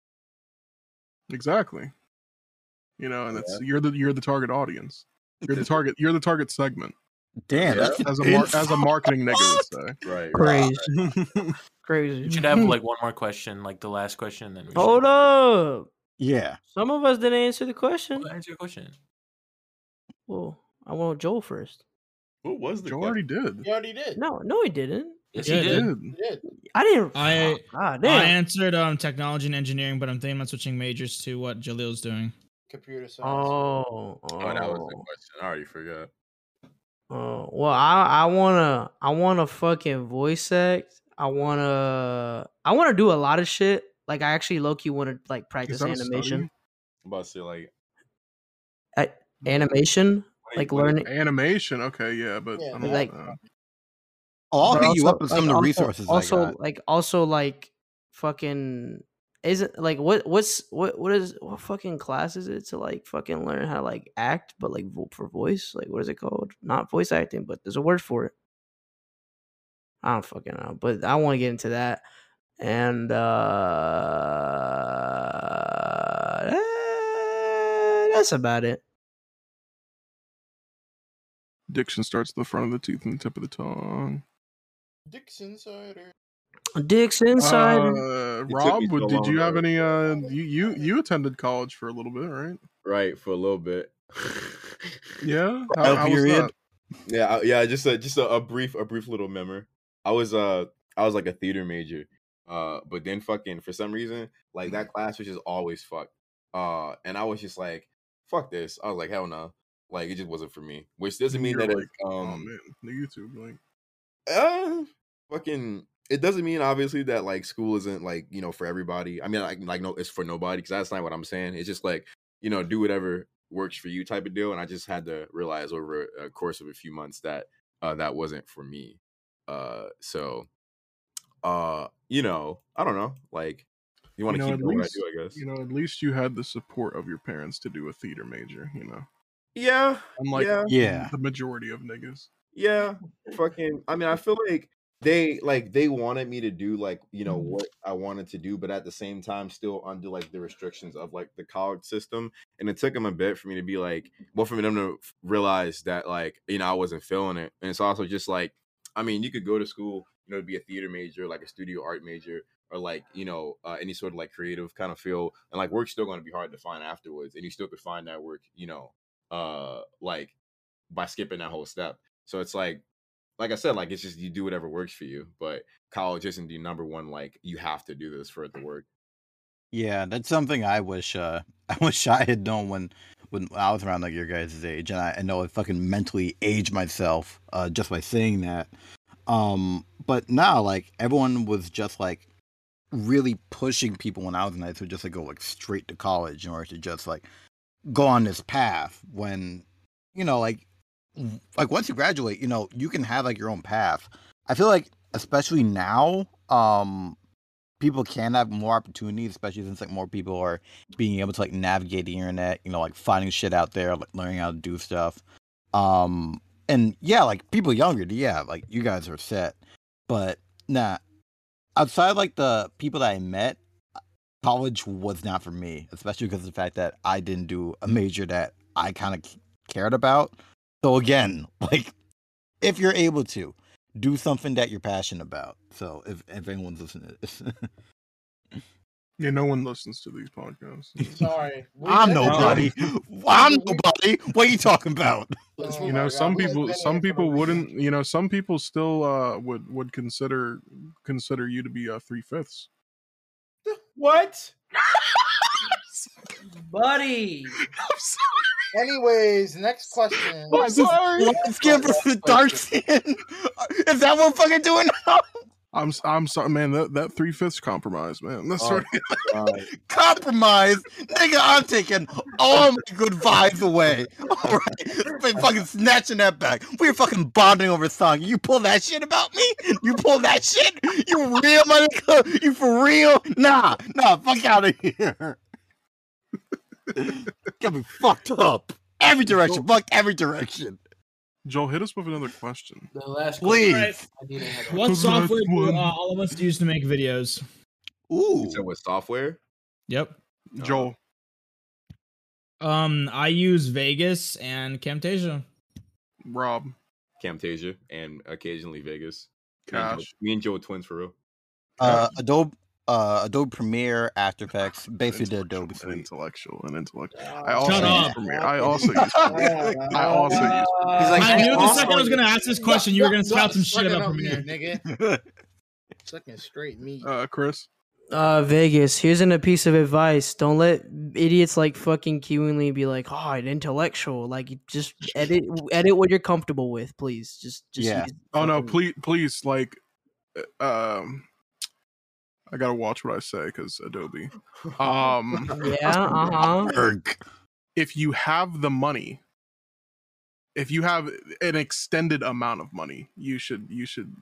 exactly. You know, and it's you're the you're the target audience. You're the target. You're the target segment. damn, Yeah. As a mar- as a marketing nigga would Right. right. Crazy, crazy. We should have like one more question, like the last question, then we Hold should... up. Yeah. Some of us didn't answer the question. Well, answer your question. Well, I want Joel first. What was the Joe already did. You already did. No, no, he didn't. Yes, Yeah, he did. Did. You did. I didn't. I- oh, God I answered um technology and engineering, but I'm thinking about switching majors to what Jalil's doing. Computer science. Oh, oh, Oh, that was the question. I already forgot. Oh, well, I I wanna I wanna fucking voice act. I wanna I wanna do a lot of shit. Like I actually low key wanna like practice animation. I'm about to say like A- animation, what do you- like what learning. Animation, okay, yeah, but Yeah, I don't like- Oh, I'll but hit you up with some like, of the resources Also, I got. like also like fucking isn't like what what's what what is what fucking class is it to like fucking learn how to like act but like vo- for voice? Like what is it called? Not voice acting but there's a word for it. I don't fucking know but i want to get into that and uh That's about it. Diction starts at the front of the tooth and the tip of the tongue. Dixon cider. Dicks inside. Uh, Rob, so did long you have to- any? Uh, you you you attended college for a little bit, right? Right for a little bit. Yeah. Trial [LAUGHS] How, how was period. that? Yeah, yeah, just a just a, a brief a brief little memory. I was uh I was like a theater major. Uh but then fucking for some reason, like that class was just always fucked. Uh and I was just like, fuck this. I was like, hell no. Like it just wasn't for me. Which doesn't mean You're that like, it's, oh um man, the YouTube like. uh fucking it doesn't mean obviously that like school isn't like you know for everybody i mean like like no it's for nobody because that's not what i'm saying it's just like you know do whatever works for you type of deal and i just had to realize over a course of a few months that uh that wasn't for me uh so uh you know i don't know like you want to know, keep at doing least- what i do i guess You know, at least you had the support of your parents to do a theater major. You know, yeah unlike Yeah. Yeah. the majority of niggas. Yeah, fucking. I mean, I feel like they like they wanted me to do like you know what I wanted to do, but at the same time, still under like the restrictions of like the college system. And it took them a bit for me to be like, well, for them to realize that like you know I wasn't feeling it. And it's also just like, I mean, you could go to school, you know, to be a theater major, like a studio art major, or like you know uh, any sort of like creative kind of field, and like work's still going to be hard to find afterwards, and you still could find that work, you know, uh, like by skipping that whole step. So it's like, like I said, like it's just you do whatever works for you. But college isn't the number one. Like you have to do this for it to work. Yeah, that's something I wish uh [LAUGHS] I wish I had known when when I was around like your guys' age, and I, I know I fucking mentally aged myself uh just by saying that. Um, but now like everyone was just like really pushing people when I was in high school just to go like straight to college in order to just like go on this path when you know like like once you graduate, you know, you can have like your own path. I feel like especially now, um people can have more opportunities, especially since like more people are being able to like navigate the internet, you know, like finding shit out there, like learning how to do stuff. Um and yeah, like people younger, yeah, like you guys are set. But nah, outside like the people that I met, college was not for me, especially because of the fact that I didn't do a major that I kind of cared about. So again, [LAUGHS] like if you're able to do something that you're passionate about. So if if anyone's listening to this. [LAUGHS] Yeah, no one listens to these podcasts. [LAUGHS] Sorry. [LAUGHS] I'm nobody. [LAUGHS] I'm nobody. What are you talking about? Oh you know, some we people, some here for a people wouldn't. You know, some people still uh, would would consider consider you to be uh, three fifths. What? Buddy. Anyways, next question. I'm sorry. Let's give us the dark skin. Is that what we're fucking doing now? I'm I'm sorry, man. That that three fifths compromise, man. That's Oh, right. [LAUGHS] Compromise, nigga. I'm taking all my good vibes away. [LAUGHS] [LAUGHS] All right, Been fucking snatching that back. We were fucking bonding over a song. You pull that shit about me? You pull that shit? You real, my nigga? You for real? Nah, nah. Fuck out of here. Got me fucked up. Every direction. Fuck every direction. Joel, hit us with another question. The last one, Please. question, I didn't have a- What Those are the software do uh, all of us use to make videos? Ooh. So with software, Yep. Joel, Um, I use Vegas and Camtasia. Rob, Camtasia, and occasionally Vegas. Me and, Joe, Cash. me and Joe are twins for real. Uh, Adobe, uh, Adobe Premiere, After Effects, basically the Adobe an suite. intellectual, and intellectual. Uh, I also Shut use up. Premiere. I also use. [LAUGHS] Premiere. I also use. He's like, I knew the second I was gonna ask this question, you were gonna spout some shit about Premiere. nigga. [LAUGHS] Sucking straight meat. Uh, Chris, Uh, Vegas. Here's an, a piece of advice: Don't let idiots like fucking Kiwingly be like, "Oh, an intellectual." Like, just edit, edit what you're comfortable with, please. Just, just. Yeah. Oh no, please, please, like, uh, um, I gotta watch what I say because Adobe. [LAUGHS] Um, Yeah. [LAUGHS] Uh huh. If you have the money, if you have an extended amount of money, you should you should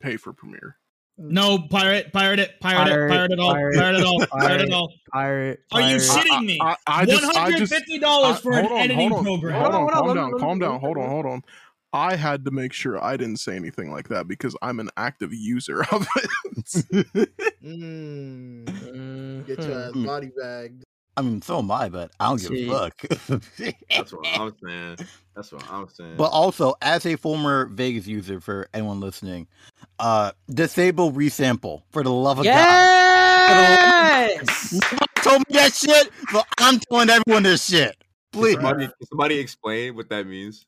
pay for Premiere. No, pirate, pirate it, pirate, Pirate, it, pirate it all, pirate, pirate, it all, pirate, pirate. it all. Pirate. Are you pirate. shitting me? I, I One just, I hundred just, fifty dollars I- for an hold on, editing hold on, program. Hold on, Hold on, calm hold down, on, calm down, hold hold on. on, hold on. I had to make sure I didn't say anything like that because I'm an active user [LAUGHS] of it. [LAUGHS] Mm, get your body bagged. I mean, so am I, but I don't give a fuck. That's what I'm [LAUGHS] saying. That's what I'm saying. But also, as a former Vegas user, for anyone listening, uh, disable resample for the love of God. Yes. Nobody told me that shit, so I'm telling everyone this shit. Please. somebody, somebody explain what that means?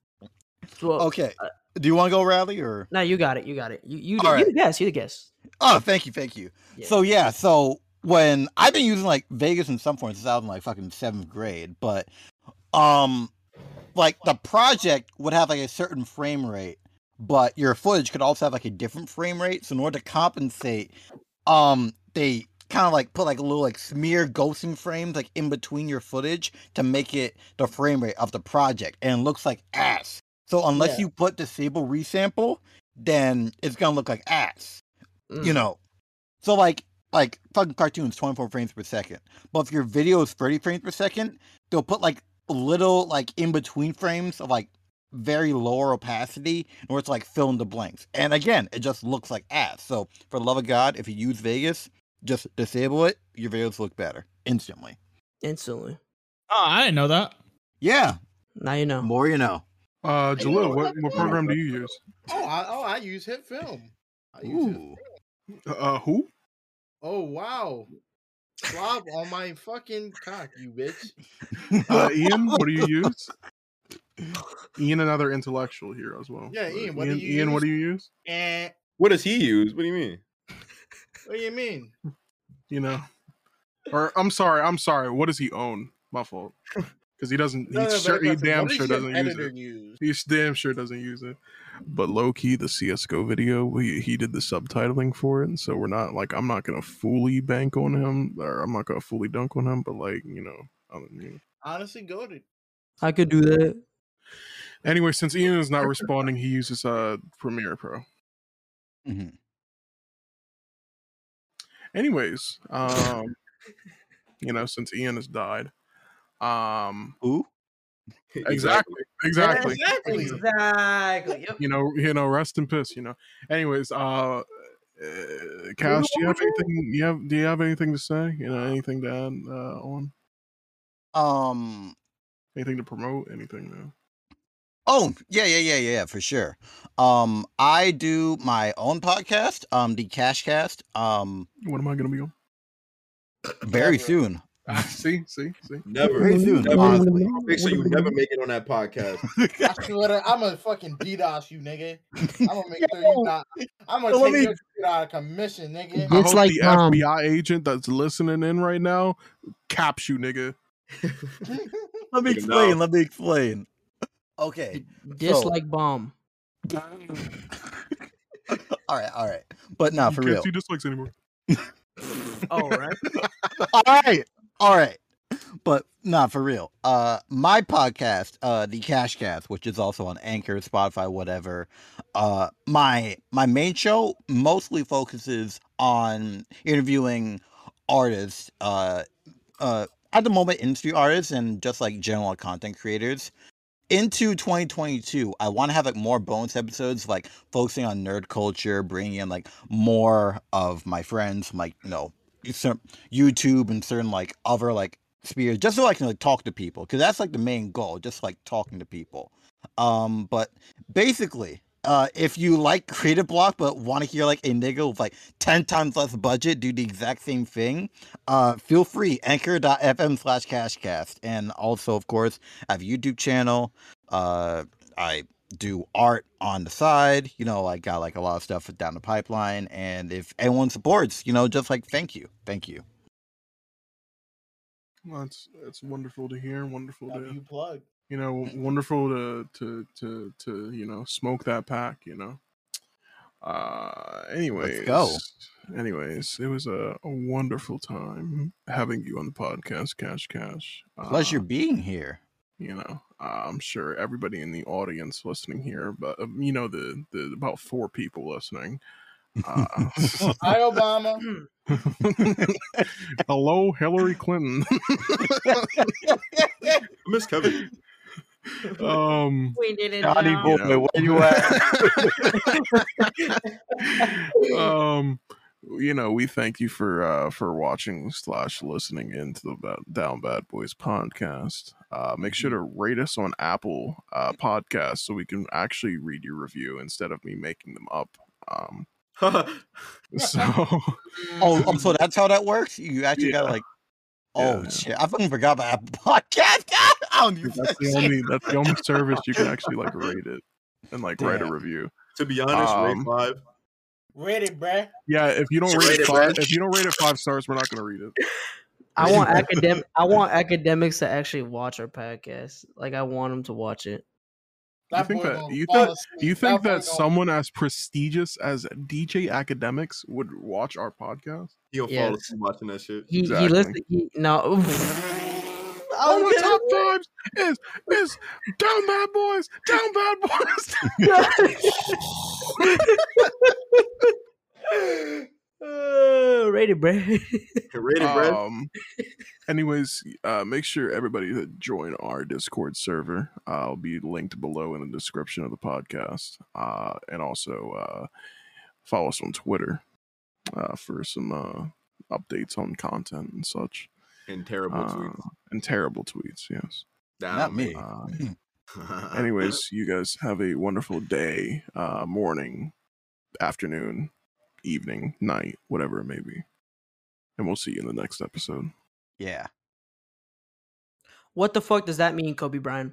Well, Okay. Do you want to go, Rally, or? no, you got it. You got it. You you, you right. the guess. You the guess. Oh, thank you, thank you. Yeah. So yeah, so when I've been using like Vegas in some form since I was in like fucking seventh grade, but um, like the project would have like a certain frame rate, but your footage could also have like a different frame rate. So in order to compensate, um, they kind of like put like a little like smear ghosting frames like in between your footage to make it the frame rate of the project, and it looks like ass. So unless Yeah. you put disable resample, then it's gonna look like ass you Mm. know so like like fucking cartoons 24 frames per second but if your video is 30 frames per second they'll put like little like in between frames of like very lower opacity in it's like fill in the blanks and again it just looks like ass so for the love of god if you use vegas just disable it your videos look better instantly Instantly. Oh, I didn't know that. yeah Now you know. more you know Uh, Hey, Jalil, yo, what, what program do you use? Oh, I, oh, I use HitFilm. I use Hit Ooh. Uh, who? Oh wow. Slob on my fucking cock, you bitch. [LAUGHS] Uh, [LAUGHS] Ian, what do you use? Ian, another intellectual here as well. Yeah, Uh, Ian, what do you Ian, what use? do you use? Eh, What does he use? What do you mean? what do you mean? You know, or I'm sorry, I'm sorry. What does he own? My fault. [LAUGHS] Because he doesn't. No, he, no, sure, he damn sure doesn't use it. use? He damn sure doesn't use it. But low key, the CS:GO video, he he did the subtitling for it, and so we're not like I'm not gonna fully bank on him, or I'm not gonna fully dunk on him, but like you know, um, you know. Honestly, goaded. I could do that. Anyway, since Ian is not responding, he uses uh Premiere Pro. Mhm. Anyways, um, you know, since Ian has died, um, Ooh. [LAUGHS] exactly, exactly. Exactly. Exactly. Yep. You know, you know, rest in peace. You know. Anyways, uh, uh Cash, do you have anything? You have? Do you have anything to say? You know, anything to add uh, on? um Anything to promote? Anything? To... Oh, yeah, yeah, yeah, yeah, for sure. Um, I do my own podcast, um, the Cash Cast, um, What am I gonna be on? very soon. Ah, [LAUGHS] see, see, see. Never. Very Never. honestly. I'll make sure you never make it on that podcast. [LAUGHS] I swear to, I'm gonna fucking DDoS you, nigga. I'm gonna make sure you not. I'm gonna Let take me- your shit out of commission, nigga. I It's hope like, the um, FBI agent that's listening in right now caps you, nigga. [LAUGHS] Let me explain. no. Let me explain. Okay. Dislike bomb. all right. All right. But not you for can't real. see dislikes anymore. Oh right. all right. All right. But not for real. Uh, my podcast, uh, the Cash Cast, which is also on Anchor, Spotify, whatever. Uh, my my main show mostly focuses on interviewing artists. Uh, uh, at the moment, industry artists and just like general content creators. Into 2022, I want to have like more bonus episodes, like focusing on nerd culture, bringing in like more of my friends, like you know, certain YouTube and certain like other like spheres, just so I can like talk to people, because that's like the main goal, just like talking to people. Um, but basically, uh, if you like Creative Block but want to hear like a nigga with like ten times less budget do the exact same thing, uh, feel free anchor.fm slash cashcast, and also of course I have a YouTube channel. Uh, I do art on the side. You know, I got like a lot of stuff down the pipeline, and if anyone supports, you know, just like thank you, thank you. Well, it's it's wonderful to hear. Wonderful to you plug. you know, [LAUGHS] wonderful to to to to you know smoke that pack. You know. Uh, anyways, go. Anyways, it was a, a wonderful time having you on the podcast, KashCash. Pleasure Uh, being here. you know, I'm sure everybody in the audience listening here, but um, you know the the about four people listening. Uh, Hi, Obama. [LAUGHS] hello, Hillary Clinton. Miss Kevin. [LAUGHS] um, We did it. Johnny now. boy, where you at? [LAUGHS] um you know, we thank you for uh for watching slash listening into the Down Bad Boys podcast. Uh, make sure to rate us on Apple uh, Podcast so we can actually read your review instead of me making them up. Um, [LAUGHS] so [LAUGHS] Oh, oh, so that's how that works. You actually gotta like. Oh Yeah. shit! I fucking forgot about Apple Podcast. [LAUGHS] I don't use that's that the shit. only that's the only service you can actually like rate it and like write a review. To be honest, Um, rate five. Ready, bruh. Yeah, if you don't Just rate rate it it, five, man. if you don't rate it five stars, we're not gonna read it. I [LAUGHS] want academic. I want Akademiks to actually watch our podcast. Like I want them to watch it. You think that- gonna you think- asleep. You think boy that someone as prestigious as DJ Akademiks would watch our podcast? He'll fall Yes. asleep watching that shit. He Exactly. he listened. He, no. [LAUGHS] Oh, my Okay. top fives is is down bad boys, down bad boys. [LAUGHS] Uh, rated, bro. [LAUGHS] Rated, bruh. um, anyways, uh, make sure everybody to join our Discord server. Uh, I'll be linked below in the description of the podcast, uh, and also uh, follow us on Twitter uh, for some uh, updates on content and such. And terrible Uh, tweets. and terrible tweets. Yes. Not me. Uh, [LAUGHS] anyways, you guys have a wonderful day, uh, morning, afternoon, evening, night, whatever it may be. And we'll see you in the next episode. Yeah. what the fuck does that mean, Kobe Bryant?